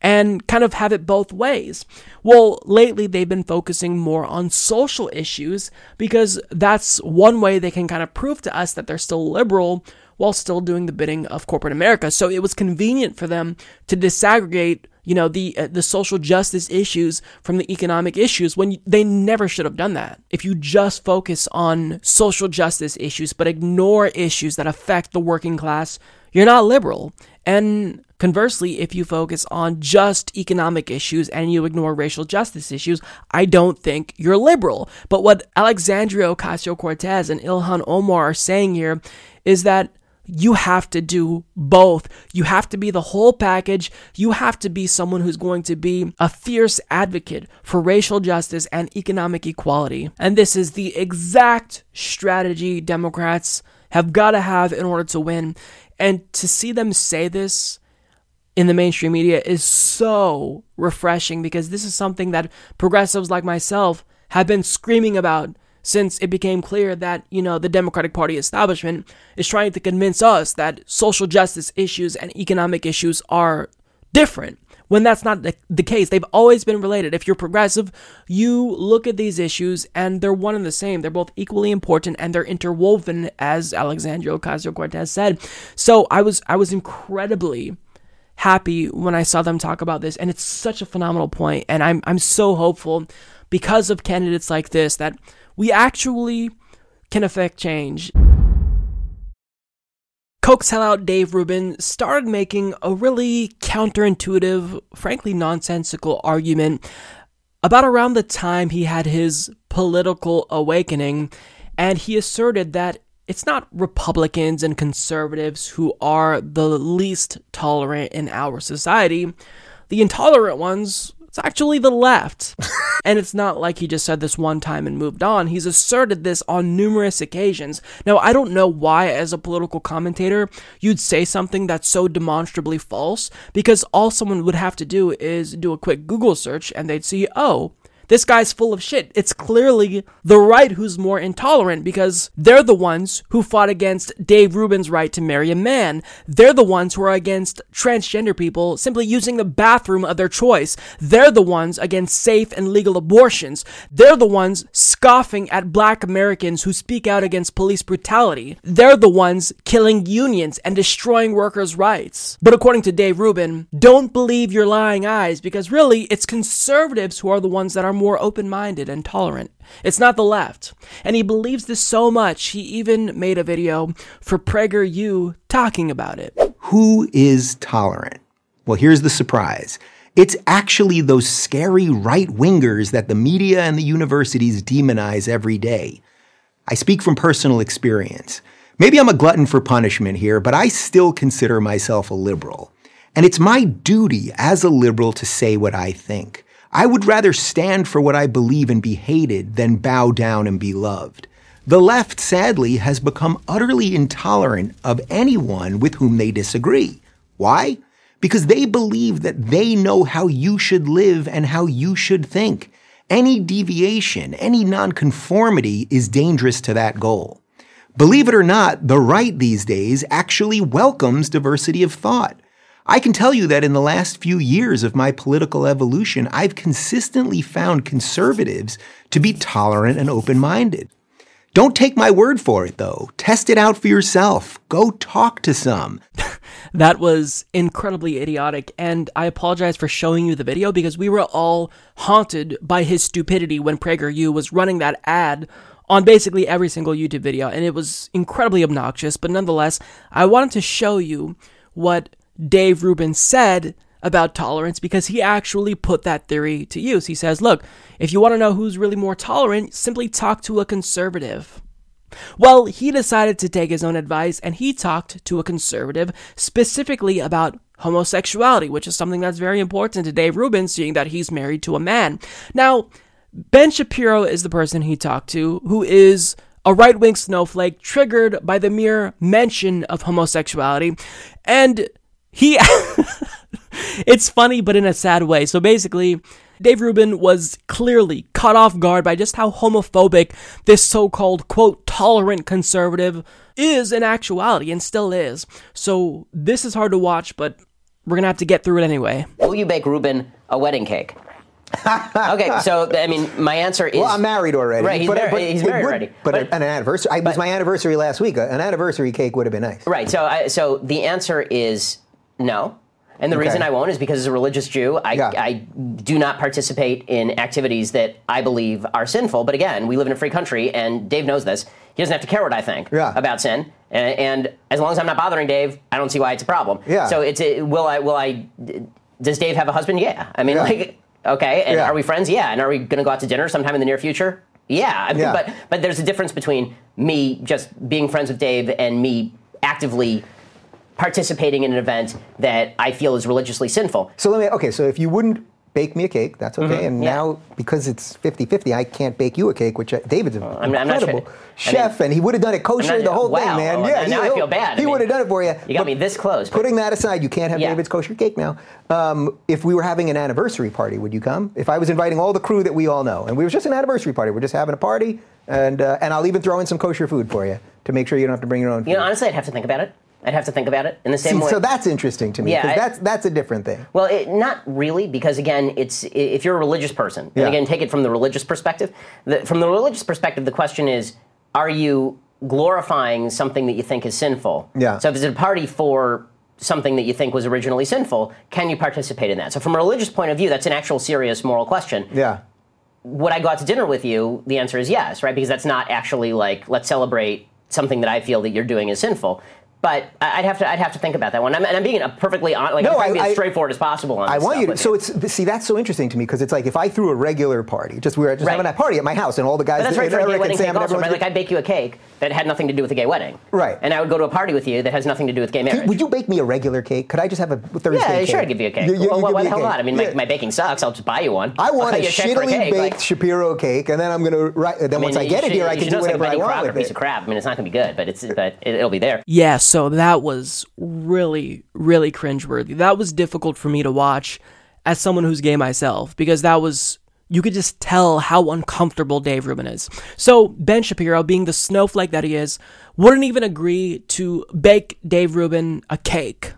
S1: and kind of have it both ways? Well, lately they've been focusing more on social issues because that's one way they can kind of prove to us that they're still liberal while still doing the bidding of corporate America. So, it was convenient for them to disaggregate you know the uh, the social justice issues from the economic issues when you, they never should have done that. If you just focus on social justice issues but ignore issues that affect the working class you're not liberal. And conversely if you focus on just economic issues and you ignore racial justice issues i don't think you're liberal. But what alexandria ocasio-cortez and ilhan omar are saying here is that you have to do both. You have to be the whole package. You have to be someone who's going to be a fierce advocate for racial justice and economic equality. And this is the exact strategy Democrats have got to have in order to win. And to see them say this in the mainstream media is so refreshing because this is something that progressives like myself have been screaming about since it became clear that, you know, the Democratic Party establishment is trying to convince us that social justice issues and economic issues are different. When that's not the, case, they've always been related. If you're progressive, you look at these issues and they're one and the same. They're both equally important and they're interwoven, as Alexandria Ocasio Cortez said. So I was I was incredibly happy when I saw them talk about this, and it's such a phenomenal point. And I'm I'm so hopeful because of candidates like this that we actually can affect change. Koch sellout Dave Rubin started making a really counterintuitive, frankly nonsensical argument about around the time he had his political awakening, and he asserted that it's not Republicans and conservatives who are the least tolerant in our society. The intolerant ones it's actually the left. and it's not like he just said this one time and moved on. He's asserted this on numerous occasions. Now, I don't know why, as a political commentator, you'd say something that's so demonstrably false, because all someone would have to do is do a quick Google search and they'd see, oh, this guy's full of shit. It's clearly the right who's more intolerant because they're the ones who fought against Dave Rubin's right to marry a man. They're the ones who are against transgender people simply using the bathroom of their choice. They're the ones against safe and legal abortions. They're the ones scoffing at black Americans who speak out against police brutality. They're the ones killing unions and destroying workers' rights. But according to Dave Rubin, don't believe your lying eyes because really it's conservatives who are the ones that are more open minded and tolerant. It's not the left. And he believes this so much, he even made a video for PragerU talking about it.
S20: Who is tolerant? Well, here's the surprise. It's actually those scary right wingers that the media and the universities demonize every day. I speak from personal experience. Maybe I'm a glutton for punishment here, but I still consider myself a liberal. And it's my duty as a liberal to say what I think. I would rather stand for what I believe and be hated than bow down and be loved. The left, sadly, has become utterly intolerant of anyone with whom they disagree. Why? Because they believe that they know how you should live and how you should think. Any deviation, any nonconformity is dangerous to that goal. Believe it or not, the right these days actually welcomes diversity of thought. I can tell you that in the last few years of my political evolution, I've consistently found conservatives to be tolerant and open minded. Don't take my word for it, though. Test it out for yourself. Go talk to some.
S1: that was incredibly idiotic, and I apologize for showing you the video because we were all haunted by his stupidity when PragerU was running that ad on basically every single YouTube video, and it was incredibly obnoxious, but nonetheless, I wanted to show you what Dave Rubin said about tolerance because he actually put that theory to use. He says, look, if you want to know who's really more tolerant, simply talk to a conservative. Well, he decided to take his own advice and he talked to a conservative specifically about homosexuality, which is something that's very important to Dave Rubin, seeing that he's married to a man. Now, Ben Shapiro is the person he talked to, who is a right wing snowflake triggered by the mere mention of homosexuality. And he it's funny but in a sad way so basically dave rubin was clearly caught off guard by just how homophobic this so-called quote tolerant conservative is in actuality and still is so this is hard to watch but we're gonna have to get through it anyway
S21: will you bake rubin a wedding cake okay, so I mean, my answer is.
S22: Well, I'm married already.
S21: Right, he's,
S22: but,
S21: mar-
S22: but
S21: he's married
S22: would-
S21: already.
S22: But,
S21: But-
S22: an anniversary. I, it was my anniversary last week. An anniversary cake would have been nice.
S21: Right. So, I, so the answer is no. And the
S22: Okay.
S21: reason I won't is because as a religious Jew, I,
S22: Yeah.
S21: I do not participate in activities that I believe are sinful. But again, we live in a free country, and Dave knows this. He doesn't have to care what I think about sin. And, and as long as I'm not bothering Dave, I don't see why it's a problem.
S22: Yeah.
S21: So it's a, will I will I does Dave have a husband? Yeah. I mean, like okay. And
S22: Yeah.
S21: are we friends? Yeah. And are we going to go out to dinner sometime in the near future? Yeah. I mean,
S22: Yeah.
S21: But but there's a difference between me just being friends with Dave and me actively participating in an event that I feel is religiously sinful.
S22: So let me. Okay, so if you wouldn't bake me a cake, that's okay.
S21: Mhm,
S22: And
S21: yeah.
S22: now because it's 50-50, I can't bake you a cake, which uh, David's an
S21: I'm- I'm not sure-
S22: incredible
S21: I mean-
S22: chef, and he would have done it kosher,
S21: not-
S22: the whole
S21: wow,
S22: thing, man. yeah,
S21: now
S22: he,
S21: I feel bad. I
S22: He
S21: mean,
S22: would have done it for you.
S21: You got me this close. but-
S22: Putting that aside, you can't have
S21: Yeah.
S22: David's kosher cake now. Um, if we were having an anniversary party, would you come? If I was inviting all the crew that we all know, and we was just an anniversary party, we're just having a party, and uh, and I'll even throw in some kosher food for you to make sure you don't have to bring your own. Food.
S21: You know, honestly, I'd have to think about it. I'd have to think about it in the same
S22: See,
S21: way.
S22: so that's interesting to me
S21: Yeah,
S22: because
S21: I-
S22: that's that's a different thing.
S21: Well, it, not really, because again, it's if you're a religious person,
S22: Yeah.
S21: and again, take it from the religious perspective. The, from the religious perspective, the question is: Are you glorifying something that you think is sinful?
S22: Yeah.
S21: So, if it's a party for something that you think was originally sinful, can you participate in that? So, from a religious point of view, that's an actual serious moral question.
S22: Yeah.
S21: Would I go out to dinner with you? The answer is yes, right? Because that's not actually like let's celebrate something that I feel that you're doing is sinful. But I- I'd have to I'd have to think about that one. I'm, and I'm being a perfectly honest, like
S22: No,
S21: I'm
S22: I- I-
S21: as straightforward as possible on
S22: I
S21: this
S22: want
S21: stuff
S22: you to.
S21: with
S22: So it's see that's so interesting to me because it's like if I threw a regular party, just we were just having a party at my house and all the guys,
S21: But that's right
S22: and
S21: for a gay wedding
S22: Sam
S21: cake also, right? Like I'd bake you a cake that had nothing to do with a gay wedding.
S22: Right.
S21: And I would go to a party with you that has nothing to do with gay marriage.
S22: Would you bake me a regular cake? Could I just have a Thursday
S21: yeah,
S22: cake?
S21: sure, I'd give you a cake.
S22: You- you-
S21: well,
S22: you
S21: why
S22: give me
S21: the
S22: a
S21: hell not? I mean,
S22: Yeah.
S21: my, my baking sucks. I'll just buy you one.
S22: I want a
S21: you check for
S22: shittily baked Shapiro cake, and then I'm gonna. Right, then once I get it here, I can do
S21: know it's like
S22: whatever I
S21: Betty
S22: want
S21: Crocker
S22: with
S21: piece of crap. I mean, it's not going to be good, but it's but it, it'll be there.
S1: Yeah, so that was really, really cringeworthy. That was difficult for me to watch as someone who's gay myself because that was you could just tell how uncomfortable Dave Rubin is. So Ben Shapiro, being the snowflake that he is, wouldn't even agree to bake Dave Rubin a cake.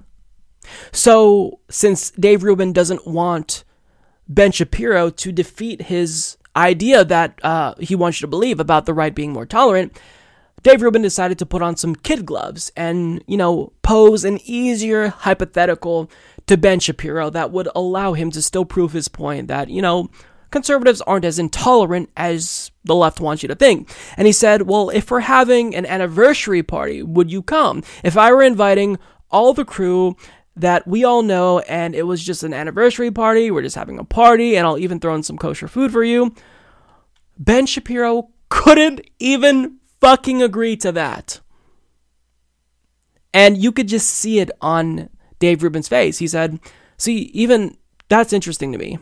S1: So since Dave Rubin doesn't want Ben Shapiro to defeat his idea that uh, he wants you to believe about the right being more tolerant, Dave Rubin decided to put on some kid gloves and, you know, pose an easier hypothetical to Ben Shapiro that would allow him to still prove his point that, you know, conservatives aren't as intolerant as the left wants you to think. And he said, Well, if we're having an anniversary party, would you come? If I were inviting all the crew that we all know and it was just an anniversary party, we're just having a party, and I'll even throw in some kosher food for you. Ben Shapiro couldn't even fucking agree to that. And you could just see it on Dave Rubin's face. He said, See, even that's interesting to me.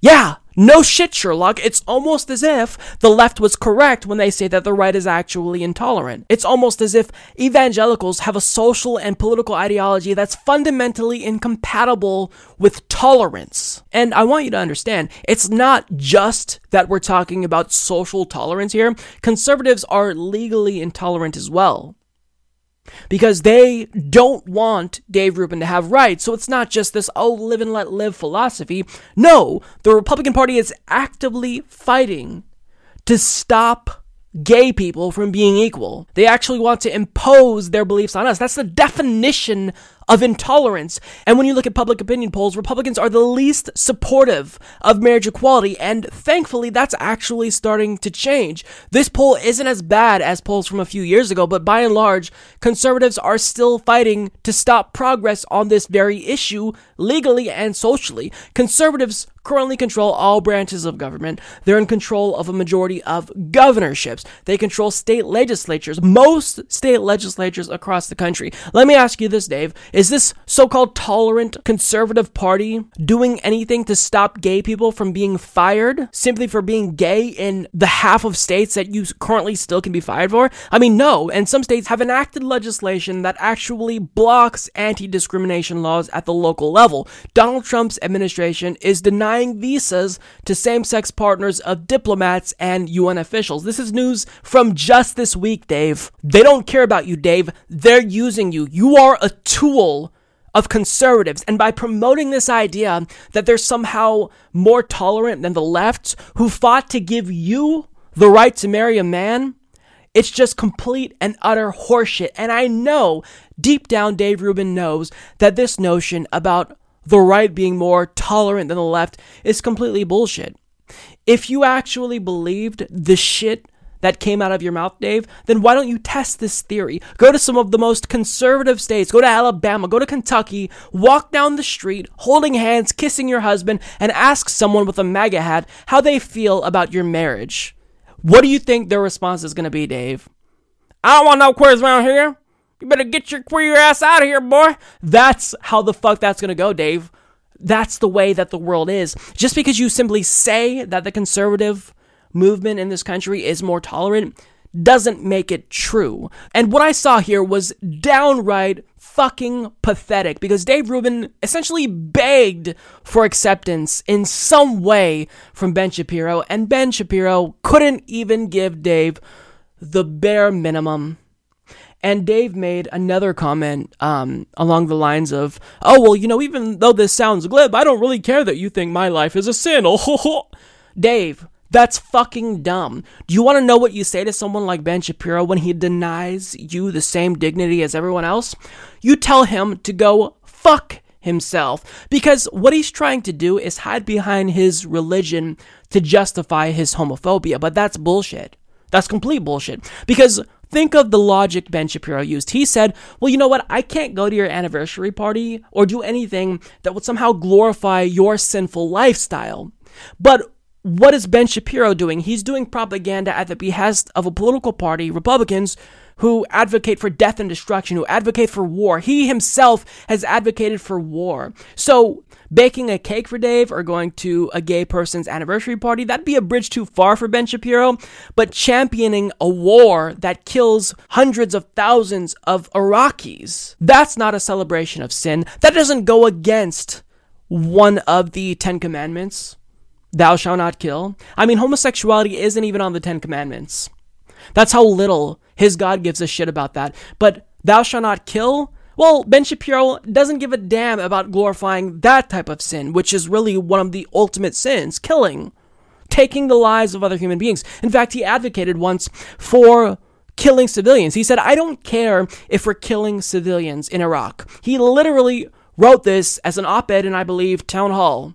S1: Yeah, no shit, Sherlock. It's almost as if the left was correct when they say that the right is actually intolerant. It's almost as if evangelicals have a social and political ideology that's fundamentally incompatible with tolerance. And I want you to understand, it's not just that we're talking about social tolerance here. Conservatives are legally intolerant as well because they don't want Dave Rubin to have rights. So it's not just this, oh, live and let live philosophy. No, the Republican Party is actively fighting to stop gay people from being equal. They actually want to impose their beliefs on us. That's the definition of intolerance. And when you look at public opinion polls, Republicans are the least supportive of marriage equality, and thankfully that's actually starting to change. This poll isn't as bad as polls from a few years ago, but by and large, conservatives are still fighting to stop progress on this very issue legally and socially. Conservatives currently control all branches of government. They're in control of a majority of governorships. They control state legislatures, most state legislatures across the country. Let me ask you this, Dave. Is this so called tolerant conservative party doing anything to stop gay people from being fired simply for being gay in the half of states that you currently still can be fired for? I mean, no. And some states have enacted legislation that actually blocks anti discrimination laws at the local level. Donald Trump's administration is denying visas to same sex partners of diplomats and UN officials. This is news from just this week, Dave. They don't care about you, Dave. They're using you. You are a tool of conservatives. And by promoting this idea that they're somehow more tolerant than the left who fought to give you the right to marry a man, it's just complete and utter horseshit. And I know deep down Dave Rubin knows that this notion about the right being more tolerant than the left is completely bullshit. If you actually believed the shit that came out of your mouth, Dave, then why don't you test this theory? Go to some of the most conservative states, go to Alabama, go to Kentucky, walk down the street, holding hands, kissing your husband, and ask someone with a MAGA hat how they feel about your marriage. What do you think their response is going to be, Dave? I don't want no queers around here. You better get your queer ass out of here, boy. That's how the fuck that's going to go, Dave. That's the way that the world is. Just because you simply say that the conservative movement in this country is more tolerant doesn't make it true. And what I saw here was downright fucking pathetic because Dave Rubin essentially begged for acceptance in some way from Ben Shapiro, and Ben Shapiro couldn't even give Dave the bare minimum. And Dave made another comment um, along the lines of, Oh, well, you know, even though this sounds glib, I don't really care that you think my life is a sin. Oh, Dave, that's fucking dumb. Do you want to know what you say to someone like Ben Shapiro when he denies you the same dignity as everyone else? You tell him to go fuck himself because what he's trying to do is hide behind his religion to justify his homophobia, but that's bullshit. That's complete bullshit. Because think of the logic Ben Shapiro used. He said, Well, you know what? I can't go to your anniversary party or do anything that would somehow glorify your sinful lifestyle. But what is Ben Shapiro doing? He's doing propaganda at the behest of a political party, Republicans, who advocate for death and destruction, who advocate for war. He himself has advocated for war. So, baking a cake for Dave or going to a gay person's anniversary party, that'd be a bridge too far for Ben Shapiro. But championing a war that kills hundreds of thousands of Iraqis, that's not a celebration of sin. That doesn't go against one of the Ten Commandments. Thou shalt not kill. I mean, homosexuality isn't even on the Ten Commandments. That's how little his God gives a shit about that. But thou shalt not kill? Well, Ben Shapiro doesn't give a damn about glorifying that type of sin, which is really one of the ultimate sins killing, taking the lives of other human beings. In fact, he advocated once for killing civilians. He said, I don't care if we're killing civilians in Iraq. He literally wrote this as an op ed in, I believe, Town Hall.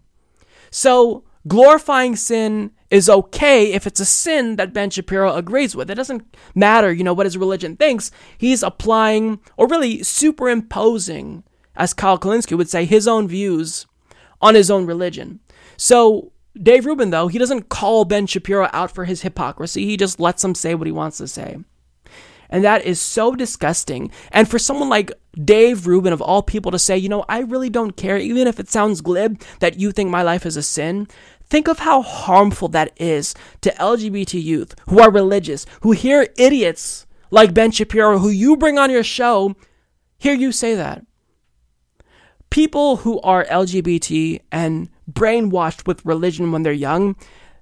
S1: So, glorifying sin is okay if it's a sin that Ben Shapiro agrees with. It doesn't matter, you know, what his religion thinks. He's applying, or really superimposing, as Kyle Kulinski would say, his own views on his own religion. So, Dave Rubin, though, he doesn't call Ben Shapiro out for his hypocrisy. He just lets him say what he wants to say. And that is so disgusting. And for someone like Dave Rubin, of all people, to say, you know, I really don't care, even if it sounds glib, that you think my life is a sin, Think of how harmful that is to LGBT youth who are religious, who hear idiots like Ben Shapiro, who you bring on your show, hear you say that. People who are LGBT and brainwashed with religion when they're young,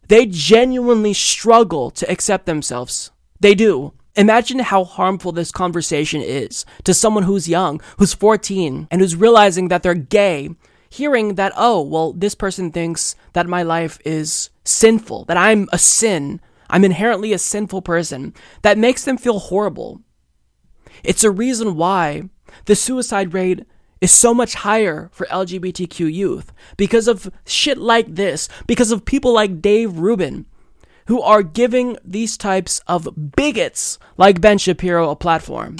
S1: they genuinely struggle to accept themselves. They do. Imagine how harmful this conversation is to someone who's young, who's 14, and who's realizing that they're gay hearing that, oh, well, this person thinks that my life is sinful, that I'm a sin, I'm inherently a sinful person, that makes them feel horrible. It's a reason why the suicide rate is so much higher for LGBTQ youth because of shit like this, because of people like Dave Rubin who are giving these types of bigots like Ben Shapiro a platform.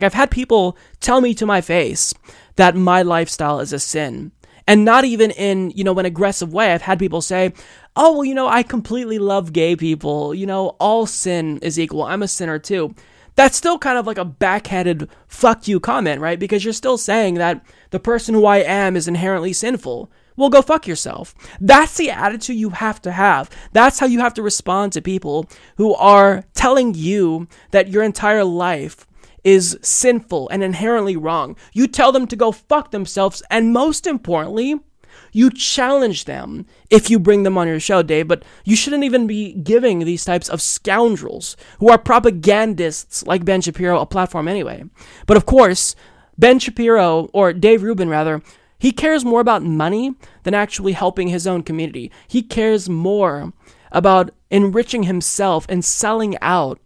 S1: I've had people tell me to my face that my lifestyle is a sin. And not even in you know an aggressive way. I've had people say oh well you know i completely love gay people. You know all sin is equal. I'm a sinner too. That's still kind of like a backhanded fuck you comment right? Because you're still saying that the person who i am is inherently sinful well go fuck yourself that's the attitude you have to have that's how you have to respond to people who are telling you that your entire life is sinful and inherently wrong. You tell them to go fuck themselves, and most importantly, you challenge them if you bring them on your show, Dave, but you shouldn't even be giving these types of scoundrels who are propagandists like Ben Shapiro a platform anyway. But of course, Ben Shapiro, or Dave Rubin rather, he cares more about money than actually helping his own community. He cares more about enriching himself and selling out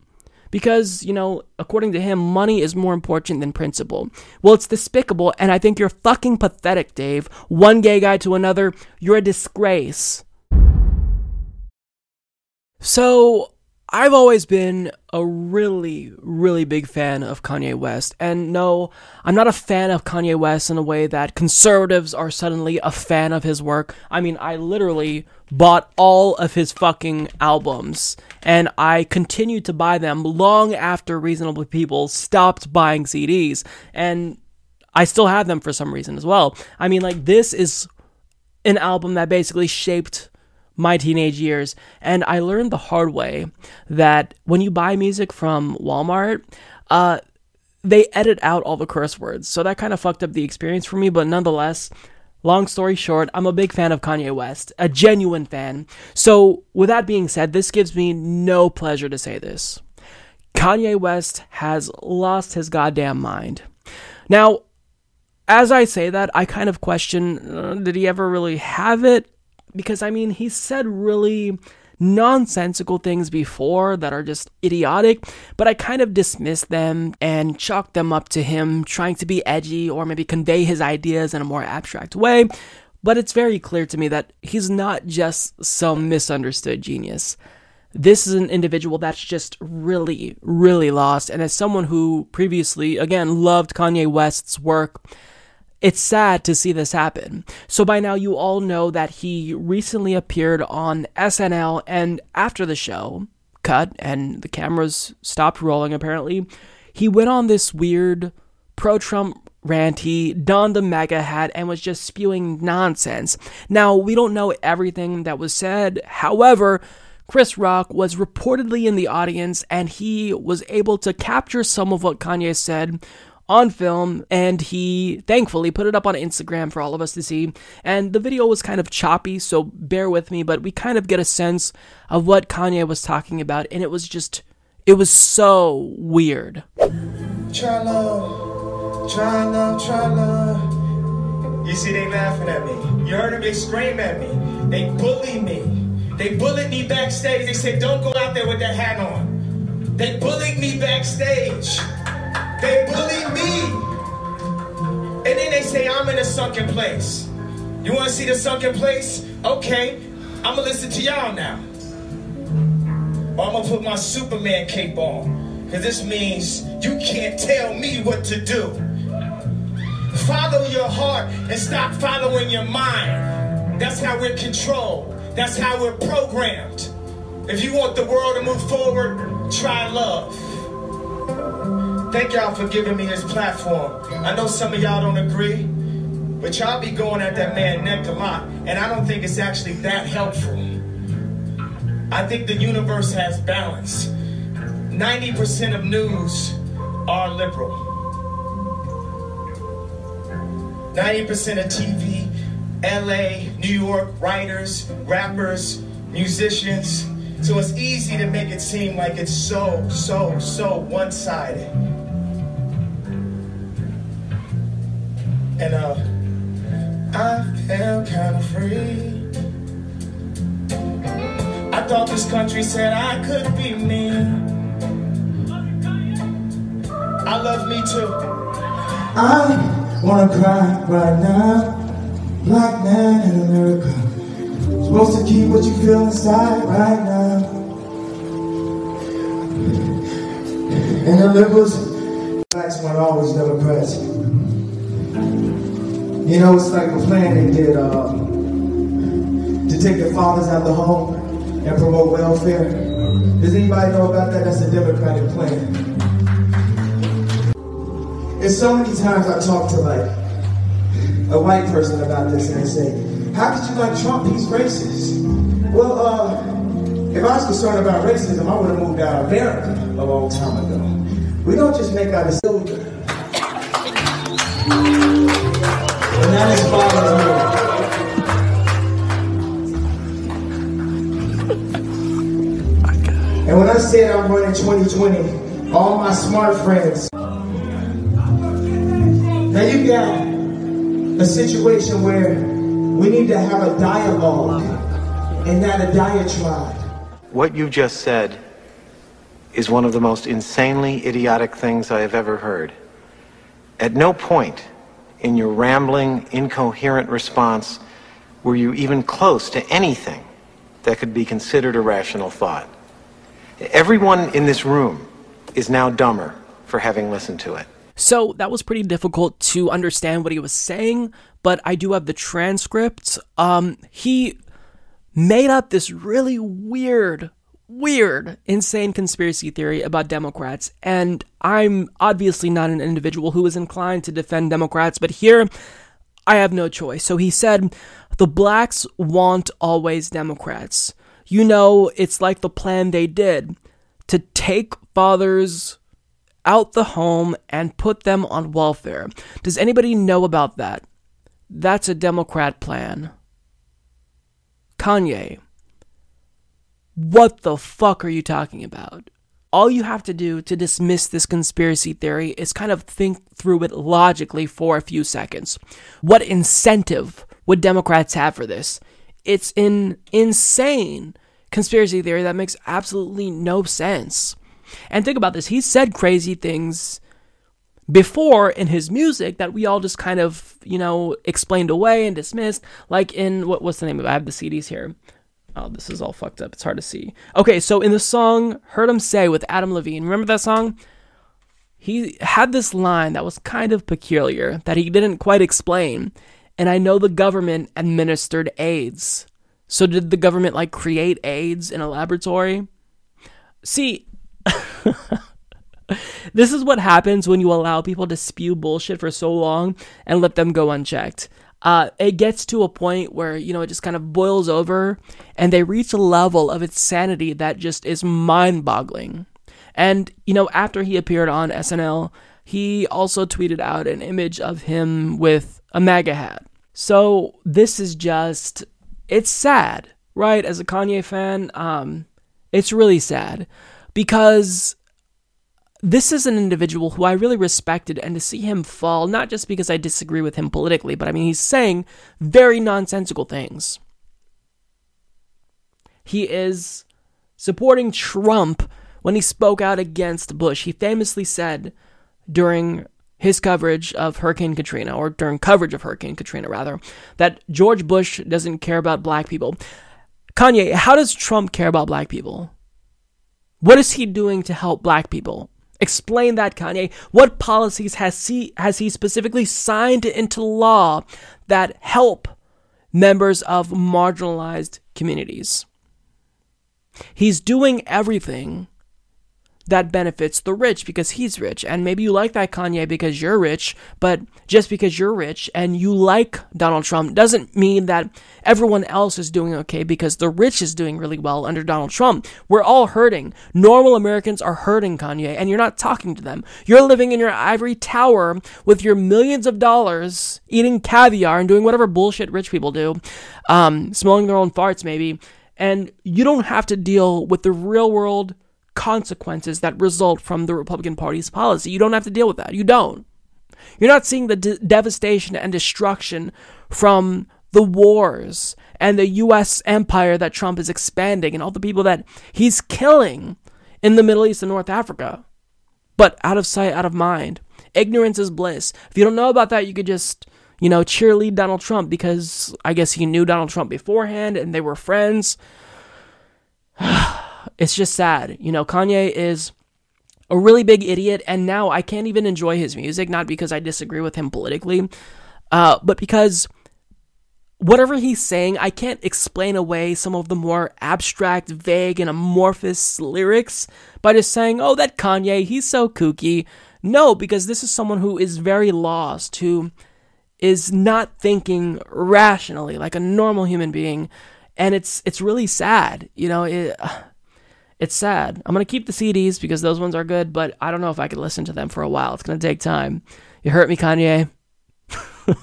S1: because, you know, according to him, money is more important than principle. Well, it's despicable, and I think you're fucking pathetic, Dave. One gay guy to another, you're a disgrace. So, I've always been a really, really big fan of Kanye West. And no, I'm not a fan of Kanye West in a way that conservatives are suddenly a fan of his work. I mean, I literally bought all of his fucking albums. And I continued to buy them long after reasonable people stopped buying CDs. And I still have them for some reason as well. I mean, like, this is an album that basically shaped my teenage years. And I learned the hard way that when you buy music from Walmart, uh, they edit out all the curse words. So that kind of fucked up the experience for me. But nonetheless, long story short, I'm a big fan of Kanye West, a genuine fan. So with that being said, this gives me no pleasure to say this. Kanye West has lost his goddamn mind. Now, as I say that, I kind of question uh, did he ever really have it? Because I mean, he said really nonsensical things before that are just idiotic, but I kind of dismissed them and chalked them up to him trying to be edgy or maybe convey his ideas in a more abstract way. But it's very clear to me that he's not just some misunderstood genius. This is an individual that's just really, really lost. And as someone who previously, again, loved Kanye West's work, it's sad to see this happen. So by now, you all know that he recently appeared on SNL, and after the show cut and the cameras stopped rolling, apparently, he went on this weird pro Trump rant. He donned a MAGA hat and was just spewing nonsense. Now, we don't know everything that was said. However, Chris Rock was reportedly in the audience and he was able to capture some of what Kanye said on film, and he thankfully put it up on Instagram for all of us to see. And the video was kind of choppy, so bear with me, but we kind of get a sense of what Kanye was talking about, and it was just, it was so weird.
S23: You see, they laughing at me. You heard them, they scream at me. They bully me. They bullied me backstage. They said, don't go out there with that hat on. They bullied me backstage. They bully me. And then they say, I'm in a sunken place. You want to see the sunken place? Okay, I'm going to listen to y'all now. Or I'm going to put my Superman cape on. Because this means you can't tell me what to do. Follow your heart and stop following your mind. That's how we're controlled. That's how we're programmed. If you want the world to move forward, try love. Thank y'all for giving me this platform. I know some of y'all don't agree, but y'all be going at that man neck a lot, and I don't think it's actually that helpful. I think the universe has balance. 90% of news are liberal. 90% of TV LA, New York writers, rappers, musicians. So it's easy to make it seem like it's so, so, so one sided. And uh, I felt kind of free. I thought this country said I could be me. I love me too. I wanna cry right now black man in America. Supposed to keep what you feel inside right now. And the liberals, blacks weren't always Democrats. You know, it's like a plan they did uh, to take the fathers out of the home and promote welfare. Does anybody know about that? That's a Democratic plan. And so many times I talk to like a white person about this and they say, how could you like Trump? He's racist. Well, uh, if I was concerned about racism, I would have moved out of America a long time ago. We don't just make our decisions. And that is And when I said I'm running 2020, all my smart friends, now you got a situation where we need to have a dialogue and not a diatribe.
S24: What you just said is one of the most insanely idiotic things I have ever heard. At no point in your rambling, incoherent response were you even close to anything that could be considered a rational thought. Everyone in this room is now dumber for having listened to it.
S1: So that was pretty difficult to understand what he was saying, but I do have the transcript. Um, he made up this really weird, weird, insane conspiracy theory about Democrats, and I'm obviously not an individual who is inclined to defend Democrats, but here I have no choice. So he said, the blacks want always Democrats. You know, it's like the plan they did to take fathers out the home and put them on welfare. Does anybody know about that? That's a Democrat plan. Kanye, what the fuck are you talking about? All you have to do to dismiss this conspiracy theory is kind of think through it logically for a few seconds. What incentive would Democrats have for this? It's an insane conspiracy theory that makes absolutely no sense. And think about this he said crazy things before in his music that we all just kind of, you know, explained away and dismissed. Like in, what, what's the name of it? I have the CDs here. Oh, this is all fucked up. It's hard to see. Okay, so in the song Heard 'Em Say with Adam Levine, remember that song? He had this line that was kind of peculiar that he didn't quite explain. And I know the government administered AIDS. So did the government like create AIDS in a laboratory? See, this is what happens when you allow people to spew bullshit for so long and let them go unchecked. Uh, it gets to a point where, you know, it just kind of boils over and they reach a level of insanity that just is mind boggling. And, you know, after he appeared on SNL he also tweeted out an image of him with a MAGA hat. So this is just, it's sad, right? As a Kanye fan, um, it's really sad because this is an individual who I really respected, and to see him fall, not just because I disagree with him politically, but I mean, he's saying very nonsensical things. He is supporting Trump when he spoke out against Bush. He famously said during his coverage of Hurricane Katrina, or during coverage of Hurricane Katrina, rather, that George Bush doesn't care about black people. Kanye, how does Trump care about black people? What is he doing to help black people? Explain that, Kanye. What policies has he has he specifically signed into law that help members of marginalized communities? He's doing everything that benefits the rich because he's rich. And maybe you like that Kanye because you're rich, but just because you're rich and you like Donald Trump doesn't mean that everyone else is doing okay because the rich is doing really well under Donald Trump. We're all hurting. Normal Americans are hurting, Kanye, and you're not talking to them. You're living in your ivory tower with your millions of dollars, eating caviar and doing whatever bullshit rich people do, um, smelling their own farts maybe. And you don't have to deal with the real world consequences that result from the Republican Party's policy. You don't have to deal with that. You don't. You're not seeing the de- devastation and destruction from the wars and the U.S. empire that Trump is expanding and all the people that he's killing in the Middle East and North Africa. But out of sight, out of mind. Ignorance is bliss. If you don't know about that, you could just, you know, cheerlead Donald Trump because I guess he knew Donald Trump beforehand and they were friends. it's just sad. You know, Kanye is a really big idiot, and now I can't even enjoy his music, not because I disagree with him politically, uh, but because whatever he's saying, I can't explain away some of the more abstract, vague, and amorphous lyrics by just saying, oh, that Kanye, he's so kooky. No, because this is someone who is very lost, who is not thinking rationally like a normal human being. And it's it's really sad, you know. It, it's sad. I'm gonna keep the CDs because those ones are good, but I don't know if I could listen to them for a while. It's gonna take time. You hurt me, Kanye. you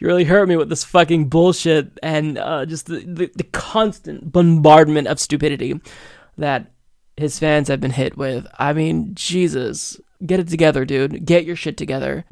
S1: really hurt me with this fucking bullshit and uh, just the, the, the constant bombardment of stupidity that his fans have been hit with. I mean, Jesus, get it together, dude. Get your shit together.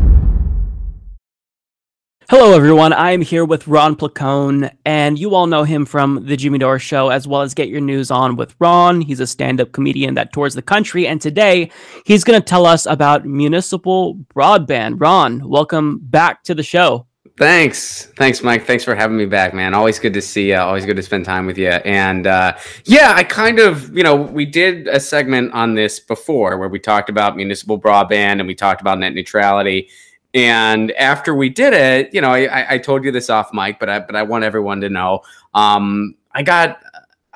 S1: Hello, everyone. I'm here with Ron Placone, and you all know him from The Jimmy Dore Show, as well as Get Your News On with Ron. He's a stand up comedian that tours the country, and today he's going to tell us about municipal broadband. Ron, welcome back to the show.
S25: Thanks. Thanks, Mike. Thanks for having me back, man. Always good to see you. Always good to spend time with you. And uh, yeah, I kind of, you know, we did a segment on this before where we talked about municipal broadband and we talked about net neutrality. And after we did it, you know, I, I told you this off mic, but I but I want everyone to know. Um, I got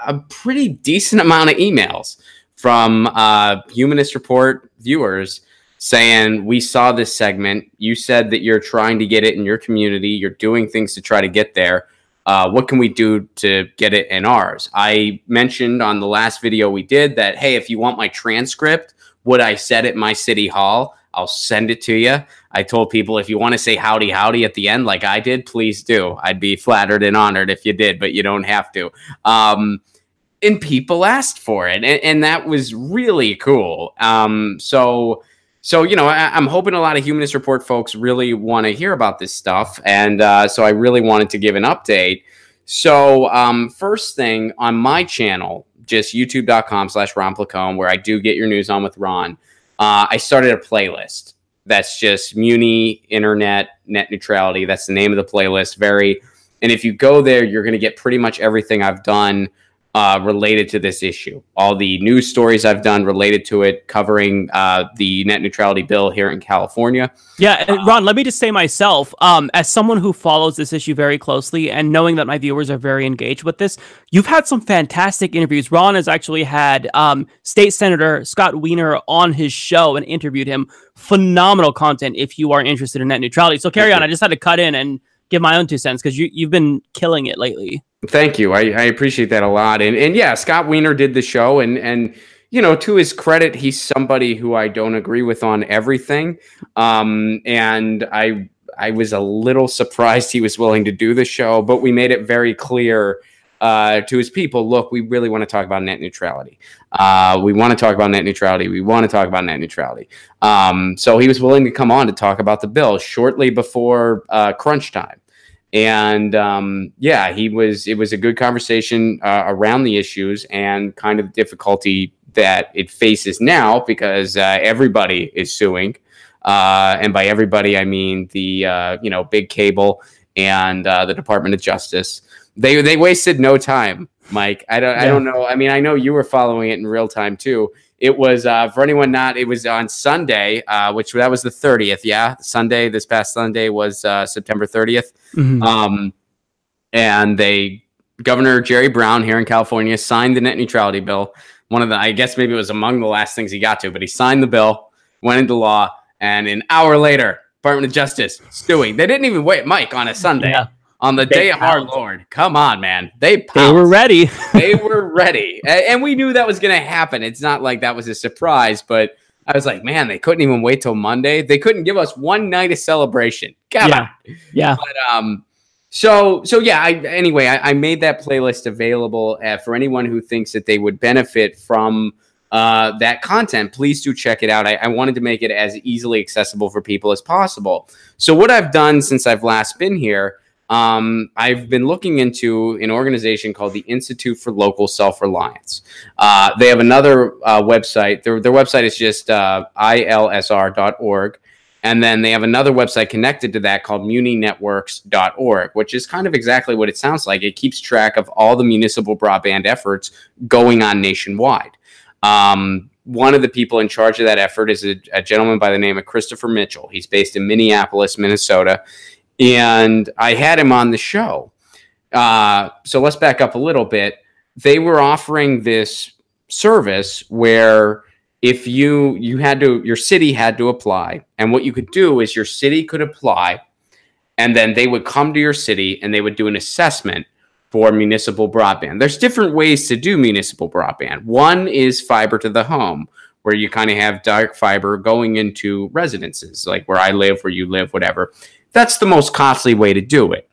S25: a pretty decent amount of emails from uh, Humanist Report viewers saying we saw this segment. You said that you're trying to get it in your community. You're doing things to try to get there. Uh, what can we do to get it in ours? I mentioned on the last video we did that hey, if you want my transcript, what I said at my city hall, I'll send it to you. I told people if you want to say howdy, howdy at the end, like I did, please do. I'd be flattered and honored if you did, but you don't have to. Um, and people asked for it, and, and that was really cool. Um, so, so you know, I, am hoping a lot of Humanist Report folks really want to hear about this stuff, and uh, so I really wanted to give an update. So, um, first thing on my channel, just youtube.com/slash Ron Placone, where I do get your news on with Ron uh, I started a playlist that's just Muni Internet Net Neutrality. That's the name of the playlist. Very, and if you go there, you're going to get pretty much everything I've done uh, related to this issue. All the news stories I've done related to it, covering uh, the net neutrality bill here in California.
S1: Yeah, and Ron, let me just say myself, um, as someone who follows this issue very closely and knowing that my viewers are very engaged with this, you've had some fantastic interviews. Ron has actually had um, State Senator Scott Wiener on his show and interviewed him. Phenomenal content if you are interested in net neutrality. So carry on. I just had to cut in and give my own two cents because you, you've been killing it lately.
S25: Thank you. I, I appreciate that a lot. And and yeah, Scott Wiener did the show and and you know, to his credit, he's somebody who I don't agree with on everything. Um, and I I was a little surprised he was willing to do the show, but we made it very clear uh, to his people look, we really want to talk about net neutrality. Uh, we want to talk about net neutrality. We want to talk about net neutrality. Um, so he was willing to come on to talk about the bill shortly before uh, crunch time. And um, yeah, he was. It was a good conversation uh, around the issues and kind of difficulty that it faces now because uh, everybody is suing, uh, and by everybody I mean the you know big cable and the Department of Justice they they wasted no time, Mike. I don't yeah. I don't know. I mean, I know you were following it in real time too. It was uh, for anyone not. It was on Sunday, uh, which that was the thirtieth. Yeah, Sunday. This past Sunday was uh, September 30th mm-hmm. um, and they Governor Jerry Brown here in California signed the net neutrality bill. One of the, I guess maybe it was among the last things he got to, but he signed the bill, went into law, and an hour later, Department of Justice suing. They didn't even wait, Mike, on a Sunday. Yeah on the they day of our Lord. Come on, man. They pounced.
S1: they were ready.
S25: they were ready, and we knew that was going to happen. It's not like that was a surprise, but I was like, man, they couldn't even wait till Monday. They couldn't give us one night of celebration. Come
S1: yeah.
S25: on.
S1: Yeah.
S25: But um, so so yeah. I anyway, I, I made that playlist available uh, for anyone who thinks that they would benefit from uh, that content, please do check it out. I, I, wanted to make it as easily accessible for people as possible. So, what I've done since I've last been here um, I've been looking into an organization called the Institute for Local Self Reliance. Uh, they have another uh, website. Their, their website is just uh, ilsr.org. And then they have another website connected to that called muninetworks.org, which is kind of exactly what it sounds like. It keeps track of all the municipal broadband efforts going on nationwide. Um, one of the people in charge of that effort is a, a, gentleman by the name of Christopher Mitchell. He's based in Minneapolis, Minnesota and I had him on the show. Uh, so let's back up a little bit. They were offering this service where if you you had to your city had to apply and what you could do is your city could apply and then they would come to your city and they would do an assessment for municipal broadband there's different ways to do municipal broadband one is fiber to the home where you kind of have dark fiber going into residences like where i live where you live whatever that's the most costly way to do it.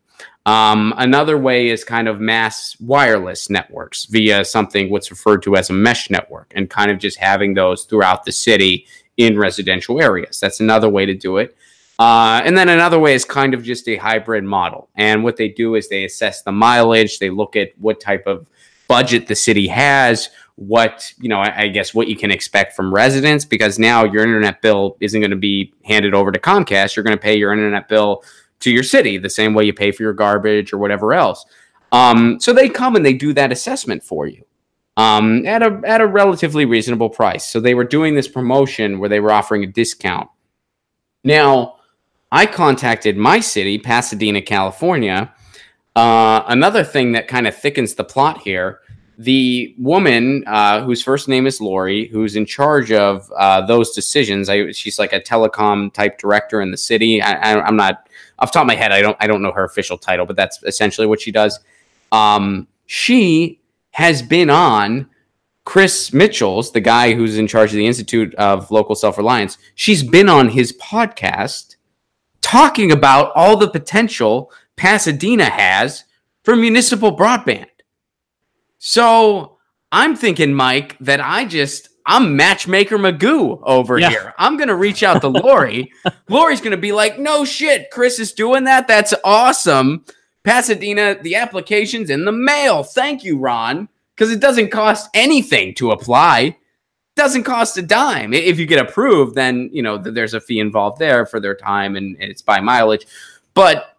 S25: Um, another way is kind of mass wireless networks via something what's referred to as a mesh network and kind of just having those throughout the city in residential areas. That's another way to do it. Uh, and then another way is kind of just a hybrid model. And what they do is they assess the mileage, they look at what type of budget the city has, what you know I, guess what you can expect from residents because now your internet bill isn't going to be handed over to comcast. You're going to pay your internet bill to your city the same way you pay for your garbage or whatever else. Um, so they come and they do that assessment for you um, at a at a relatively reasonable price. So they were doing this promotion where they were offering a discount. Now i contacted my city pasadena california. Uh, another thing that kind of thickens the plot here the woman uh, whose first name is Lori, who's in charge of uh, those decisions. I, she's like a telecom type director in the city. I, am not off top of my head. I don't I don't know her official title, but that's essentially what she does. Um, she has been on Chris Mitchell's, the guy who's in charge of the Institute of Local Self Reliance. She's been on his podcast talking about all the potential Pasadena has for municipal broadband. So I'm thinking, Mike, that I just I'm matchmaker Magoo over yeah. here. I'm gonna reach out to Lori. Lori's gonna be like, no shit, Chris is doing that. That's awesome. Pasadena, the application's in the mail. Thank you, Ron. Because it doesn't cost anything to apply. It Doesn't cost a dime. If you get approved, then you know there's a fee involved there for their time and it's by mileage. But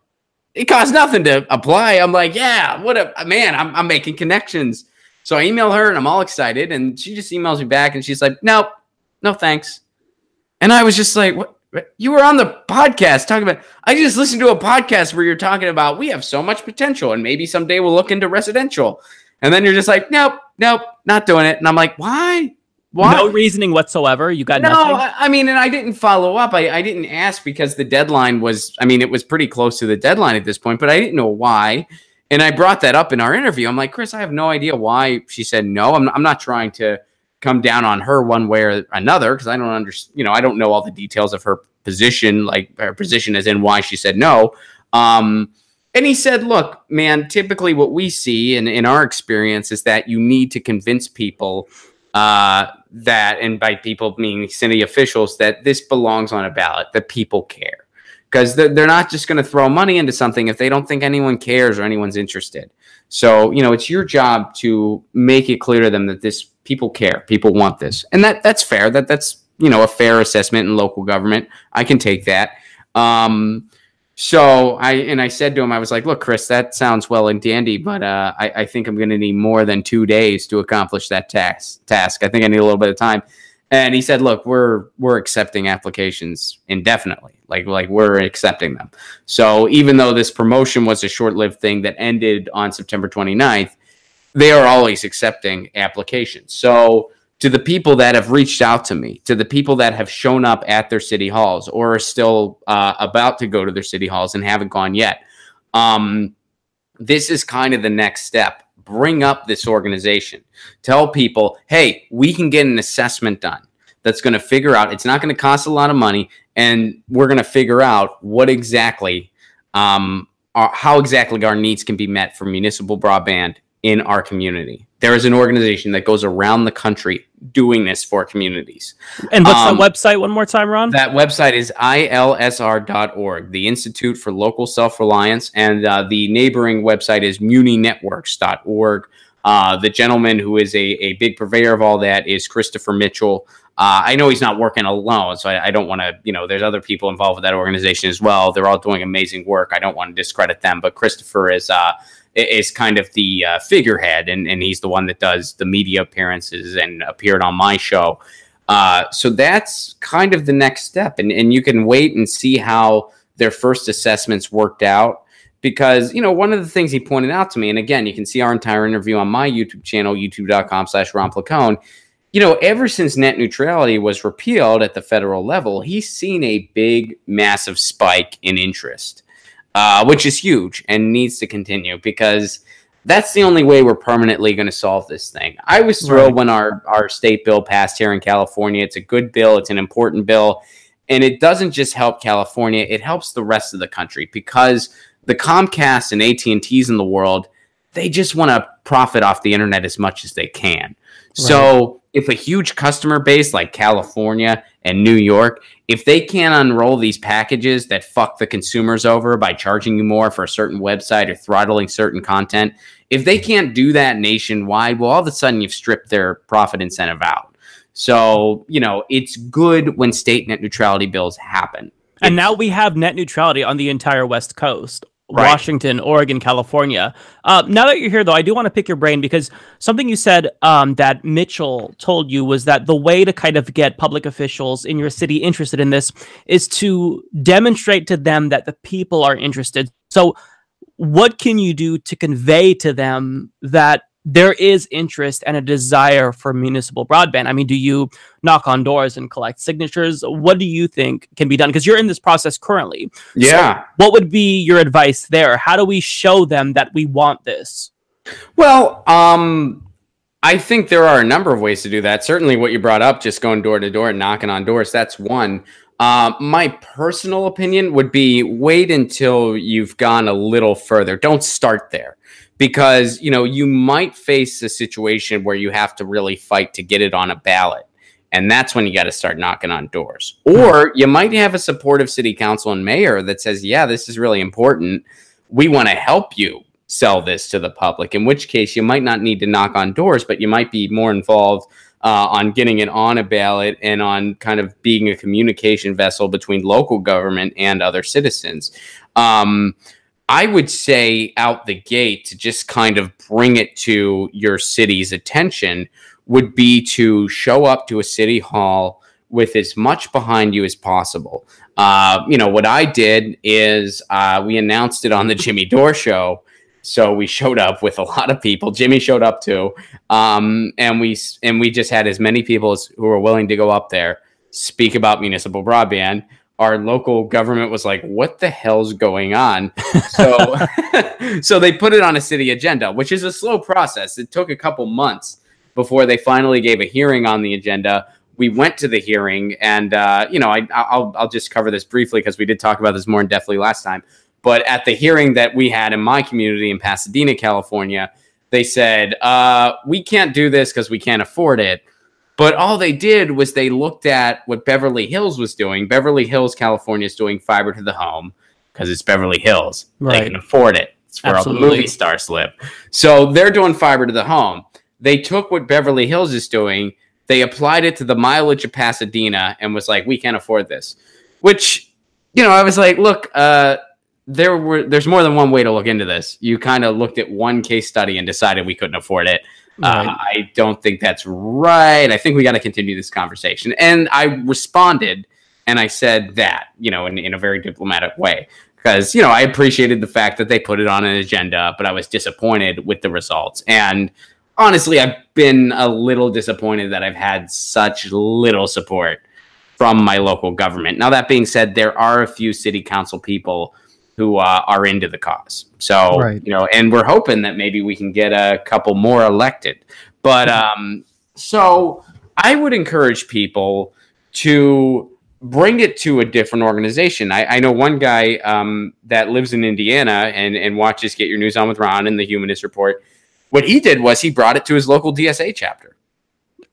S25: it costs nothing to apply. I'm like, yeah, what a man, I'm, I'm making connections. So I email her and I'm all excited. And she just emails me back and she's like, nope, no thanks. And I was just like, what? You were on the podcast talking about. I just listened to a podcast where you're talking about we have so much potential and maybe someday we'll look into residential. And then you're just like, nope, nope, not doing it. And I'm like, why?
S1: No reasoning whatsoever. You got
S25: no.
S1: Nothing?
S25: I mean, and I didn't follow up. I, I didn't ask because the deadline was. I mean, it was pretty close to the deadline at this point, but I didn't know why. And I brought that up in our interview. I'm like, Chris, I have no idea why she said no. I'm, I'm not trying to come down on her one way or another because I don't understand. You know, I don't know all the details of her position, like her position as in why she said no. Um, and he said, look, man, typically what we see in, in our experience is that you need to convince people uh, that, and by people meaning city officials, that this belongs on a ballot, that people care. Because they're, not just going to throw money into something if they don't think anyone cares or anyone's interested. So, you know, it's your job to make it clear to them that this people care, people want this. And that that's fair. That that's, you know, a fair assessment in local government. I can take that. Um, so I and I said to him, I was like, "Look, Chris, that sounds well and dandy, but uh, I, I, think I'm going to need more than two days to accomplish that task. Task. I think I need a little bit of time." And he said, "Look, we're we're accepting applications indefinitely. Like like we're accepting them. So even though this promotion was a short-lived thing that ended on September 29th, they are always accepting applications. So." To the people that have reached out to me, to the people that have shown up at their city halls or are still uh, about to go to their city halls and haven't gone yet. Um, this is kind of the next step. Bring up this organization. Tell people, hey, we can get an assessment done that's going to figure out, it's not going to cost a lot of money, and we're going to figure out what exactly, um, our, how exactly our needs can be met for municipal broadband in our community. There is an organization that goes around the country doing this for communities.
S1: And what's um, that website one more time, Ron?
S25: That website is ilsr.org, the Institute for Local Self Reliance, and uh, the neighboring website is muninetworks.org. Uh, the gentleman who is a, a big purveyor of all that is Christopher Mitchell. Uh, I know he's not working alone, so I, I don't want to, you know, there's other people involved with that organization as well. They're all doing amazing work. I don't want to discredit them, but Christopher is uh, is kind of the uh, figurehead, and, and he's the one that does the media appearances and appeared on my show. Uh, so that's kind of the next step, and and you can wait and see how their first assessments worked out. Because you know one of the things he pointed out to me, and again, you can see our entire interview on my YouTube channel, youtube.com/slash Ron. You know, ever since net neutrality was repealed at the federal level, he's seen a big, massive spike in interest uh, which is huge and needs to continue because that's the only way we're permanently going to solve this thing. I was thrilled right. when our, our state bill passed here in California. It's a good bill, it's an important bill. And it doesn't just help California, it helps the rest of the country because the Comcast and AT&Ts in the world, they just want to profit off the internet as much as they can. Right. So if a huge customer base like California and New York, if they can't unroll these packages that fuck the consumers over by charging you more for a certain website or throttling certain content, if they can't do that nationwide, well, all of a sudden you've stripped their profit incentive out. So, you know, it's good when state net neutrality bills happen.
S1: And now we have net neutrality on the entire West Coast. Right. Washington, Oregon, California. Uh, now that you're here, though, I do want to pick your brain because something you said um, that Mitchell told you was that the way to kind of get public officials in your city interested in this is to demonstrate to them that the people are interested. So, what can you do to convey to them that there is interest and a desire for municipal broadband. I mean, do you knock on doors and collect signatures? What do you think can be done? Because you're in this process currently.
S25: Yeah.
S1: So what would be your advice there? How do we show them that we want this?
S25: Well, um, I think there are a number of ways to do that. Certainly, what you brought up, just going door to door and knocking on doors, that's one. Uh, my personal opinion would be wait until you've gone a little further. Don't start there because you know you might face a situation where you have to really fight to get it on a ballot and that's when you got to start knocking on doors. Or you might have a supportive city council and mayor that says yeah this is really important. We want to help you sell this to the public in which case you might not need to knock on doors but you might be more involved uh, on getting it on a ballot and on kind of being a communication vessel between local government and other citizens. Um, I would say out the gate to just kind of bring it to your city's attention would be to show up to a city hall with as much behind you as possible. Uh, you know, what I did is uh, we announced it on the Jimmy Dore show. So we showed up with a lot of people. Jimmy showed up too, um, and we and we just had as many people as who were willing to go up there, speak about municipal broadband our local government was like, "What the hell's going on?" So, so they put it on a city agenda, which is a slow process. It took a couple months before they finally gave a hearing on the agenda. We went to the hearing, and uh, you know, I, I'll I'll just cover this briefly because we did talk about this more in depthly last time. But at the hearing that we had in my community in Pasadena, California, they said uh, we can't do this because we can't afford it. But all they did was they looked at what Beverly Hills was doing. Beverly Hills, California is doing fiber to the home because it's Beverly Hills. They
S1: Right.
S25: can afford it. It's where all the movie stars live. So they're doing fiber to the home. They took what Beverly Hills is doing, they applied it to the mileage of Pasadena and was like, we can't afford this. Which, you know, I was like, look, uh, there were there's more than one way to look into this. You kind of looked at one case study and decided we couldn't afford it. Uh, I don't think that's right. I think we got to continue this conversation. And I responded and I said that, you know, in, in a very diplomatic way. Because, you know, I appreciated the fact that they put it on an agenda, but I was disappointed with the results. And honestly, I've been a little disappointed that I've had such little support from my local government. Now, that being said, there are a few city council people who uh, are into the cause. So,
S1: Right.
S25: you know, and we're hoping that maybe we can get a couple more elected. But um, so I would encourage people to bring it to a different organization. I, I know one guy um, that lives in Indiana and, and watches Get Your News On with Ron and the Humanist Report. What he did was he brought it to his local DSA chapter.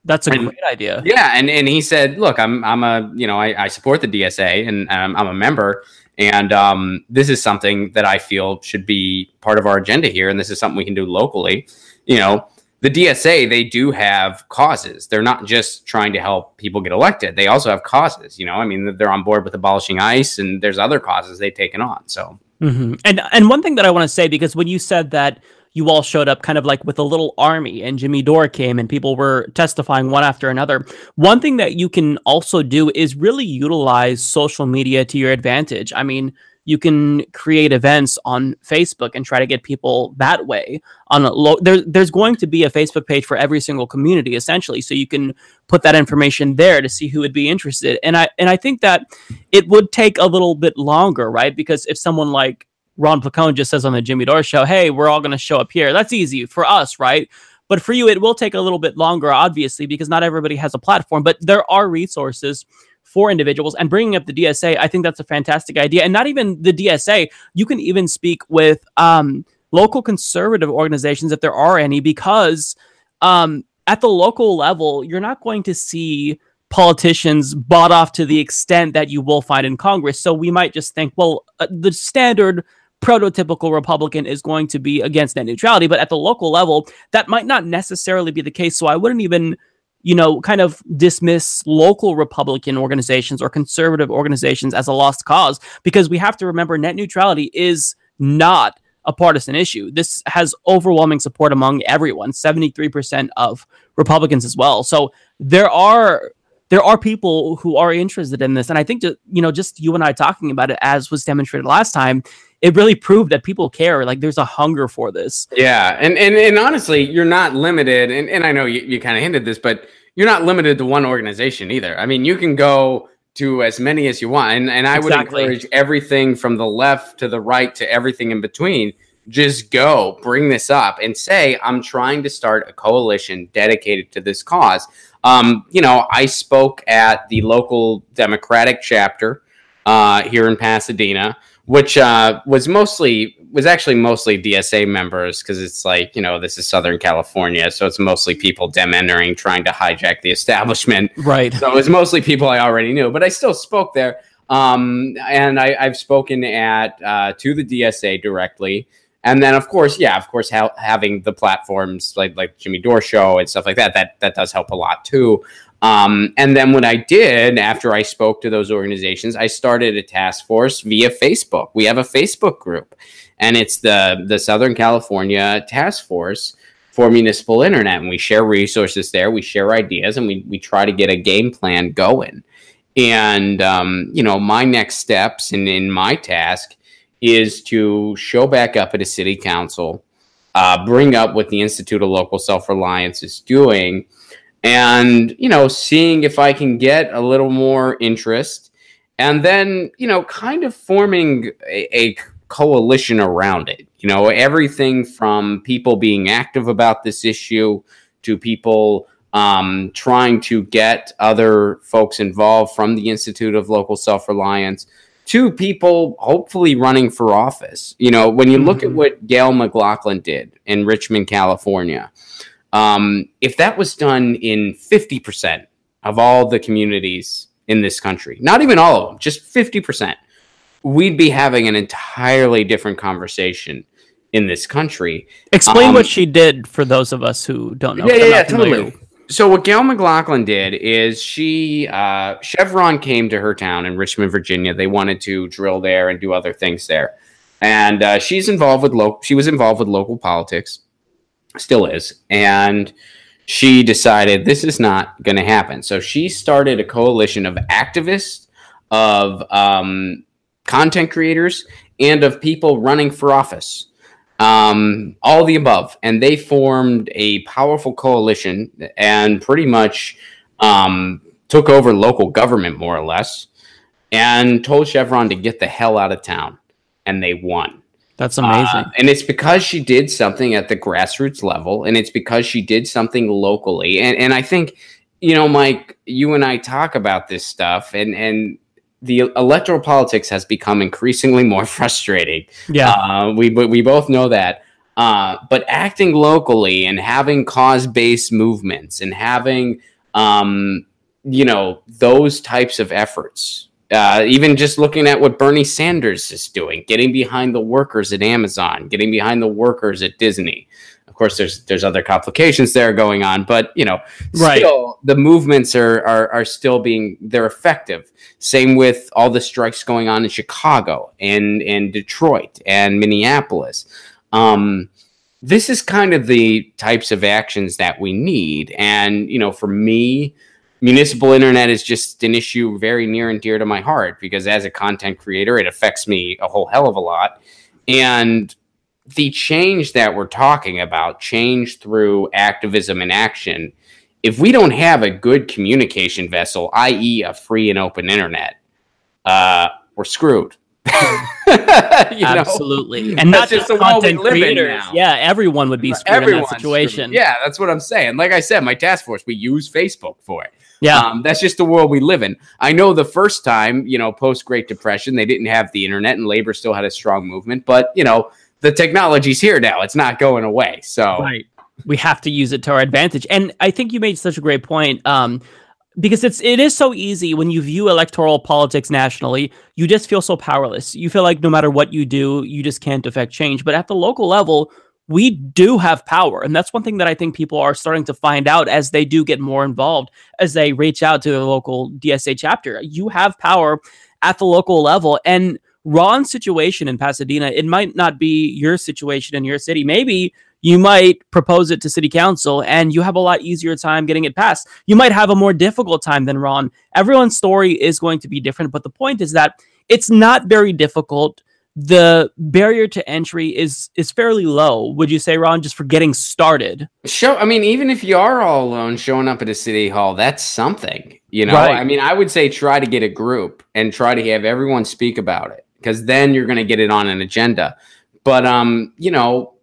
S1: That's a
S25: And-
S1: great idea.
S25: Yeah, and and he said, "Look, I'm I'm a you know I, I support the DSA and um, I'm a member, and um, this is something that I feel should be part of our agenda here, and this is something we can do locally. You know, the DSA they do have causes. They're not just trying to help people get elected. They also have causes. You know, I mean, they're on board with abolishing ICE, and there's other causes they've taken on. So
S1: hmm And and one thing that I want to say because when you said that you all showed up kind of like with a little army and Jimmy Dore came and people were testifying one after another. One thing that you can also do is really utilize social media to your advantage. I mean, you can create events on Facebook and try to get people that way. On a low, there, there's going to be a Facebook page for every single community, essentially, so you can put that information there to see who would be interested. And I and I think that it would take a little bit longer, right? Because if someone like Ron Placone just says on the Jimmy Dore show, "Hey, we're all going to show up here," that's easy for us, right? But for you, it will take a little bit longer, obviously, because not everybody has a platform. But there are resources for individuals and bringing up the DSA, I think that's a fantastic idea. And not even the DSA, you can even speak with um, local conservative organizations if there are any, because um, at the local level, you're not going to see politicians bought off to the extent that you will find in Congress. So we might just think, well, uh, the standard prototypical Republican is going to be against net neutrality, but at the local level, that might not necessarily be the case. So I wouldn't even you know, kind of dismiss local Republican organizations or conservative organizations as a lost cause because we have to remember net neutrality is not a partisan issue. This has overwhelming support among everyone, 73% of Republicans as well. So there are there are people who are interested in this and I think that, you know, just you and I talking about it as was demonstrated last time, it really proved that people care. Like there's a hunger for this.
S25: Yeah, and and, and honestly, you're not limited, and, and I know you, you kind of hinted this, but you're not limited to one organization either. I mean, you can go to as many as you want, and, and I would encourage everything from the left to the right to everything in between. Just go, bring this up, and say, "I'm trying to start a coalition dedicated to this cause." Um, you know, I spoke at the local Democratic chapter uh, here in Pasadena, which uh, was mostly was actually mostly DSA members because it's like you know this is Southern California, so it's mostly people dem entering trying to hijack the establishment.
S1: Right.
S25: So it was mostly people I already knew, but I still spoke there. Um, and I, I've spoken at uh, to the DSA directly, and then of course, yeah, of course, ha- having the platforms like like Jimmy Dore show and stuff like that that that does help a lot too. Um, and then what I did after I spoke to those organizations, I started a task force via Facebook. We have a Facebook group, and it's the the Southern California Task Force for Municipal Internet, and we share resources there. We share ideas, and we we try to get a game plan going. And um, you know, my next steps in in my task is to show back up at a city council, uh, bring up what the Institute of Local Self Reliance is doing and you know seeing if i can get a little more interest and then you know kind of forming a, a coalition around it you know everything from people being active about this issue to people um, trying to get other folks involved from the Institute of Local Self Reliance to people hopefully running for office. You know, when you look at what Gayle McLaughlin did in Richmond, California, um, if that was done in 50% of all the communities in this country, not even all of them, just 50%, we'd be having an entirely different conversation in this country.
S1: Explain
S25: Um,
S1: what she did for those of us who don't know.
S25: yeah, yeah, yeah, totally. So what Gayle McLaughlin did is she uh, Chevron came to her town in Richmond, Virginia. They wanted to drill there and do other things there, and uh, she's involved with local. She was involved with local politics, still is, and she decided this is not going to happen. So she started a coalition of activists, of um, content creators, and of people running for office um, all the above, and they formed a powerful coalition and pretty much um, took over local government more or less, and told Chevron to get the hell out of town, and they won.
S1: That's amazing.
S25: Uh, and it's because she did something at the grassroots level, and it's because she did something locally. And and I think, you know, Mike, you and I talk about this stuff, and and the electoral politics has become increasingly more frustrating.
S1: Yeah.
S25: uh, we we both know that. Uh, but acting locally and having cause-based movements and having, um, you know, those types of efforts uh, even just looking at what Bernie Sanders is doing, getting behind the workers at Amazon, getting behind the workers at Disney. Of course, there's there's other complications there going on, but you know,
S1: Right.
S25: still the movements are, are are still being they're effective. Same with all the strikes going on in Chicago and and Detroit and Minneapolis. Um, this is kind of the types of actions that we need, and you know, for me, municipal internet is just an issue very near and dear to my heart because as a content creator it affects me a whole hell of a lot and the change that we're talking about change through activism and action if we don't have a good communication vessel i.e a free and open internet uh, we're screwed You know?
S1: Absolutely, and not just
S25: the world we
S1: content
S25: live in
S1: creators.
S25: now.
S1: Yeah, everyone would be screwed in that situation.
S25: screwed. Yeah, that's what I'm saying. Like I said, my task force, we use Facebook for it.
S1: Yeah.
S25: Um, that's just the world we live in. I know the first time, you know, post Great Depression, they didn't have the internet and labor still had a strong movement, but, you know, the technology's here now. It's not going away. So,
S1: Right. We have to use it to our advantage. And I think you made such a great point. Um, because it's it is so easy when you view electoral politics nationally, you just feel so powerless. You feel like no matter what you do, you just can't affect change. But at the local level, we do have power. And that's one thing that I think people are starting to find out as they do get more involved, as they reach out to their local DSA chapter. You have power at the local level. And Ron's situation in Pasadena, it might not be your situation in your city. Maybe you might propose it to city council and you have a lot easier time getting it passed. You might have a more difficult time than Ron. Everyone's story is going to be different, but the point is that it's not very difficult. The barrier to entry is is fairly low. Would you say, Ron, just for getting started?
S25: show, I mean, even if you are all alone showing up at a city hall, that's something, you know?
S1: Right.
S25: I mean, I would say try to get a group and try to have everyone speak about it because then you're going to get it on an agenda. But, um, you know,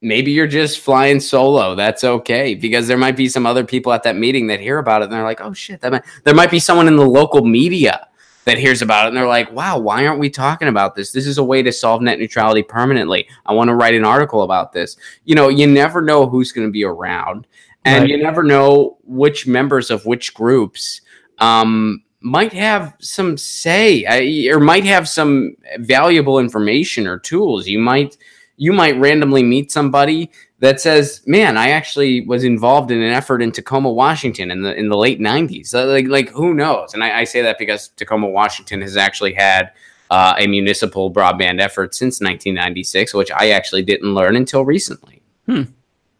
S25: maybe you're just flying solo. That's okay because there might be some other people at that meeting that hear about it and they're like, oh shit, that might, there might be someone in the local media that hears about it and they're like, wow, why aren't we talking about this? This is a way to solve net neutrality permanently. I want to write an article about this. You know, you never know who's going to be around and
S1: Right.
S25: you never know which members of which groups um, might have some say or might have some valuable information or tools. You might you might randomly meet somebody that says, "Man, I actually was involved in an effort in Tacoma, Washington, in the in the late '90s." Uh, Like, like who knows? And I, I say that because Tacoma, Washington, has actually had uh, a municipal broadband effort since 1996, which I actually didn't learn until recently.
S1: Hmm.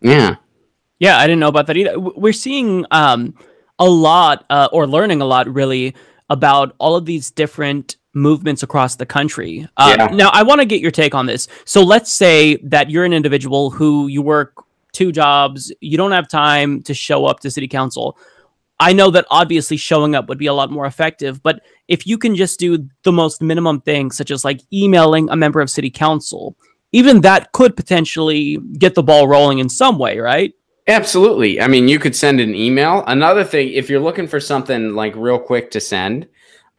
S25: Yeah.
S1: Yeah, I didn't know about that either. We're seeing um, a lot, uh, or learning a lot, really, about all of these different movements across the country. Uh,
S25: Yeah.
S1: Now, I want to get your take on this. So, let's say that you're an individual who you work two jobs, you don't have time to show up to city council. I know that obviously showing up would be a lot more effective, but if you can just do the most minimum things, such as like emailing a member of city council, even that could potentially get the ball rolling in some way, right?
S25: Absolutely. I mean, you could send an email. Another thing, if you're looking for something like real quick to send,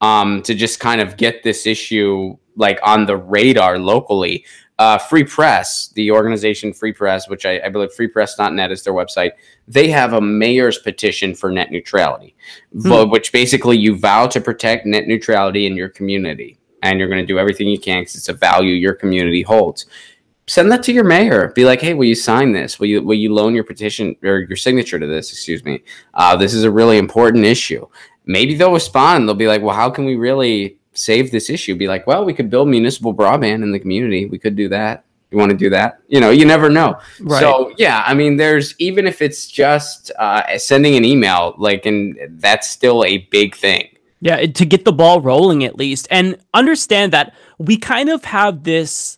S25: um, to just kind of get this issue like on the radar locally, uh, Free Press, the organization Free Press, which I, I believe freepress.net is their website, they have a mayor's petition for net neutrality,
S26: Hmm.
S25: which basically you vow to protect net neutrality in your community. And you're going to do everything you can because it's a value your community holds. Send that to your mayor. Be like, hey, will you sign this? Will you will you loan your petition or your signature to this? Excuse me. Uh, this is a really important issue. Maybe they'll respond. and They'll be like, well, how can we really save this issue? Be like, well, we could build municipal broadband in the community. We could do that. You want to do that? You know, you never know.
S1: Right.
S25: So yeah, I mean, there's even if it's just uh, sending an email, like, and that's still a big thing.
S1: Yeah, to get the ball rolling at least. And understand that we kind of have this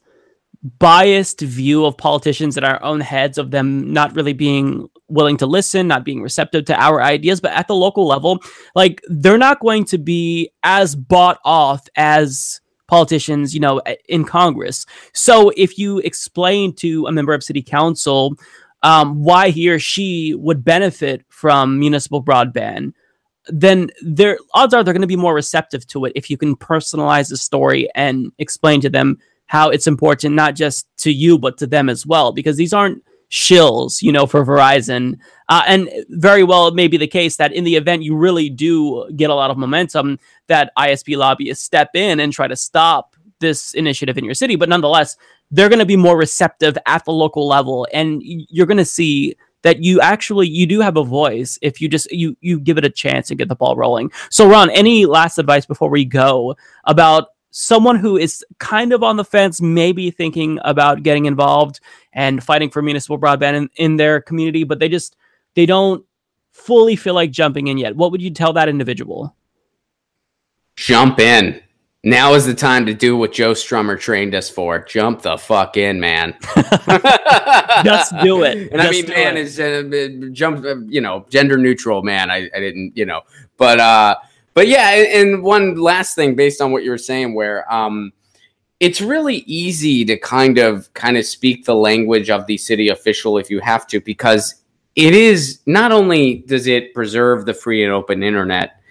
S1: biased view of politicians in our own heads of them not really being willing to listen, not being receptive to our ideas, but at the local level, like they're not going to be as bought off as politicians, you know, in Congress. So if you explain to a member of city council um, why he or she would benefit from municipal broadband, then their odds are they're going to be more receptive to it if you can personalize the story and explain to them how it's important not just to you but to them as well because these aren't shills you know for verizon. Uh, and very well it may be the case that in the event you really do get a lot of momentum that isp lobbyists step in and try to stop this initiative in your city. But nonetheless they're going to be more receptive at the local level and you're going to see that you actually you do have a voice if you just you you give it a chance and get the ball rolling. So ron any last advice before we go about someone who is kind of on the fence maybe thinking about getting involved and fighting for municipal broadband in, in their community but they just they don't fully feel like jumping in yet what would you tell that individual
S25: Jump in. Now is the time to do what Joe Strummer trained us for. Jump the fuck in, man.
S1: Just do it.
S25: And I mean, man
S1: it.
S25: is uh, jump, uh, you know, gender neutral, man. I, I didn't, you know, but uh, but yeah. And, one last thing, based on what you were saying, where um, it's really easy to kind of kind of speak the language of the city official if you have to, because it is not only does it preserve the free and open internet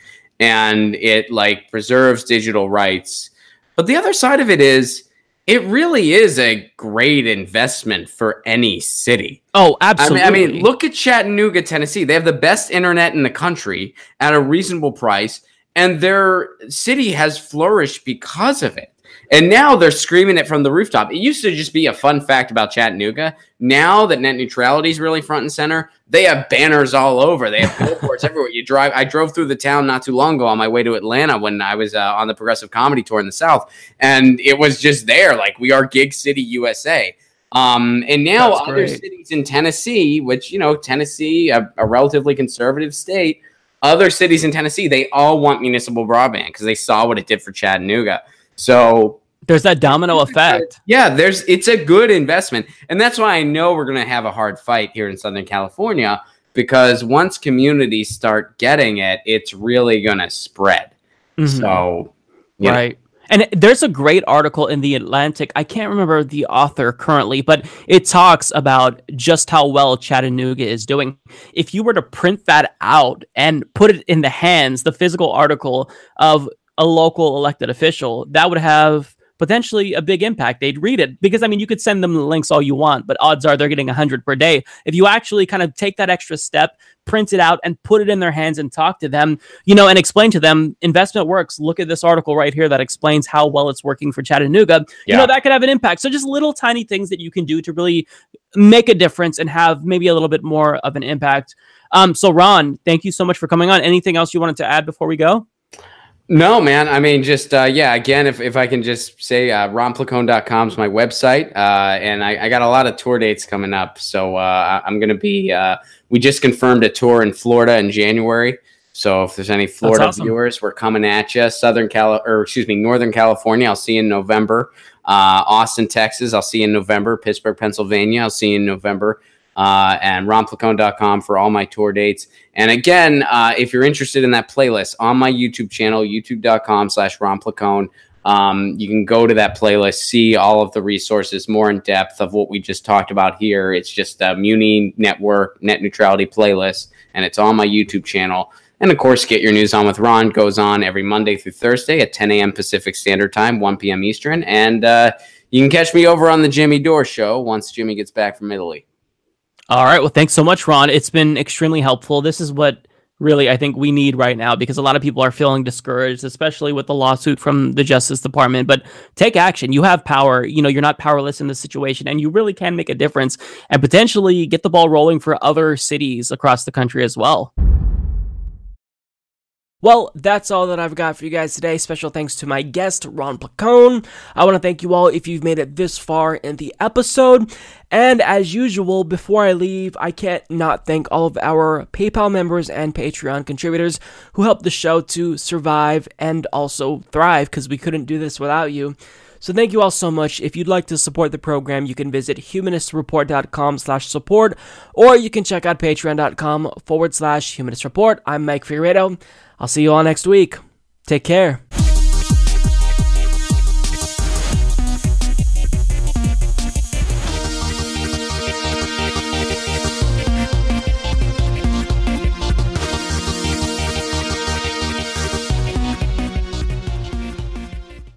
S25: and it like preserves digital rights. But the other side of it is it really is a great investment for any city.
S1: Oh,
S25: I
S1: absolutely.
S25: mean, I mean, look at Chattanooga, Tennessee. They have the best internet in the country at a reasonable price, and their city has flourished because of it. And now they're screaming it from the rooftop. It used to just be a fun fact about Chattanooga. Now that net neutrality is really front and center, they have banners all over. They have billboards everywhere. You drive. I drove through the town not too long ago on my way to Atlanta when I was uh, on the Progressive Comedy Tour in the South, and it was just there. Like we are Gig City, USA. Um, and now other cities in Tennessee, which you know, Tennessee, a, a relatively conservative state, other cities in Tennessee, they all want municipal broadband because they saw what it did for Chattanooga. So
S1: there's that domino effect
S25: yeah, there's it's a good investment, and that's why I know we're gonna have a hard fight here in Southern California because once communities start getting it, it's really gonna spread.
S1: Mhm.
S25: So, you know,
S1: right and there's a great article in the atlantic. I can't remember the author currently but it talks about just how well chattanooga is doing. If you were to print that out and put it in the hands the physical article of a local elected official that would have potentially a big impact. They'd read it. Because i mean you could send them the links all you want but odds are they're getting 100 per day. If you actually kind of take that extra step print it out and put it in their hands and talk to them you know and explain to them investment works look at this article right here that explains how well it's working for chattanooga. You know that could have an impact. So just little tiny things that you can do to really make a difference and have maybe a little bit more of an impact. Um so ron thank you so much for coming on. Anything else you wanted to add before we go
S25: No, man. I mean, just uh, yeah. Again, if, if I can just say, uh, ronplacone.com is my website, uh, and I, I got a lot of tour dates coming up. So uh, I'm going to be. Uh, we just confirmed a tour in Florida in January. So if there's any Florida
S1: awesome.
S25: viewers, we're coming at you. Southern Cal, or excuse me, Northern California. I'll see you in November. Uh, Austin, Texas. I'll see you in November. Pittsburgh, Pennsylvania. I'll see you in November. Uh, and ronplacone.com for all my tour dates. And again, uh, if you're interested in that playlist on my YouTube channel, youtube.com slash ronplacone, uh, Um, you can go to that playlist, see all of the resources more in depth of what we just talked about here. It's just a Muni Network net neutrality playlist, and it's on my YouTube channel. And of course, Get Your News On with Ron goes on every Monday through Thursday at 10 a.m. Pacific Standard Time, 1 p.m. Eastern. And uh, you can catch me over on the Jimmy Dore Show once Jimmy gets back from Italy.
S1: All right. Well, thanks so much, Ron. It's been extremely helpful. This is what really I think we need right now because a lot of people are feeling discouraged, especially with the lawsuit from the Justice Department. But take action. You have power. You know, you're not powerless in this situation, and you really can make a difference and potentially get the ball rolling for other cities across the country as well. Well, that's all that I've got for you guys today. Special thanks to my guest, Ron Placone. I want to thank you all if you've made it this far in the episode. And as usual, before I leave, I can't not thank all of our PayPal members and Patreon contributors who helped the show to survive and also thrive because we couldn't do this without you. So thank you all so much. If you'd like to support the program, you can visit humanistreport.com slash support, or you can check out patreon.com forward slash humanist report. I'm Mike Figueredo. I'll see you all next week. Take care.